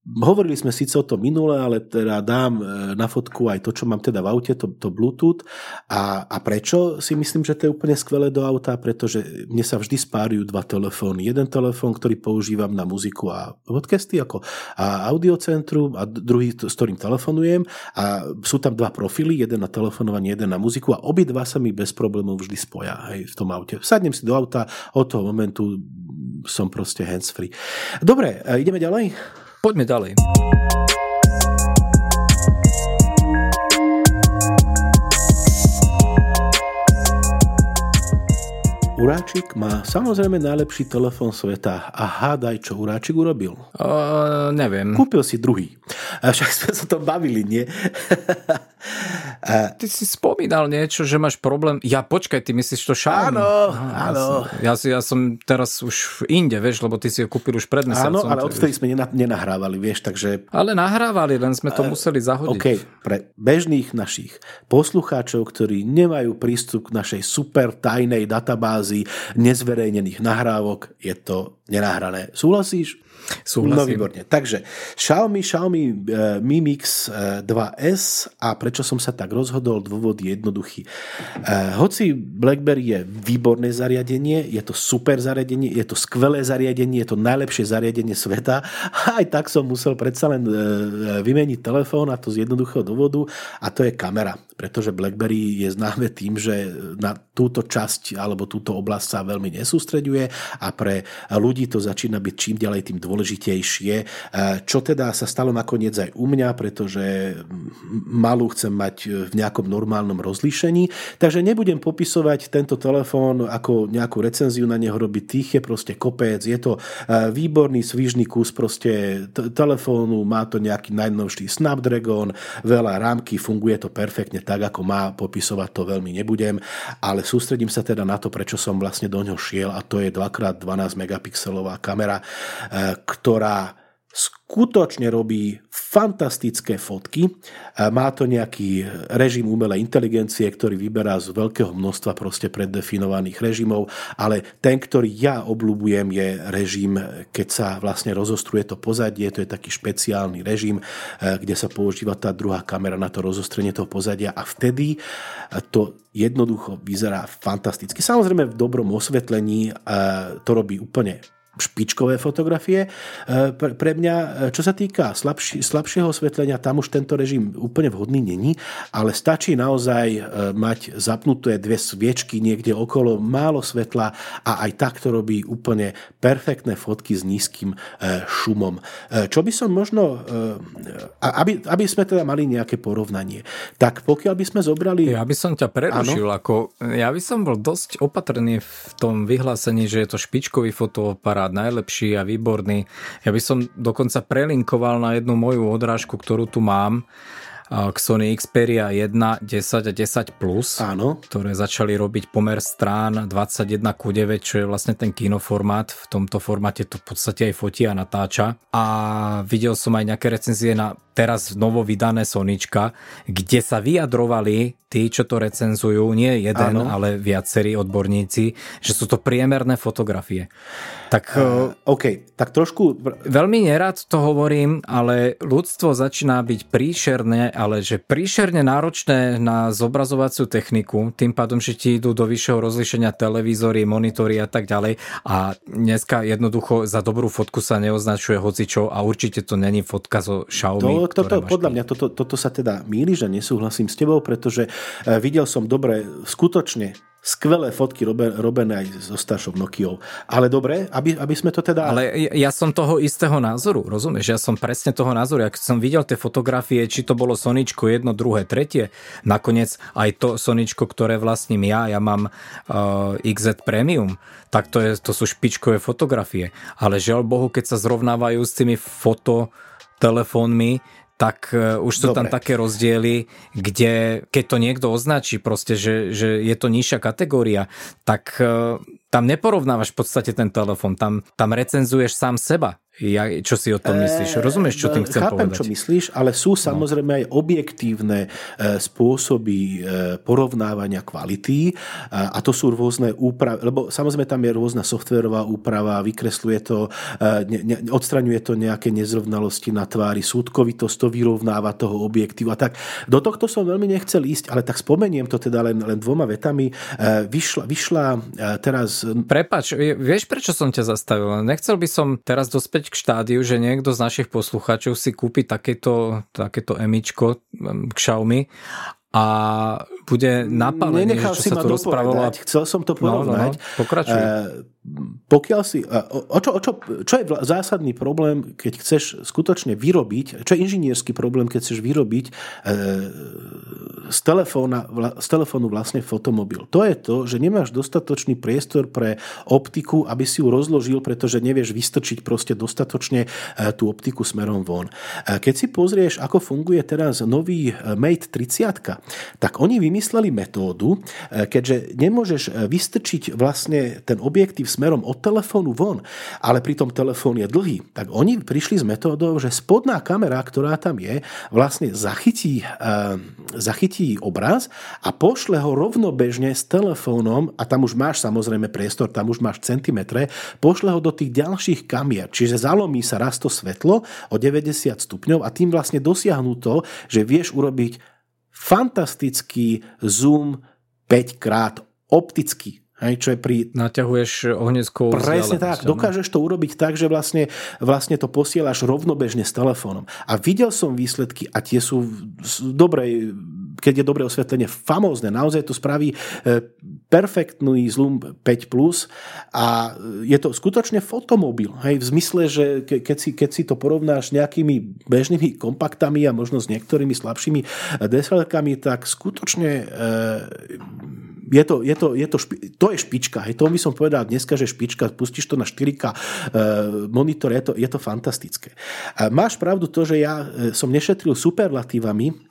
Hovorili sme síce o tom minule, ale teda dám e, na fotku aj to, čo mám teda v aute, to, to Bluetooth. A, a prečo si myslím, že to je úplne skvelé do auta? Pretože mne sa vždy spárujú dva telefóny. Jeden telefón, ktorý používam na muziku a podcasty ako a audiocentrum a druhý, s ktorým telefonujem. A sú tam dva profily, jeden na telefonovanie, jeden na muziku a obidva sa mi bez problémov vždy spoja aj v tom aute. Sadnem si do auta, od toho momentu som proste hands-free. Dobre, e, ideme ďalej? Poďme ďalej. Uráčik má samozrejme najlepší telefón sveta a hádaj, čo Uráčik urobil. Uh, neviem. Kúpil si druhý. A však sme sa to bavili, nie? Ty si spomínal niečo, že máš problém. Ja počkaj, ty myslíš to Xiaomi? Áno, áno. Ja, ja, ja som teraz už inde, vieš, lebo ty si ho kúpil už pred mesiacom. Áno, ale odtedy sme nenahrávali, vieš, takže... Ale nahrávali, len sme to uh, museli zahodiť. OK, pre bežných našich poslucháčov, ktorí nemajú prístup k našej super tajnej databázi nezverejnených nahrávok, je to nenahrané. Súhlasíš? Súhlasím. No výborne. Takže Xiaomi, Xiaomi uh, Mi Mix uh, 2S a prečo som sa tak rozhodol, dôvod je jednoduchý. Hoci BlackBerry je výborné zariadenie, je to super zariadenie, je to skvelé zariadenie, je to najlepšie zariadenie sveta, aj tak som musel predsa len vymeniť telefón a to z jednoduchého dôvodu a to je kamera pretože BlackBerry je známe tým, že na túto časť alebo túto oblasť sa veľmi nesústreďuje a pre ľudí to začína byť čím ďalej tým dôležitejšie. E, čo teda sa stalo nakoniec aj u mňa, pretože malú chcem mať v nejakom normálnom rozlíšení, takže nebudem popisovať tento telefón ako nejakú recenziu na neho robiť. Tých je proste kopec, je to e, výborný svížný kus proste telefónu, má to nejaký najnovší Snapdragon, veľa rámky, funguje to perfektne tak, ako má, popisovať to veľmi nebudem, ale sústredím sa teda na to, prečo som vlastne do ňoho šiel a to je 2x12 megapixelová kamera, eh, ktorá skutočne robí fantastické fotky. Má to nejaký režim umelej inteligencie, ktorý vyberá z veľkého množstva proste preddefinovaných režimov, ale ten, ktorý ja obľúbujem, je režim, keď sa vlastne rozostruje to pozadie, to je taký špeciálny režim, kde sa používa tá druhá kamera na to rozostrenie toho pozadia a vtedy to jednoducho vyzerá fantasticky. Samozrejme v dobrom osvetlení to robí úplne špičkové fotografie. E, pre mňa, e, čo sa týka slabši, slabšieho osvetlenia, tam už tento režim úplne vhodný není, ale stačí naozaj e, mať zapnuté dve sviečky niekde okolo, málo svetla a aj tak to robí úplne perfektné fotky s nízkym šumom. Čo by som možno, aby, aby sme teda mali nejaké porovnanie, tak pokiaľ by sme zobrali... Ja by som ťa prerušil, ano? ako ja by som bol dosť opatrný v tom vyhlásení, že je to špičkový fotoaparát akurát najlepší a výborný. Ja by som dokonca prelinkoval na jednu moju odrážku, ktorú tu mám k Sony Xperia 1, 10 a 10 Plus, Áno. ktoré začali robiť pomer strán 21 ku 9, čo je vlastne ten kinoformát. V tomto formáte to v podstate aj fotí a natáča. A videl som aj nejaké recenzie na teraz novo vydané Sonička, kde sa vyjadrovali tí, čo to recenzujú, nie jeden, Áno. ale viacerí odborníci, že sú to priemerné fotografie. Tak, uh, OK, tak trošku... Veľmi nerad to hovorím, ale ľudstvo začína byť príšerné, ale že príšerne náročné na zobrazovaciu techniku, tým pádom, že ti idú do vyššieho rozlišenia televízory, monitory a tak ďalej a dneska jednoducho za dobrú fotku sa neoznačuje hocičo a určite to není fotka zo Xiaomi. To, toto, podľa mňa toto, toto sa teda míli, že nesúhlasím s tebou, pretože E, videl som dobre, skutočne skvelé fotky robené aj so staršou Nokiou. Ale dobre, aby, aby sme to teda... Ale ja som toho istého názoru, rozumieš? Ja som presne toho názoru. Ak som videl tie fotografie, či to bolo Soničko jedno, druhé, tretie, nakoniec aj to Soničko, ktoré vlastním ja, ja mám uh, XZ Premium, tak to, je, to sú špičkové fotografie. Ale žiaľ Bohu, keď sa zrovnávajú s tými foto telefónmi, tak e, už sú Dobre. tam také rozdiely, kde keď to niekto označí proste, že, že je to nižšia kategória, tak e, tam neporovnávaš v podstate ten telefon, tam, tam recenzuješ sám seba. Ja, čo si o tom myslíš? Rozumieš, čo tým chcem Chápem, povedať? čo myslíš, ale sú no. samozrejme aj objektívne spôsoby porovnávania kvality a to sú rôzne úpravy, lebo samozrejme tam je rôzna softverová úprava, vykresluje to, ne, ne, odstraňuje to nejaké nezrovnalosti na tvári, súdkovitosť to vyrovnáva toho objektívu a tak. Do tohto som veľmi nechcel ísť, ale tak spomeniem to teda len, len dvoma vetami. Vyšla, vyšla teraz... Prepač, vieš prečo som ťa zastavil? Nechcel by som teraz dospäť k štádiu, že niekto z našich poslucháčov si kúpi takéto, takéto emičko k Xiaomi a bude napálený, Nenechal čo si sa tu rozprávalo. Chcel som to porovnať. No, no, no. Pokračuj. E, pokiaľ si, o čo, o čo, čo je zásadný problém, keď chceš skutočne vyrobiť, čo je inžinierský problém, keď chceš vyrobiť e, z, telefóna, z telefónu vlastne fotomobil. To je to, že nemáš dostatočný priestor pre optiku, aby si ju rozložil, pretože nevieš vystrčiť proste dostatočne tú optiku smerom von. Keď si pozrieš, ako funguje teraz nový Mate 30, tak oni vymysleli metódu, e, keďže nemôžeš e, vystrčiť vlastne ten objektív smerom od telefónu von, ale pritom telefón je dlhý, tak oni prišli s metódou, že spodná kamera, ktorá tam je, vlastne zachytí, uh, zachytí obraz a pošle ho rovnobežne s telefónom, a tam už máš samozrejme priestor, tam už máš centimetre, pošle ho do tých ďalších kamier, čiže zalomí sa raz to svetlo o 90 stupňov a tým vlastne dosiahnu to, že vieš urobiť fantastický zoom 5 krát opticky. Hej, čo je pri... Naťahuješ ohniskovú Presne tak. Dokážeš to urobiť tak, že vlastne, vlastne to posielaš rovnobežne s telefónom. A videl som výsledky a tie sú dobre, keď je dobré osvetlenie, famózne. Naozaj to spraví e, perfektný Zoom 5 Plus a je to skutočne fotomobil. Hej, v zmysle, že keď si, keď si to porovnáš s nejakými bežnými kompaktami a možno s niektorými slabšími dslr tak skutočne e, je to, je to, je to, špi, to je špička. Hej, to by som povedal dneska, že špička, pustíš to na 4K e, monitor, je to, je to fantastické. E, máš pravdu to, že ja e, som nešetril superlatívami,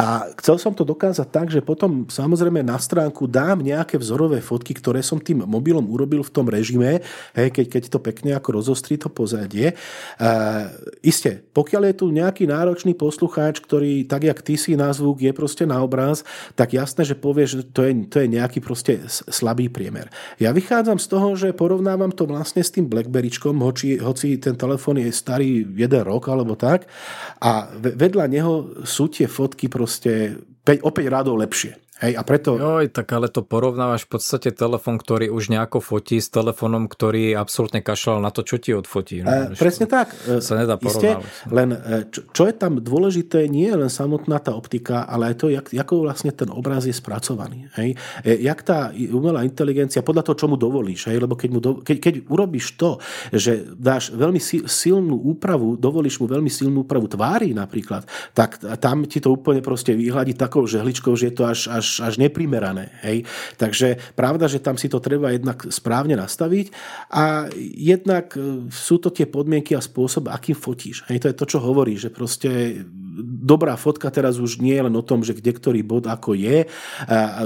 a chcel som to dokázať tak, že potom samozrejme na stránku dám nejaké vzorové fotky, ktoré som tým mobilom urobil v tom režime, hej, keď, keď to pekne ako rozostrí to pozadie. Uh, isté, pokiaľ je tu nejaký náročný poslucháč, ktorý tak, jak ty si na zvuk, je proste na obraz, tak jasné, že povie, že to je, to je nejaký proste slabý priemer. Ja vychádzam z toho, že porovnávam to vlastne s tým Blackberryčkom, hoci, hoci ten telefón je starý jeden rok alebo tak, a vedľa neho sú tie fotky proste 5, o 5 rádov lepšie. Hej, a preto... Joj, tak ale to porovnávaš v podstate telefon, ktorý už nejako fotí s telefónom, ktorý absolútne kašľal na to, čo ti odfotí. No, e, presne tak. E, sa nedá porovnávať. Isté, len e, čo, čo je tam dôležité, nie je len samotná tá optika, ale aj to, jak, ako vlastne ten obraz je spracovaný. Hej. E, jak tá umelá inteligencia, podľa toho, čo mu dovolíš, hej, lebo keď, mu do, keď, keď urobíš to, že dáš veľmi silnú úpravu, dovolíš mu veľmi silnú úpravu tvári napríklad, tak tam ti to úplne proste vyhľadí takou žehličkou, že je to až, až až, neprimerané. Hej? Takže pravda, že tam si to treba jednak správne nastaviť a jednak e, sú to tie podmienky a spôsob, akým fotíš. Hej? To je to, čo hovorí, že proste dobrá fotka teraz už nie je len o tom, že kde ktorý bod ako je,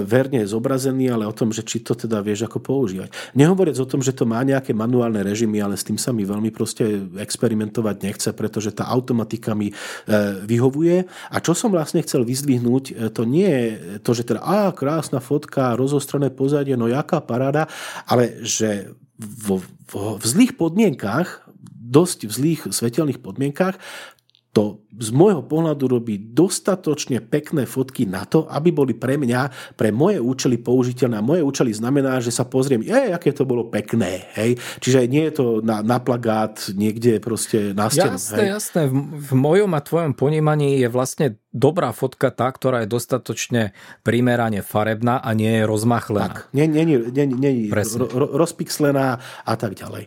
verne je zobrazený, ale o tom, že či to teda vieš ako používať. Nehovoriac o tom, že to má nejaké manuálne režimy, ale s tým sa mi veľmi proste experimentovať nechce, pretože tá automatika mi e, vyhovuje. A čo som vlastne chcel vyzdvihnúť, e, to nie je to, že teda a krásna fotka, rozostrané pozadie, no jaká paráda, ale že vo, vo, v zlých podmienkách, dosť v zlých svetelných podmienkách, to z môjho pohľadu robí dostatočne pekné fotky na to, aby boli pre mňa, pre moje účely použiteľné. A moje účely znamená, že sa pozriem, je, aké to bolo pekné. Hej? Čiže nie je to na, na plagát niekde proste na stenu. Jasné, hej? jasné. V, v mojom a tvojom ponímaní je vlastne dobrá fotka tá, ktorá je dostatočne primerane farebná a nie je rozmachlená. Tak, nie, nie, nie, nie, nie ro, ro, rozpixlená a tak ďalej.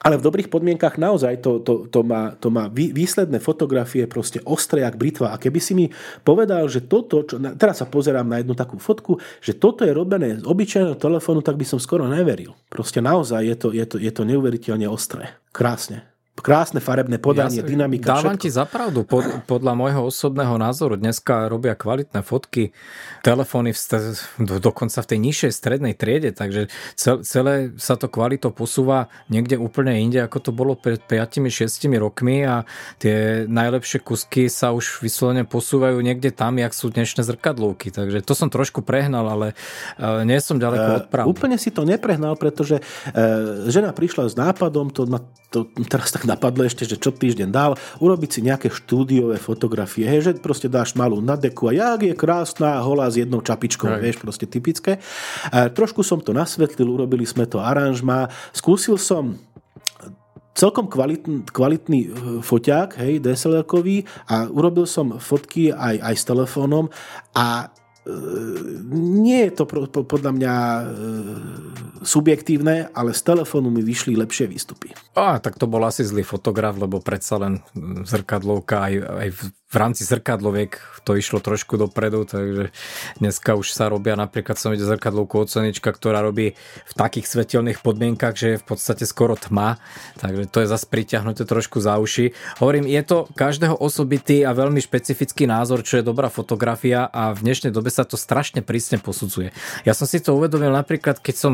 Ale v dobrých podmienkach naozaj to, to, to, má, to má výsledné fotografie proste ostré jak britva. A keby si mi povedal, že toto, čo, teraz sa pozerám na jednu takú fotku, že toto je robené z obyčajného telefónu, tak by som skoro neveril. Proste naozaj je to, je to, je to neuveriteľne ostré. Krásne krásne farebné podanie, ja, dynamika. Dávam všetko. ti zapravdu, pod, podľa môjho osobného názoru. Dneska robia kvalitné fotky, telefóny v, dokonca v tej nižšej strednej triede, takže celé sa to kvalito posúva niekde úplne inde, ako to bolo pred 5-6 rokmi a tie najlepšie kusky sa už vyslovene posúvajú niekde tam, jak sú dnešné zrkadlúky. Takže to som trošku prehnal, ale uh, nie som ďaleko uh, od pravdy. Úplne si to neprehnal, pretože uh, žena prišla s nápadom, to ma to teraz tak napadlo ešte, že čo týždeň dal, urobiť si nejaké štúdiové fotografie, hej, že proste dáš malú nadeku a jak je krásna holá s jednou čapičkou, hej. vieš, proste typické. A trošku som to nasvetlil, urobili sme to aranžma, skúsil som celkom kvalitný, kvalitný foťák, hej, dslr a urobil som fotky aj, aj s telefónom a nie je to podľa mňa e, subjektívne, ale z telefónu mi vyšli lepšie výstupy. A tak to bol asi zlý fotograf, lebo predsa len zrkadlovka aj, aj v rámci zrkadloviek to išlo trošku dopredu, takže dneska už sa robia, napríklad som videl zrkadlovku ocenička, ktorá robí v takých svetelných podmienkach, že je v podstate skoro tma, takže to je zase priťahnuté trošku za uši. Hovorím, je to každého osobitý a veľmi špecifický názor, čo je dobrá fotografia a v dnešnej dobe sa to strašne prísne posudzuje. Ja som si to uvedomil napríklad, keď som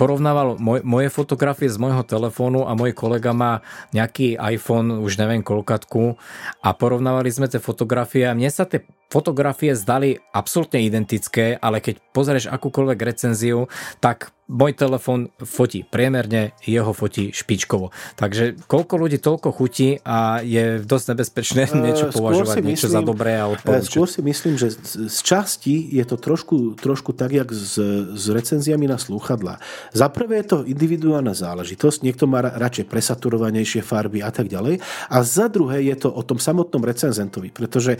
porovnával moj, moje fotografie z môjho telefónu a môj kolega má nejaký iPhone, už neviem koľkatku a porovnával porovnávali sme tie fotografie a mne sa tie fotografie zdali absolútne identické, ale keď pozrieš akúkoľvek recenziu, tak môj telefón fotí priemerne, jeho fotí špičkovo. Takže koľko ľudí toľko chutí a je dosť nebezpečné niečo považovať myslím, niečo za dobré a odporúčať. Skôr si myslím, že z časti je to trošku, trošku tak, jak s, s recenziami na slúchadla. Za prvé je to individuálna záležitosť, niekto má radšej presaturovanejšie farby a tak ďalej. A za druhé je to o tom samotnom recenzentovi, pretože e,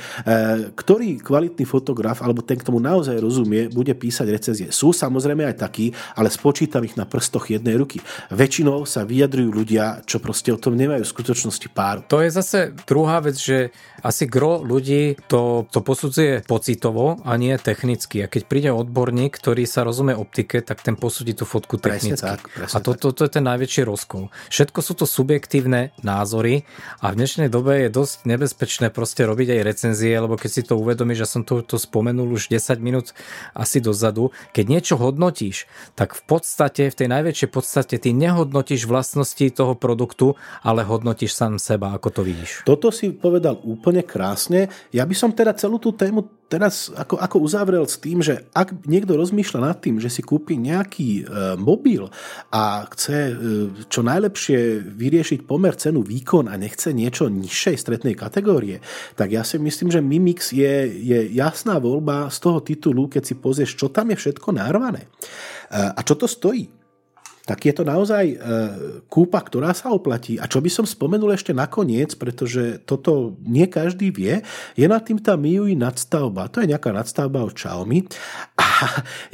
ktorý kvalitný fotograf alebo ten, k tomu naozaj rozumie, bude písať recenzie. Sú samozrejme aj takí, ale spočítam ich na prstoch jednej ruky. Väčšinou sa vyjadrujú ľudia, čo proste o tom nemajú v skutočnosti pár. To je zase druhá vec, že asi gro ľudí to, to posudzuje pocitovo a nie technicky. A keď príde odborník, ktorý sa rozumie optike, tak ten posudí tú fotku technicky. Presne tak, presne a to, to, to je ten najväčší rozkol. Všetko sú to subjektívne názory a v dnešnej dobe je dosť nebezpečné proste robiť aj recenzie, lebo keď si to uvedomíš, že som to, to spomenul už 10 minút asi dozadu, keď niečo hodnotíš, tak v podstate, v tej najväčšej podstate ty nehodnotíš vlastnosti toho produktu, ale hodnotíš sám seba, ako to vidíš. Toto si povedal úplne krásne. Ja by som teda celú tú tému teraz ako, ako uzavrel s tým, že ak niekto rozmýšľa nad tým, že si kúpi nejaký e, mobil a chce e, čo najlepšie vyriešiť pomer cenu výkon a nechce niečo nižšej stretnej kategórie, tak ja si myslím, že Mimix je, je jasná voľba z toho titulu, keď si pozrieš, čo tam je všetko narvané. A čo to stojí? Tak je to naozaj e, kúpa, ktorá sa oplatí. A čo by som spomenul ešte nakoniec, pretože toto nie každý vie, je nad tým tá MIUI nadstavba. To je nejaká nadstavba od Xiaomi. A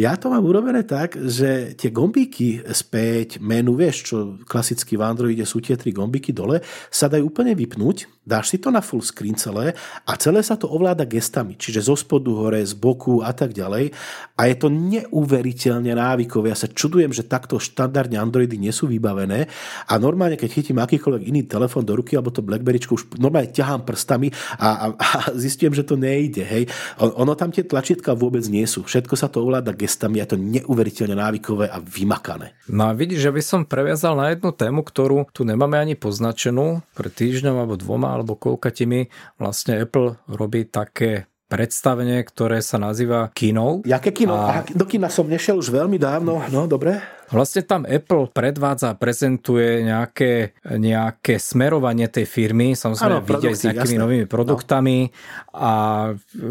ja to mám urobené tak, že tie gombíky späť, menu, vieš, čo klasicky v Androide sú tie tri gombíky dole, sa dajú úplne vypnúť dáš si to na full screen celé a celé sa to ovláda gestami, čiže zo spodu hore, z boku a tak ďalej. A je to neuveriteľne návykové. Ja sa čudujem, že takto štandardne Androidy nie sú vybavené a normálne, keď chytím akýkoľvek iný telefón do ruky alebo to Blackberryčko, už normálne ťahám prstami a, a, a zistím, že to nejde. Hej. Ono tam tie tlačítka vôbec nie sú. Všetko sa to ovláda gestami a je to neuveriteľne návykové a vymakané. No a vidíš, že by som previazal na jednu tému, ktorú tu nemáme ani poznačenú pred týždňom alebo dvoma alebo koľkatimi vlastne Apple robí také predstavenie, ktoré sa nazýva Kino. Jaké kino? A... do kina som nešiel už veľmi dávno, no dobre. Vlastne tam Apple predvádza, prezentuje nejaké, nejaké smerovanie tej firmy, samozrejme vidia s nejakými jasné. novými produktami no. a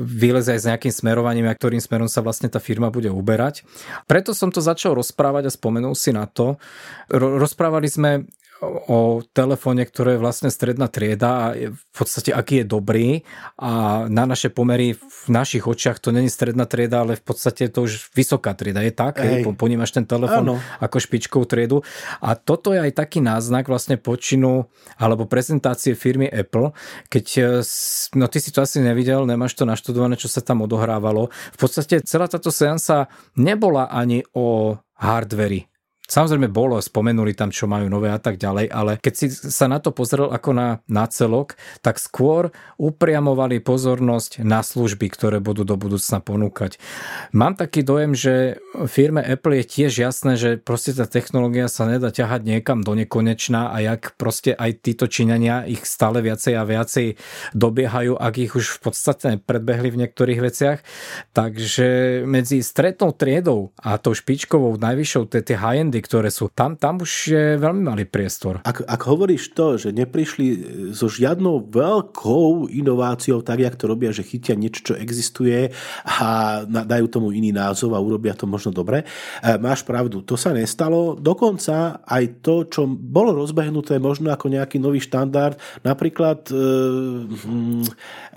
vyleze aj s nejakým smerovaním, a ktorým smerom sa vlastne tá firma bude uberať. Preto som to začal rozprávať a spomenul si na to. Rozprávali sme o telefóne, ktoré je vlastne stredná trieda a v podstate aký je dobrý a na naše pomery v našich očiach to není stredná trieda, ale v podstate to už vysoká trieda. Je tak? Hej. Ponímaš ten telefón ako špičkovú triedu a toto je aj taký náznak vlastne počinu alebo prezentácie firmy Apple, keď no ty si to asi nevidel, nemáš to naštudované, čo sa tam odohrávalo. V podstate celá táto seansa nebola ani o hardveri Samozrejme bolo, spomenuli tam, čo majú nové a tak ďalej, ale keď si sa na to pozrel ako na, na celok, tak skôr upriamovali pozornosť na služby, ktoré budú do budúcna ponúkať. Mám taký dojem, že firme Apple je tiež jasné, že proste tá technológia sa nedá ťahať niekam do nekonečná a jak proste aj títo činenia ich stále viacej a viacej dobiehajú, ak ich už v podstate predbehli v niektorých veciach. Takže medzi stretnou triedou a tou špičkovou najvyššou, tie high trendy, ktoré sú. Tam, tam už je veľmi malý priestor. Ak, ak hovoríš to, že neprišli so žiadnou veľkou inováciou, tak jak to robia, že chytia niečo, čo existuje a dajú tomu iný názov a urobia to možno dobre, e, máš pravdu. To sa nestalo. Dokonca aj to, čo bolo rozbehnuté možno ako nejaký nový štandard, napríklad e, hm,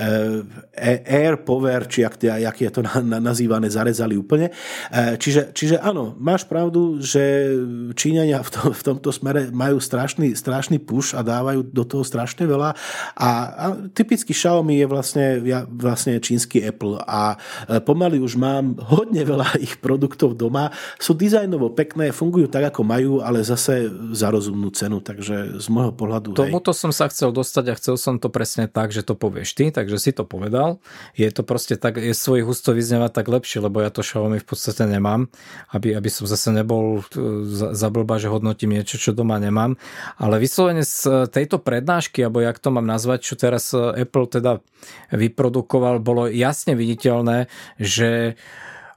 e, Air Power, či jak, jak je to nazývané, zarezali úplne. Čiže, čiže áno, máš pravdu, že Číňania v, to, v tomto smere majú strašný, strašný push a dávajú do toho strašne veľa. A, a typický Xiaomi je vlastne, ja, vlastne čínsky Apple. A e, pomaly už mám hodne veľa ich produktov doma, sú dizajnovo pekné, fungujú tak, ako majú, ale zase za rozumnú cenu, takže z môjho pohľadu Tomuto hej. som sa chcel dostať a chcel som to presne tak, že to povieš ty, takže si to povedal. Je to proste tak, je svojich ústo vyznievať tak lepšie, lebo ja to Xiaomi v podstate nemám, aby, aby som zase nebol za blba, že hodnotím niečo, čo doma nemám. Ale vyslovene z tejto prednášky, alebo jak to mám nazvať, čo teraz Apple teda vyprodukoval, bolo jasne viditeľné, že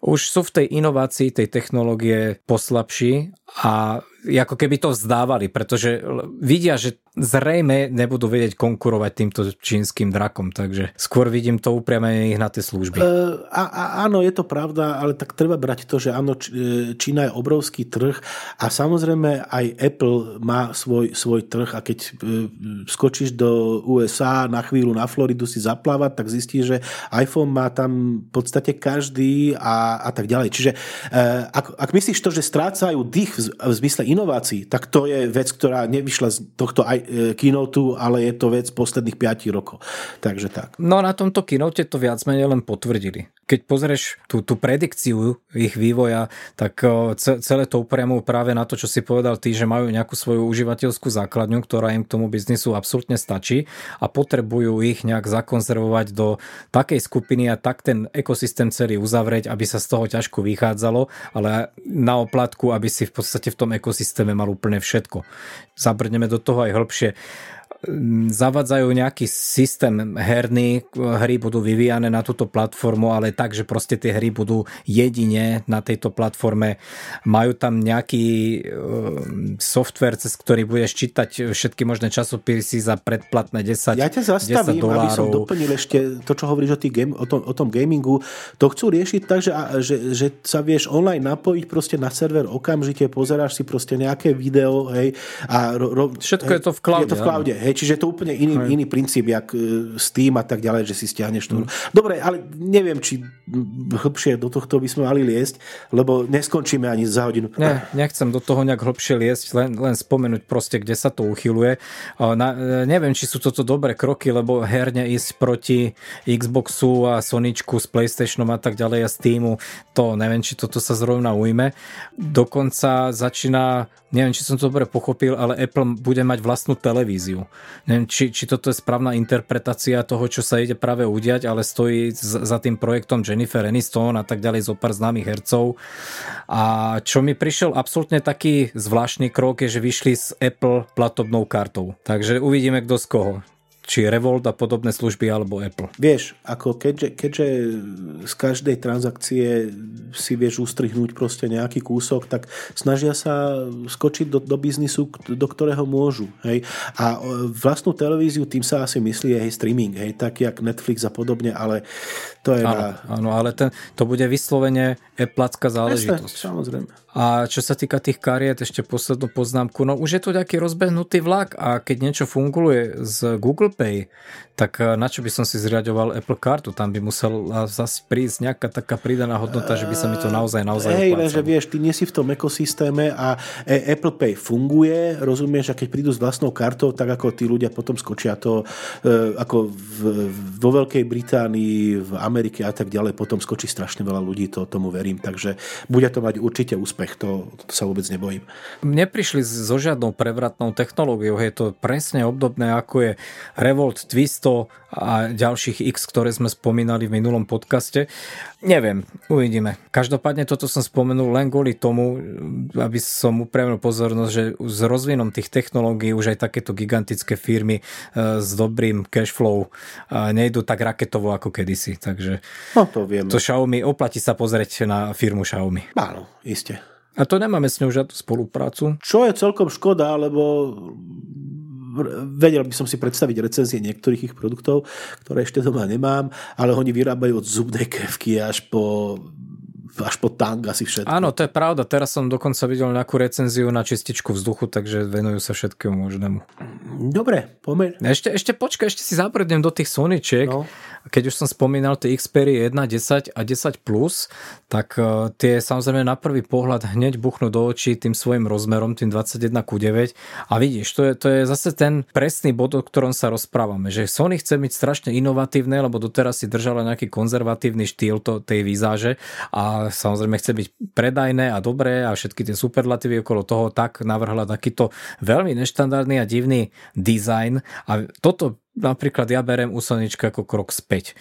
už sú v tej inovácii, tej technológie poslabší a ako keby to vzdávali, pretože vidia, že zrejme nebudú vedieť konkurovať týmto čínskym drakom, takže skôr vidím to upriamenie ich na tie služby. E, a, a, áno, je to pravda, ale tak treba brať to, že áno, e, Čína je obrovský trh a samozrejme aj Apple má svoj, svoj trh a keď e, skočíš do USA na chvíľu na Floridu si zaplávať, tak zistíš, že iPhone má tam v podstate každý a, a tak ďalej. Čiže e, ak, ak myslíš to, že strácajú dých v, v zmysle inovácií, tak to je vec, ktorá nevyšla z tohto E, keynote, ale je to vec posledných 5 rokov. Takže tak. No na tomto keynote to viac menej len potvrdili. Keď pozrieš tú, tú predikciu ich vývoja, tak e, celé to upriamujú práve na to, čo si povedal ty, že majú nejakú svoju užívateľskú základňu, ktorá im k tomu biznisu absolútne stačí a potrebujú ich nejak zakonzervovať do takej skupiny a tak ten ekosystém celý uzavrieť, aby sa z toho ťažko vychádzalo, ale na oplatku, aby si v podstate v tom ekosystéme mal úplne všetko. Zabrneme do toho aj lepšie zavadzajú nejaký systém herný, hry budú vyvíjane na túto platformu, ale tak, že proste tie hry budú jedine na tejto platforme. Majú tam nejaký software, cez ktorý budeš čítať všetky možné časopisy za predplatné 10 Ja ťa zastavím, 10 aby som doplnil ešte to, čo hovoríš o, game, o, tom, o tom gamingu. To chcú riešiť tak, že, že, že sa vieš online napojiť proste na server okamžite, pozeráš si proste nejaké video, hej, a ro, ro, Všetko hej, je to v cloude. Je to v cloude, hej, čiže je to úplne iný, iný princíp, jak e, Steam a tak ďalej, že si stiahneš to. Mm. Dobre, ale neviem, či hĺbšie do tohto by sme mali liesť, lebo neskončíme ani za hodinu. Ne, nechcem do toho nejak hĺbšie liesť, len, len spomenúť proste, kde sa to uchyluje. Na, e, neviem, či sú toto dobré kroky, lebo herne ísť proti Xboxu a Soničku s Playstationom a tak ďalej a Steamu, to neviem, či toto sa zrovna ujme. Dokonca začína neviem, či som to dobre pochopil, ale Apple bude mať vlastnú televíziu. Neviem, či, či toto je správna interpretácia toho, čo sa ide práve udiať, ale stojí za tým projektom Jennifer Aniston a tak ďalej zo pár známych hercov. A čo mi prišiel absolútne taký zvláštny krok je, že vyšli s Apple platobnou kartou. Takže uvidíme, kto z koho či Revolt a podobné služby alebo Apple. Vieš, ako keďže, keďže z každej transakcie si vieš ustrihnúť proste nejaký kúsok, tak snažia sa skočiť do, do biznisu, do ktorého môžu. Hej? A vlastnú televíziu, tým sa asi myslí aj streaming, hej? tak jak Netflix a podobne, ale to je áno, na... Áno, ale ten, to bude vyslovene Appleacká záležitosť. Jasne, samozrejme. A čo sa týka tých kariet, ešte poslednú poznámku, no už je to nejaký rozbehnutý vlak a keď niečo funguje z Google Pay, tak eh, na čo by som si zriadoval Apple kartu? Tam by musel zase prísť nejaká taká pridaná hodnota, že by sa mi to naozaj naozaj Hej, že vieš, ty nie si v tom ekosystéme a e, Apple Pay funguje, rozumieš, a keď prídu s vlastnou kartou, tak ako tí ľudia potom skočia to, ako v, vo Veľkej Británii, v Amerike a tak ďalej, potom skočí strašne veľa ľudí, to tomu verím, takže bude to mať určite úspech to, to sa vôbec nebojím. Neprišli so žiadnou prevratnou technológiou, je to presne obdobné ako je Revolt, Twisto a ďalších X, ktoré sme spomínali v minulom podcaste. Neviem, uvidíme. Každopádne toto som spomenul len kvôli tomu, aby som upravil pozornosť, že s rozvinom tých technológií už aj takéto gigantické firmy e, s dobrým cashflow e, nejdú tak raketovo ako kedysi. Takže no, to, vieme. to Xiaomi, oplatí sa pozrieť na firmu Xiaomi. Áno, iste. A to nemáme s ňou žiadnu spoluprácu. Čo je celkom škoda, lebo vedel by som si predstaviť recenzie niektorých ich produktov, ktoré ešte doma nemám, ale oni vyrábajú od zubnej krevky až po až po tang asi všetko. Áno, to je pravda. Teraz som dokonca videl nejakú recenziu na čističku vzduchu, takže venujú sa všetkému možnému. Dobre, pomer. Ešte, ešte počkaj, ešte si zaprednem do tých Sonyčiek. No. Keď už som spomínal tie Xperia 1, 10 a 10 Plus, tak uh, tie samozrejme na prvý pohľad hneď buchnú do očí tým svojim rozmerom, tým 21 ku 9. A vidíš, to je, to je zase ten presný bod, o ktorom sa rozprávame, že Sony chce byť strašne inovatívne, lebo doteraz si držala nejaký konzervatívny štýl to, tej výzáže a samozrejme chce byť predajné a dobré a všetky tie superlatívy okolo toho, tak navrhla takýto veľmi neštandardný a divný dizajn a toto napríklad ja berem u Sonička ako krok späť.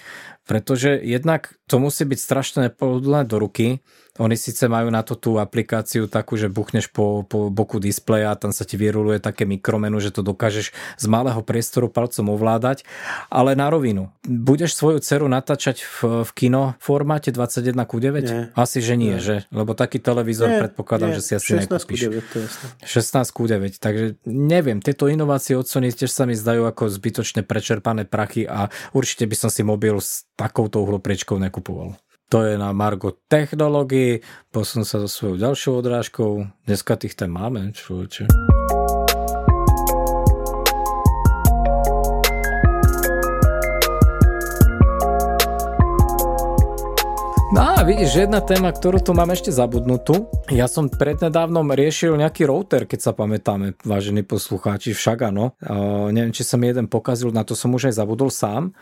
pretože jednak to musí byť strašne nepohodlné do ruky, oni síce majú na to tú aplikáciu takú, že buchneš po, po boku displeja a tam sa ti vyruluje také mikromenu, že to dokážeš z malého priestoru palcom ovládať, ale na rovinu. Budeš svoju dceru natáčať v, v kino formáte 21 ku 9? Nie. Asi, že nie, nie. že? Lebo taký televízor nie, predpokladám, nie. že si asi 16 nekúpiš. 16 ku 9, takže neviem, tieto inovácie od Sony tiež sa mi zdajú ako zbytočne prečerpané prachy a určite by som si mobil s takouto uhlopriečkou nekupoval. To je na Margo technológií. Posun sa so svojou ďalšou odrážkou. Dneska tých tém máme, človeče. No a vidíš, jedna téma, ktorú tu mám ešte zabudnutú. Ja som prednedávnom riešil nejaký router, keď sa pamätáme, vážení poslucháči, však áno. Uh, neviem, či sa mi jeden pokazil, na to som už aj zabudol sám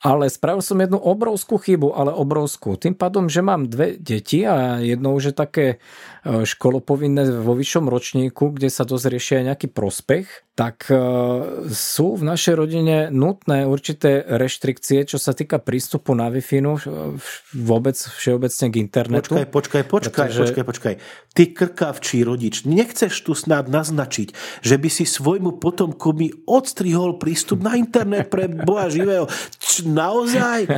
ale spravil som jednu obrovskú chybu, ale obrovskú. Tým pádom, že mám dve deti a jedno už je také e, školopovinné vo vyššom ročníku, kde sa dosť riešia nejaký prospech, tak e, sú v našej rodine nutné určité reštrikcie, čo sa týka prístupu na Wi-Fi vôbec všeobecne k internetu. Počkaj, počkaj, počkaj, pretože... počkaj, počkaj. Ty krkavčí rodič, nechceš tu snad naznačiť, že by si svojmu potomkovi odstrihol prístup na internet pre Boha živého naozaj?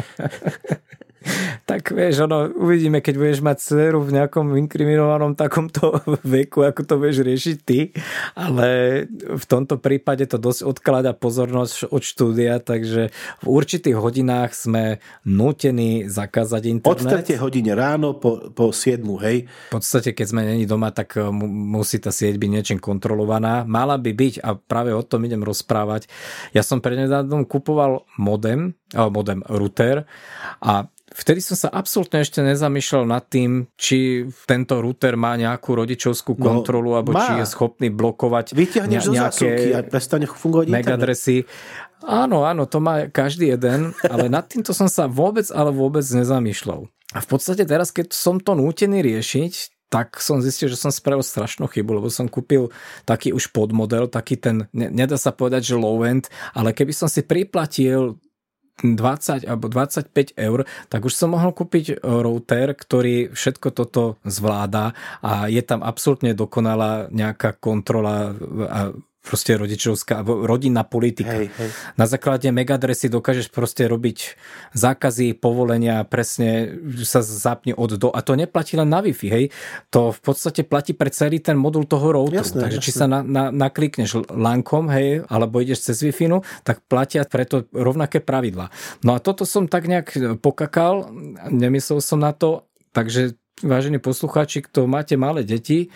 tak vieš, ono, uvidíme, keď budeš mať dceru v nejakom inkriminovanom takomto veku, ako to budeš riešiť ty, ale v tomto prípade to dosť odklada pozornosť od štúdia, takže v určitých hodinách sme nutení zakázať internet. Od 3 hodine ráno po, po 7, hej? V podstate, keď sme není doma, tak eh, musí tá sieť byť niečím kontrolovaná. Mala by byť, a práve o tom idem rozprávať. Ja som prednedávnom kupoval modem, modem router a Vtedy som sa absolútne ešte nezamýšľal nad tým, či tento router má nejakú rodičovskú no, kontrolu, no, alebo má. či je schopný blokovať ne- nejaké a prestane fungovať megadresy. Áno, áno, to má každý jeden, ale nad týmto som sa vôbec, ale vôbec nezamýšľal. A v podstate teraz, keď som to nútený riešiť, tak som zistil, že som spravil strašnú chybu, lebo som kúpil taký už podmodel, taký ten, nedá sa povedať, že low end, ale keby som si priplatil 20 alebo 25 eur, tak už som mohol kúpiť e, router, ktorý všetko toto zvláda a je tam absolútne dokonalá nejaká kontrola a proste rodičovská, rodinná politika. Hej, hej. Na základe megadresy dokážeš proste robiť zákazy, povolenia, presne sa zapne od do. A to neplatí len na Wi-Fi, hej. To v podstate platí pre celý ten modul toho routeru. Jasné, Takže jasné. či sa na, na, naklikneš lankom, hej, alebo ideš cez Wi-Fi, no, tak platia preto rovnaké pravidla. No a toto som tak nejak pokakal, nemyslel som na to, takže vážení poslucháči, kto máte malé deti,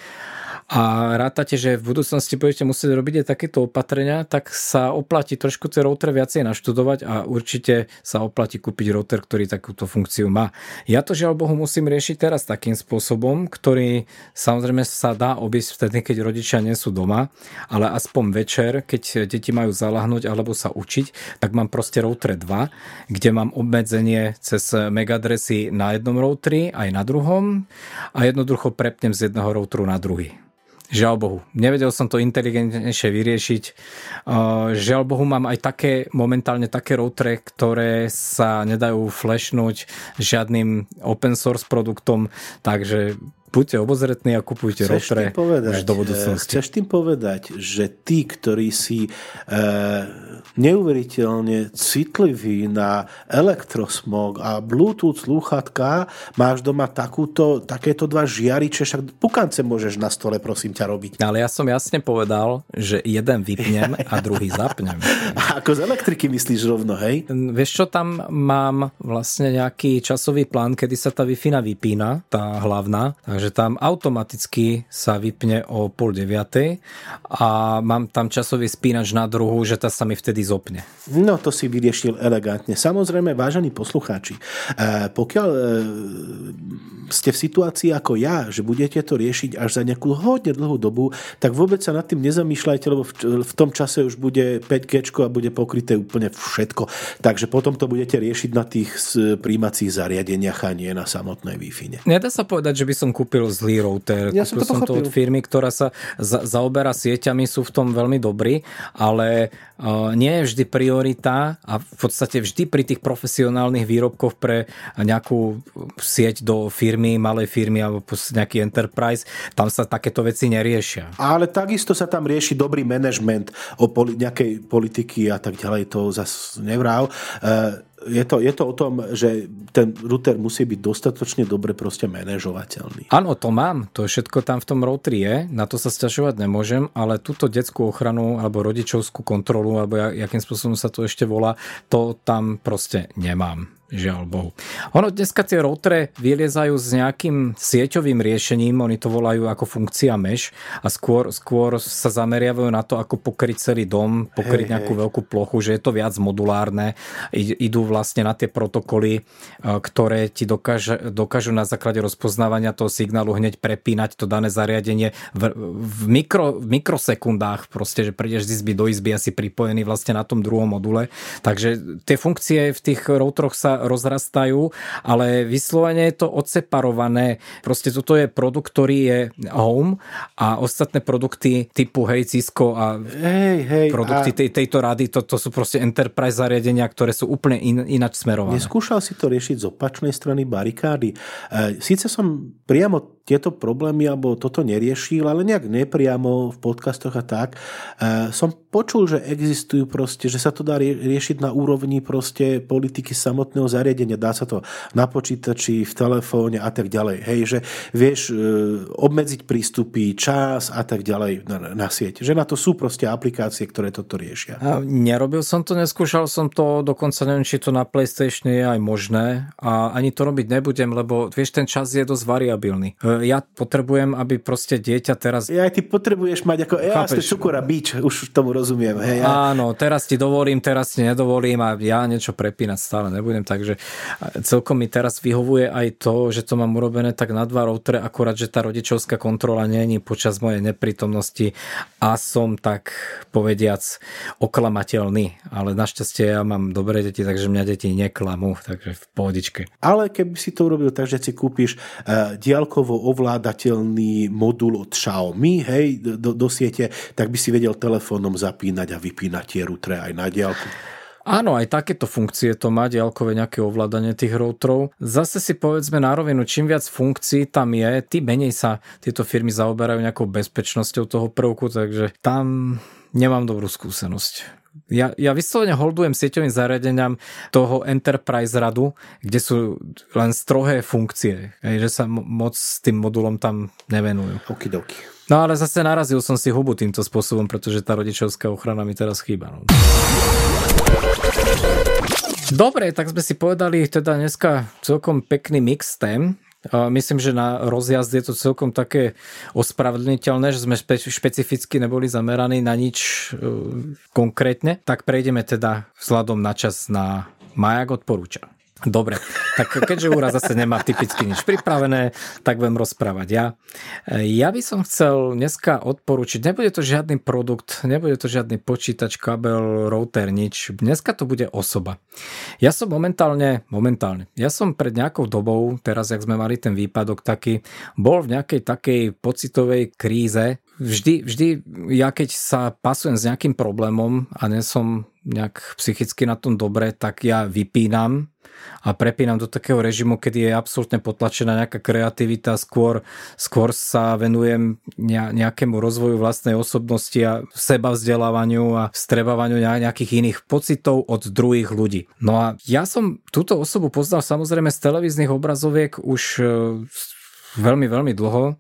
a rátate, že v budúcnosti budete musieť robiť aj takéto opatrenia, tak sa oplatí trošku tie router viacej naštudovať a určite sa oplatí kúpiť router, ktorý takúto funkciu má. Ja to žiaľ Bohu musím riešiť teraz takým spôsobom, ktorý samozrejme sa dá obísť vtedy, keď rodičia nie sú doma, ale aspoň večer, keď deti majú zalahnúť alebo sa učiť, tak mám proste router 2, kde mám obmedzenie cez megadresy na jednom routeri aj na druhom a jednoducho prepnem z jedného routeru na druhý. Žiaľ Bohu. Nevedel som to inteligentnejšie vyriešiť. Žiaľ Bohu mám aj také, momentálne také routere, ktoré sa nedajú flashnúť žiadnym open source produktom, takže buďte obozretní a kupujte chceš rotre povedať, už do budúcnosti. Chceš tým povedať, že tí, ktorí si e, neuveriteľne citliví na elektrosmog a bluetooth slúchatka, máš doma takúto, takéto dva žiariče, však pukance môžeš na stole prosím ťa robiť. Ale ja som jasne povedal, že jeden vypnem a druhý zapnem. A ako z elektriky myslíš rovno, hej? Vieš čo, tam mám vlastne nejaký časový plán, kedy sa tá wi vypína, tá hlavná, takže tam automaticky sa vypne o pol deviatej a mám tam časový spínač na druhu, že tá sa mi vtedy zopne. No to si vyriešil elegantne. Samozrejme, vážení poslucháči, eh, pokiaľ eh, ste v situácii ako ja, že budete to riešiť až za nejakú hodne dlhú dobu, tak vôbec sa nad tým nezamýšľajte, lebo v, tom čase už bude 5G a bude bude pokryté úplne všetko. Takže potom to budete riešiť na tých príjmacích zariadeniach a nie na samotnej Wi-Fi. Nedá sa povedať, že by som kúpil zlý router. Ja kúpil som to, som to od firmy, ktorá sa za, zaoberá sieťami, sú v tom veľmi dobrí, ale uh, nie je vždy priorita a v podstate vždy pri tých profesionálnych výrobkoch pre nejakú sieť do firmy, malej firmy alebo nejaký enterprise, tam sa takéto veci neriešia. Ale takisto sa tam rieši dobrý manažment o poli- nejakej politiky a tak ďalej, to zase nevráv. Uh, je to, je to o tom, že ten router musí byť dostatočne dobre proste manažovateľný. Áno, to mám. To všetko tam v tom routeri je. Na to sa sťažovať nemôžem, ale túto detskú ochranu alebo rodičovskú kontrolu, alebo jakým spôsobom sa to ešte volá, to tam proste nemám. Žiaľ Bohu. Ono dneska tie routere vyliezajú s nejakým sieťovým riešením, oni to volajú ako funkcia mesh a skôr, skôr sa zameriavajú na to, ako pokryť celý dom, pokryť hey, nejakú hey. veľkú plochu, že je to viac modulárne. Idú vlastne na tie protokoly, e, ktoré ti dokáže, dokážu na základe rozpoznávania toho signálu hneď prepínať to dané zariadenie v, v, mikro, v mikrosekundách, proste, že prídeš z izby do izby asi pripojený vlastne na tom druhom module. Takže tie funkcie v tých routeroch sa rozrastajú, ale vyslovene je to odseparované. Proste toto je produkt, ktorý je home a ostatné produkty typu hej, Cisco a hej, hej, produkty a... tej, tejto rady, to, to sú proste enterprise zariadenia, ktoré sú úplne in, ináč smerované. Neskúšal si to riešiť z opačnej strany barikády. E, Sice som priamo tieto problémy alebo toto neriešil, ale nejak nepriamo v podcastoch a tak. E, som počul, že existujú proste, že sa to dá riešiť na úrovni proste politiky samotného zariadenia. Dá sa to na počítači, v telefóne a tak ďalej. Hej, že vieš e, obmedziť prístupy, čas a tak ďalej na, na sieť. Že na to sú proste aplikácie, ktoré toto riešia. A nerobil som to, neskúšal som to, dokonca neviem, či to na PlayStation je aj možné a ani to robiť nebudem, lebo vieš, ten čas je dosť variabilný e, ja potrebujem, aby proste dieťa teraz... Ja aj ty potrebuješ mať ako ja ste cukor a bič, už tomu rozumiem. Hej, ja... Áno, teraz ti dovolím, teraz ti nedovolím a ja niečo prepínať stále nebudem, takže celkom mi teraz vyhovuje aj to, že to mám urobené tak na dva routere, akurát, že tá rodičovská kontrola není počas mojej neprítomnosti a som tak povediac oklamateľný, ale našťastie ja mám dobré deti, takže mňa deti neklamú, takže v pohodičke. Ale keby si to urobil tak, že si kúpiš uh, diálkovo ovládateľný modul od Xiaomi hej, do, do siete, tak by si vedel telefónom zapínať a vypínať tie routere aj na diálku. Áno, aj takéto funkcie to má, diaľkové nejaké ovládanie tých routerov. Zase si povedzme na rovinu, čím viac funkcií tam je, tým menej sa tieto firmy zaoberajú nejakou bezpečnosťou toho prvku, takže tam nemám dobrú skúsenosť. Ja, ja vyslovene holdujem sieťovým zariadeniam toho Enterprise radu, kde sú len strohé funkcie, že sa moc s tým modulom tam nevenujú. Okidoki. No ale zase narazil som si hubu týmto spôsobom, pretože tá rodičovská ochrana mi teraz chýba. No. Dobre, tak sme si povedali teda dneska celkom pekný mix tém. Myslím, že na rozjazd je to celkom také ospravedlniteľné, že sme špe- špecificky neboli zameraní na nič uh, konkrétne. Tak prejdeme teda vzhľadom na čas na Majak odporúča. Dobre, tak keďže Úra zase nemá typicky nič pripravené, tak budem rozprávať ja. Ja by som chcel dneska odporučiť, nebude to žiadny produkt, nebude to žiadny počítač, kabel, router, nič. Dneska to bude osoba. Ja som momentálne, momentálne, ja som pred nejakou dobou, teraz jak sme mali ten výpadok taký, bol v nejakej takej pocitovej kríze, vždy, vždy ja keď sa pasujem s nejakým problémom a nie som nejak psychicky na tom dobre, tak ja vypínam a prepínam do takého režimu, kedy je absolútne potlačená nejaká kreativita, skôr, skôr sa venujem nejakému rozvoju vlastnej osobnosti a seba vzdelávaniu a strebávaniu nejakých iných pocitov od druhých ľudí. No a ja som túto osobu poznal samozrejme z televíznych obrazoviek už e, veľmi, veľmi dlho.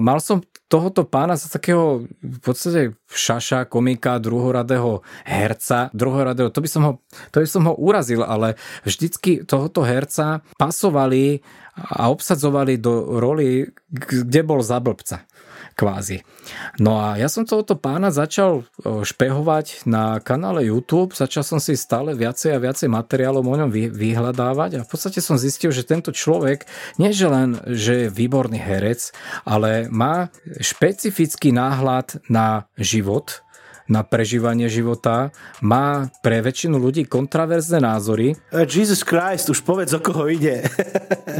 Mal som tohoto pána za takého v podstate šaša, komika, druhoradého herca, druhoradého, to by som ho, to by som ho urazil, ale vždycky tohoto herca pasovali a obsadzovali do roli, kde bol za blbca kvázi. No a ja som tohoto pána začal špehovať na kanále YouTube, začal som si stále viacej a viacej materiálov o ňom vyhľadávať a v podstate som zistil, že tento človek nie že len, že je výborný herec, ale má špecifický náhľad na život, na prežívanie života, má pre väčšinu ľudí kontraverzné názory. Jesus Christ, už povedz, o koho ide.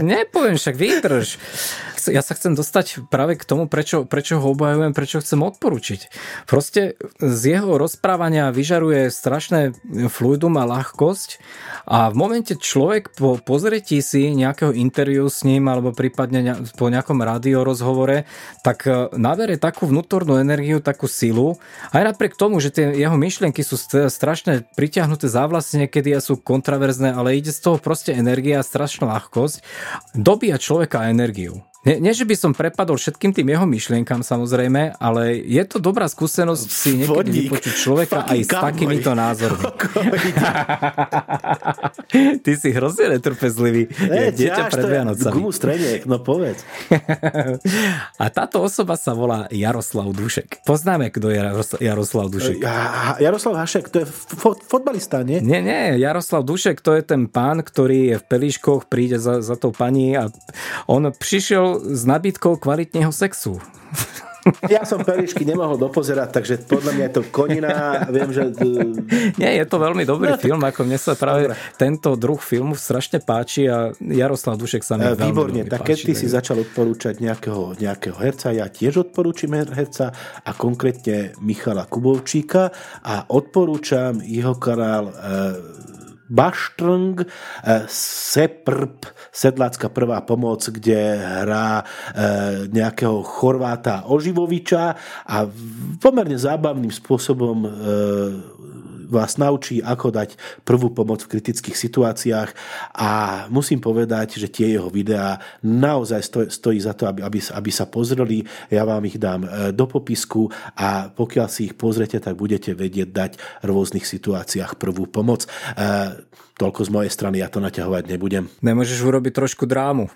Nepoviem, však vydrž. Ja sa chcem dostať práve k tomu, prečo, prečo ho obhajujem, prečo chcem odporučiť. Proste z jeho rozprávania vyžaruje strašné fluidum a ľahkosť a v momente človek po pozretí si nejakého interviu s ním alebo prípadne po nejakom radiorozhovore, tak e, nabere takú vnútornú energiu, takú silu. Aj napriek tomu, že tie jeho myšlienky sú strašne pritiahnuté závlasne, niekedy a sú kontraverzné, ale ide z toho proste energia strašná ľahkosť. Dobíja človeka energiu. Nie, nie, že by som prepadol všetkým tým jeho myšlienkam samozrejme, ale je to dobrá skúsenosť si niekedy Vodík, vypočuť človeka aj s takýmito názormi. Ty si hrozne netrpezlivý. Ne, dieťa pred Vianocami. Gumu streniek, no povedz. A táto osoba sa volá Jaroslav Dušek. Poznáme, kto je Jaroslav Dušek. Ja, Jaroslav Hašek, to je fot, fotbalista, nie? Nie, nie. Jaroslav Dušek, to je ten pán, ktorý je v pelíškoch, príde za, za tou pani a on prišiel s nabídkou kvalitného sexu. Ja som Perišky nemohol dopozerať, takže podľa mňa je to konina. Viem, že... Nie, je to veľmi dobrý no, film, ako mne sa práve Dobre. tento druh filmu strašne páči a Jaroslav Dušek sa mi e, Výborne, veľmi tak keď ty si začal odporúčať nejakého, nejakého herca, ja tiež odporúčim herca a konkrétne Michala Kubovčíka a odporúčam jeho kanál e, Baštrng, eh, Seprp, sedlácka prvá pomoc, kde hrá eh, nejakého Chorváta Oživoviča a pomerne zábavným spôsobom eh, vás naučí, ako dať prvú pomoc v kritických situáciách a musím povedať, že tie jeho videá naozaj stojí, stojí za to, aby, aby, aby sa pozreli. Ja vám ich dám e, do popisku a pokiaľ si ich pozrete, tak budete vedieť dať v rôznych situáciách prvú pomoc. E, toľko z mojej strany, ja to naťahovať nebudem. Nemôžeš urobiť trošku drámu?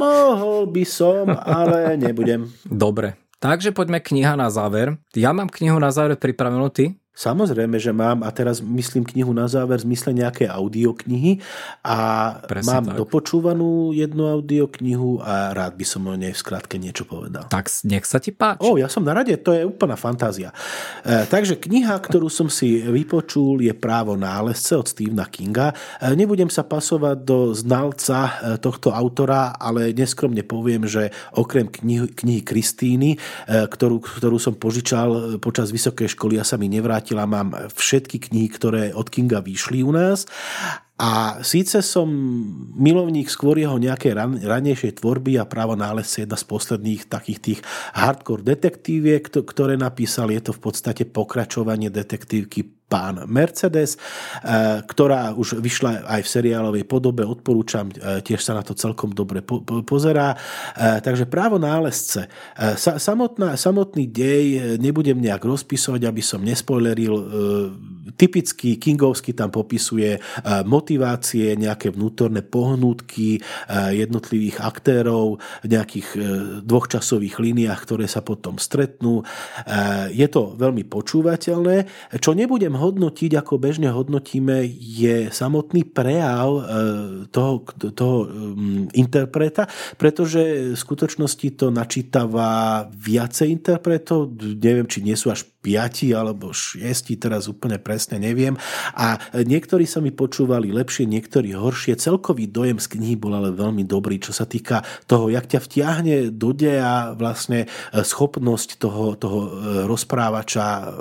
Mohol by som, ale nebudem. Dobre, takže poďme kniha na záver. Ja mám knihu na záver pripravenú, ty? Samozrejme, že mám a teraz myslím knihu na záver v zmysle nejaké audioknihy a Presne mám tak. dopočúvanú jednu audioknihu a rád by som o nej v skratke niečo povedal. Tak nech sa ti páči. O, ja som na rade, to je úplná fantázia. E, takže kniha, ktorú som si vypočul je Právo nálezce od Stephena Kinga. E, nebudem sa pasovať do znalca e, tohto autora, ale neskromne poviem, že okrem knihy, knihy Kristíny, e, ktorú, ktorú som požičal počas vysokej školy, ja sa mi nevrátil vrátila, mám všetky knihy, ktoré od Kinga vyšli u nás a síce som milovník skôr jeho nejakej ran, ranejšej tvorby a právo nálezce jedna z posledných takých tých hardcore detektíviek, ktoré napísal. Je to v podstate pokračovanie detektívky pán Mercedes, eh, ktorá už vyšla aj v seriálovej podobe, odporúčam, eh, tiež sa na to celkom dobre po, po, pozerá. Eh, takže právo nálezce. Samotná, samotný dej nebudem nejak rozpisovať, aby som nespoileril. Typický Kingovský tam popisuje motivácie, nejaké vnútorné pohnútky jednotlivých aktérov v nejakých dvoch časových líniách, ktoré sa potom stretnú. Je to veľmi počúvateľné. Čo nebudem hodnotiť, ako bežne hodnotíme, je samotný prejav e, toho, toho mm, interpreta, pretože v skutočnosti to načítava viacej interpretov, neviem, či nie sú až piati alebo šiesti, teraz úplne presne neviem. A niektorí sa mi počúvali lepšie, niektorí horšie. Celkový dojem z knihy bol ale veľmi dobrý, čo sa týka toho, jak ťa vtiahne do deja vlastne e, schopnosť toho, toho e, rozprávača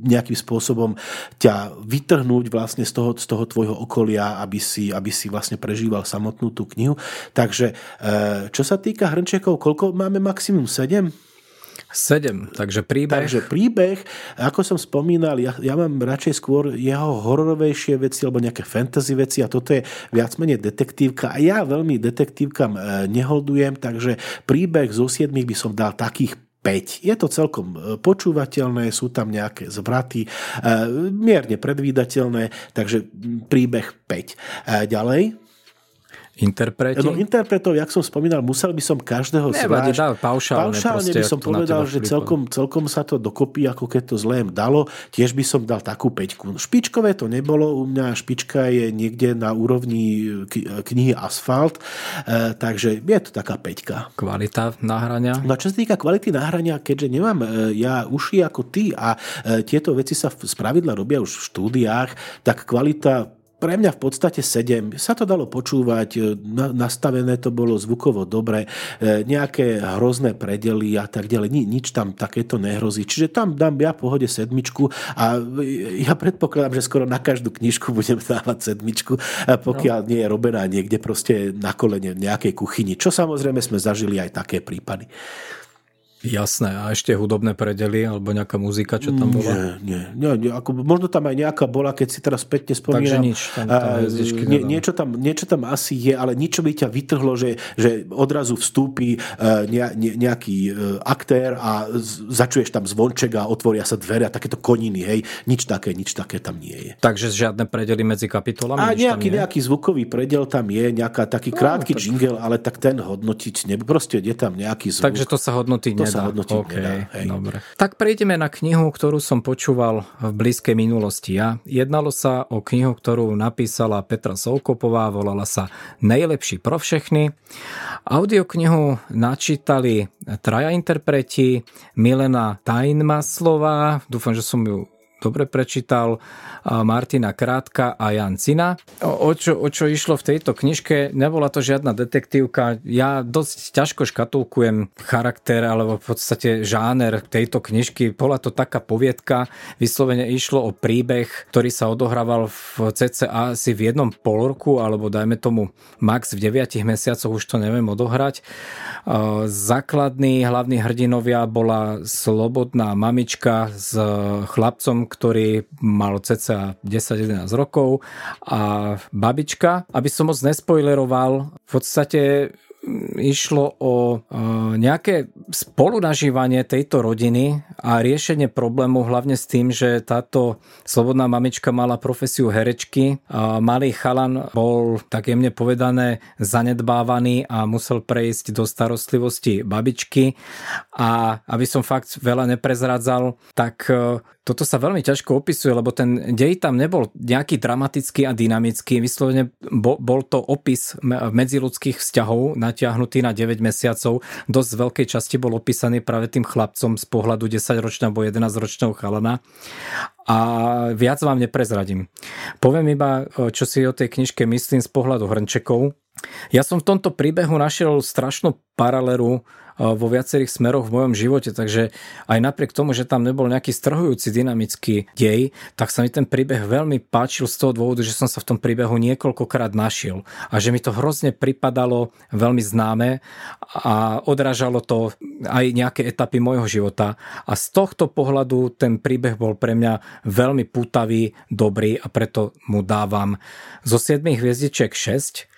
nejakým spôsobom ťa vytrhnúť vlastne z toho, z toho tvojho okolia, aby si, aby si vlastne prežíval samotnú tú knihu. Takže eh, čo sa týka hrnčekov, koľko máme maximum? 7? 7, takže príbeh. Takže príbeh, ako som spomínal, ja, ja mám radšej skôr jeho hororovejšie veci alebo nejaké fantasy veci a toto je viac menej detektívka a ja veľmi detektívkam eh, neholdujem, takže príbeh zo 7 by som dal takých 5. Je to celkom e, počúvateľné, sú tam nejaké zvraty, e, mierne predvídateľné, takže príbeh 5. E, ďalej? Interpreti? No interpretov, jak som spomínal, musel by som každého Nevadí, zvlášť. dá, paušálne, paušálne by som povedal, že celkom, celkom sa to dokopí, ako keď to zlém dalo. Tiež by som dal takú peťku. Špičkové to nebolo, u mňa špička je niekde na úrovni k- knihy Asfalt, e, takže je to taká peťka. Kvalita nahrania? No čo sa týka kvality nahrania, keďže nemám e, ja uši ako ty a e, tieto veci sa v- spravidla robia už v štúdiách, tak kvalita pre mňa v podstate 7. Sa to dalo počúvať, e, na- nastavené to bolo zvukovo dobre, e, nejaké hrozné predely a tak ďalej. Ni, nič tam takéto nehrozí. Čiže tam dám ja pohode sedmičku a e, ja predpokladám, že skoro na každú knižku budem dávať sedmičku, pokiaľ nie je robená niekde proste na kolene v nejakej kuchyni. Čo samozrejme sme zažili aj také prípady. Jasné. A ešte hudobné predely alebo nejaká muzika, čo tam bola? Nie, nie, nie, ako, možno tam aj nejaká bola, keď si teraz spätne Takže spomínam. nič, tam- tam nie, niečo, tam, niečo tam asi je, ale niečo by ťa vytrhlo, že, že odrazu vstúpi ne, ne, nejaký uh, aktér a začuješ tam zvonček a otvoria sa dvere a takéto koniny, hej. Nič také, nič také tam nie je. Takže žiadne predely medzi kapitolami? A nejaký, nejaký zvukový predel tam je, nejaká taký krátky tak- jingle, ale tak ten hodnotiť nebude. Proste je tam nejaký zvuk. Takže to sa hodnotiť To nedá. sa hodnotiť OK, nedá, hej. Dobre. Tak prejdeme na knihu, ktorú som počúval v blízkej minulosti. Ja. Jednalo sa o knihu, ktorú napísala Petra Soukopová, volala sa Nejlepší pro všechny. Audioknihu načítali traja interpreti, Milena Tajnmaslová, dúfam, že som ju dobre prečítal, Martina Krátka a Jan Cina. O, o, čo, o čo išlo v tejto knižke? Nebola to žiadna detektívka. Ja dosť ťažko škatulkujem charakter alebo v podstate žáner tejto knižky. Bola to taká poviedka. Vyslovene išlo o príbeh, ktorý sa odohrával v CCA asi v jednom pol roku alebo dajme tomu max v 9 mesiacoch, už to neviem odohrať. Základní hlavní hrdinovia bola slobodná mamička s chlapcom, ktorý mal cca 10-11 rokov a babička. Aby som moc nespoileroval, v podstate mm, išlo o e, nejaké spolunažívanie tejto rodiny a riešenie problému hlavne s tým, že táto slobodná mamička mala profesiu herečky. Malý chalan bol tak jemne povedané zanedbávaný a musel prejsť do starostlivosti babičky. A aby som fakt veľa neprezradzal, tak e, toto sa veľmi ťažko opisuje, lebo ten dej tam nebol nejaký dramatický a dynamický. Vyslovene bol, to opis me- medziludských vzťahov natiahnutý na 9 mesiacov. Dosť z veľkej časti bol opísaný práve tým chlapcom z pohľadu 10-ročného alebo 11-ročného chalana. A viac vám neprezradím. Poviem iba, čo si o tej knižke myslím z pohľadu hrnčekov. Ja som v tomto príbehu našiel strašnú paralelu vo viacerých smeroch v mojom živote, takže aj napriek tomu, že tam nebol nejaký strhujúci dynamický dej, tak sa mi ten príbeh veľmi páčil z toho dôvodu, že som sa v tom príbehu niekoľkokrát našiel a že mi to hrozne pripadalo veľmi známe a odrážalo to aj nejaké etapy môjho života. A z tohto pohľadu ten príbeh bol pre mňa veľmi pútavý, dobrý a preto mu dávam zo 7 hviezdičiek 6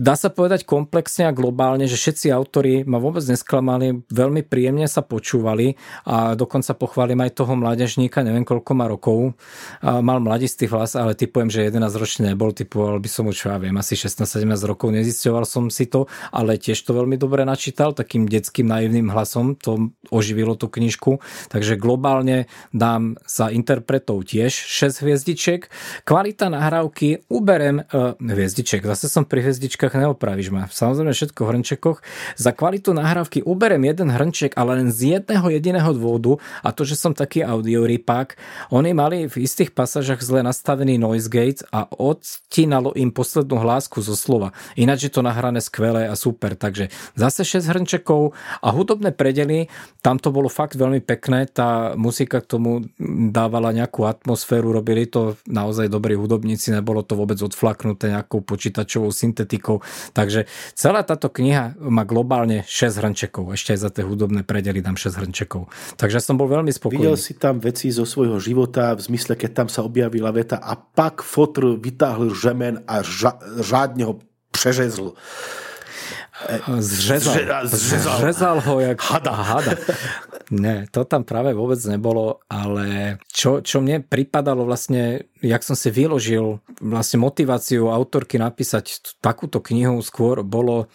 Dá sa povedať komplexne a globálne, že všetci autori ma vôbec nesklamali, veľmi príjemne sa počúvali a dokonca pochválim aj toho mládežníka, neviem koľko má rokov. Mal mladistý hlas, ale typujem, že 11 ročný nebol, typoval by som čo ja viem, asi 16-17 rokov, nezisťoval som si to, ale tiež to veľmi dobre načítal, takým detským naivným hlasom, to oživilo tú knižku, takže globálne dám za interpretov tiež 6 hviezdičiek. Kvalita nahrávky uberem uh, hviezdiček, zase som pri hviezdičkách, neopravíš ma. Samozrejme všetko v hrnčekoch. Za kvalitu nahrávky uberem jeden hrnček, ale len z jedného jediného dôvodu a to, že som taký audioripák. Oni mali v istých pasážach zle nastavený noise gate a odtínalo im poslednú hlásku zo slova. Ináč je to nahrané skvelé a super. Takže zase 6 hrnčekov a hudobné predely, tam to bolo fakt veľmi pekné. Tá muzika k tomu dávala nejakú atmosféru, robili to naozaj dobrí hudobníci, nebolo to vôbec odflaknuté nejakou počítačovou syntetikou. Takže celá táto kniha má globálne 6 hrnčekov. Ešte aj za tie hudobné predely dám 6 hrnčekov. Takže som bol veľmi spokojný. Videl si tam veci zo svojho života v zmysle, keď tam sa objavila veta a pak fotr vytáhl žemen a ža- řádne ho přeřezl. Zřezal, Zře- zřezal. zřezal ho jak Hada. hada. Nie, to tam práve vôbec nebolo, ale čo, čo mne pripadalo vlastne, jak som si vyložil vlastne motiváciu autorky napísať takúto knihu skôr, bolo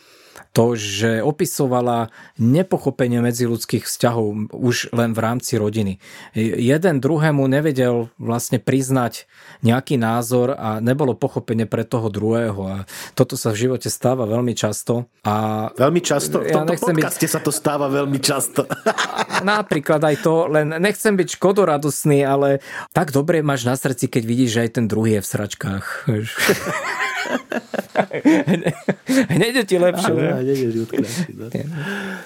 to, že opisovala nepochopenie medziludských vzťahov už len v rámci rodiny. Jeden druhému nevedel vlastne priznať nejaký názor a nebolo pochopenie pre toho druhého. A toto sa v živote stáva veľmi často. A veľmi často? V tomto ja podcaste byť... sa to stáva veľmi často. Napríklad aj to, len nechcem byť škodoradosný, ale tak dobre máš na srdci, keď vidíš, že aj ten druhý je v sračkách. Hneď je ti lepšie. Ale, no.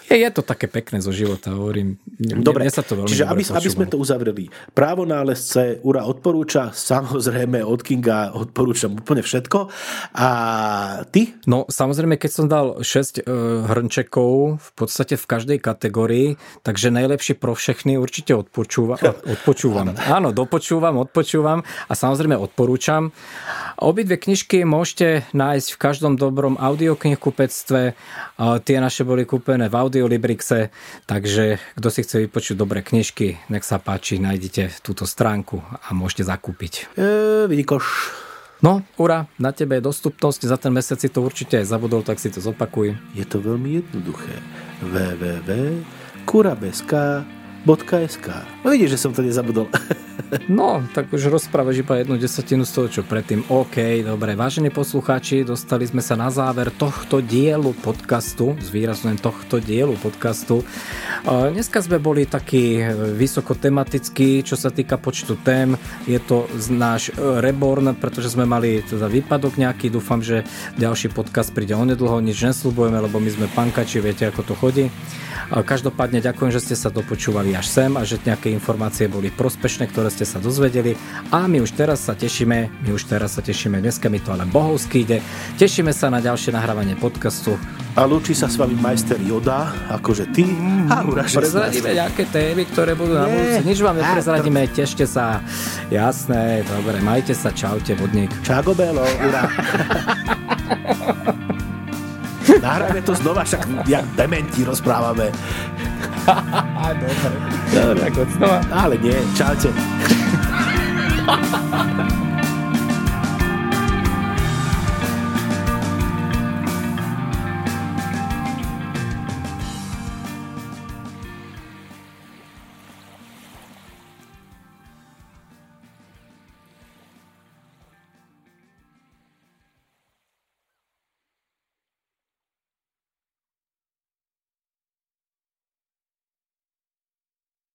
je, je to také pekné zo života, hovorím. Dobre, mne sa to veľmi čiže aby, aby sme to uzavreli. Právo nálezce Ura odporúča, samozrejme od Kinga odporúčam úplne všetko. A ty? No samozrejme, keď som dal 6 uh, e, hrnčekov v podstate v každej kategórii, takže najlepšie pro všechny určite odpočúva, odpočúvam. Áno, dopočúvam, odpočúvam a samozrejme odporúčam. Obidve knižky môžete nájsť v každom dobrom audioknihkupectve. Tie naše boli kúpené v Audiolibrixe, takže kto si chce vypočuť dobré knižky, nech sa páči, nájdete túto stránku a môžete zakúpiť. E, Vidíkoš. No, ura, na tebe je dostupnosť, za ten mesiac si to určite aj zabudol, tak si to zopakuj. Je to veľmi jednoduché. www.kurabeska.sk No vidíš, že som to nezabudol. No, tak už rozprávaš iba jednu desatinu z toho, čo predtým. OK, dobre. Vážení poslucháči, dostali sme sa na záver tohto dielu podcastu, zvýrazňujem tohto dielu podcastu. Dneska sme boli takí vysokotematickí, čo sa týka počtu tém. Je to náš reborn, pretože sme mali teda výpadok nejaký. Dúfam, že ďalší podcast príde onedlho. Nič neslúbujeme, lebo my sme pankači, viete, ako to chodí. Každopádne ďakujem, že ste sa dopočúvali až sem a že nejaké informácie boli prospešné, ktoré ste sa dozvedeli a my už teraz sa tešíme, my už teraz sa tešíme, dneska mi to len bohovský ide, tešíme sa na ďalšie nahrávanie podcastu. A lúči sa s vami majster Joda, akože ty a Prezradíme nejaké témy, ktoré budú na budúce. Nič vám neprezradíme, tešte sa. Jasné, dobre, majte sa, čaute, vodník. Čago Belo, Ura. Nahrajme to znova, však jak dementi rozprávame. Dobre. Dobre, tak znova. Ale nie, čaute.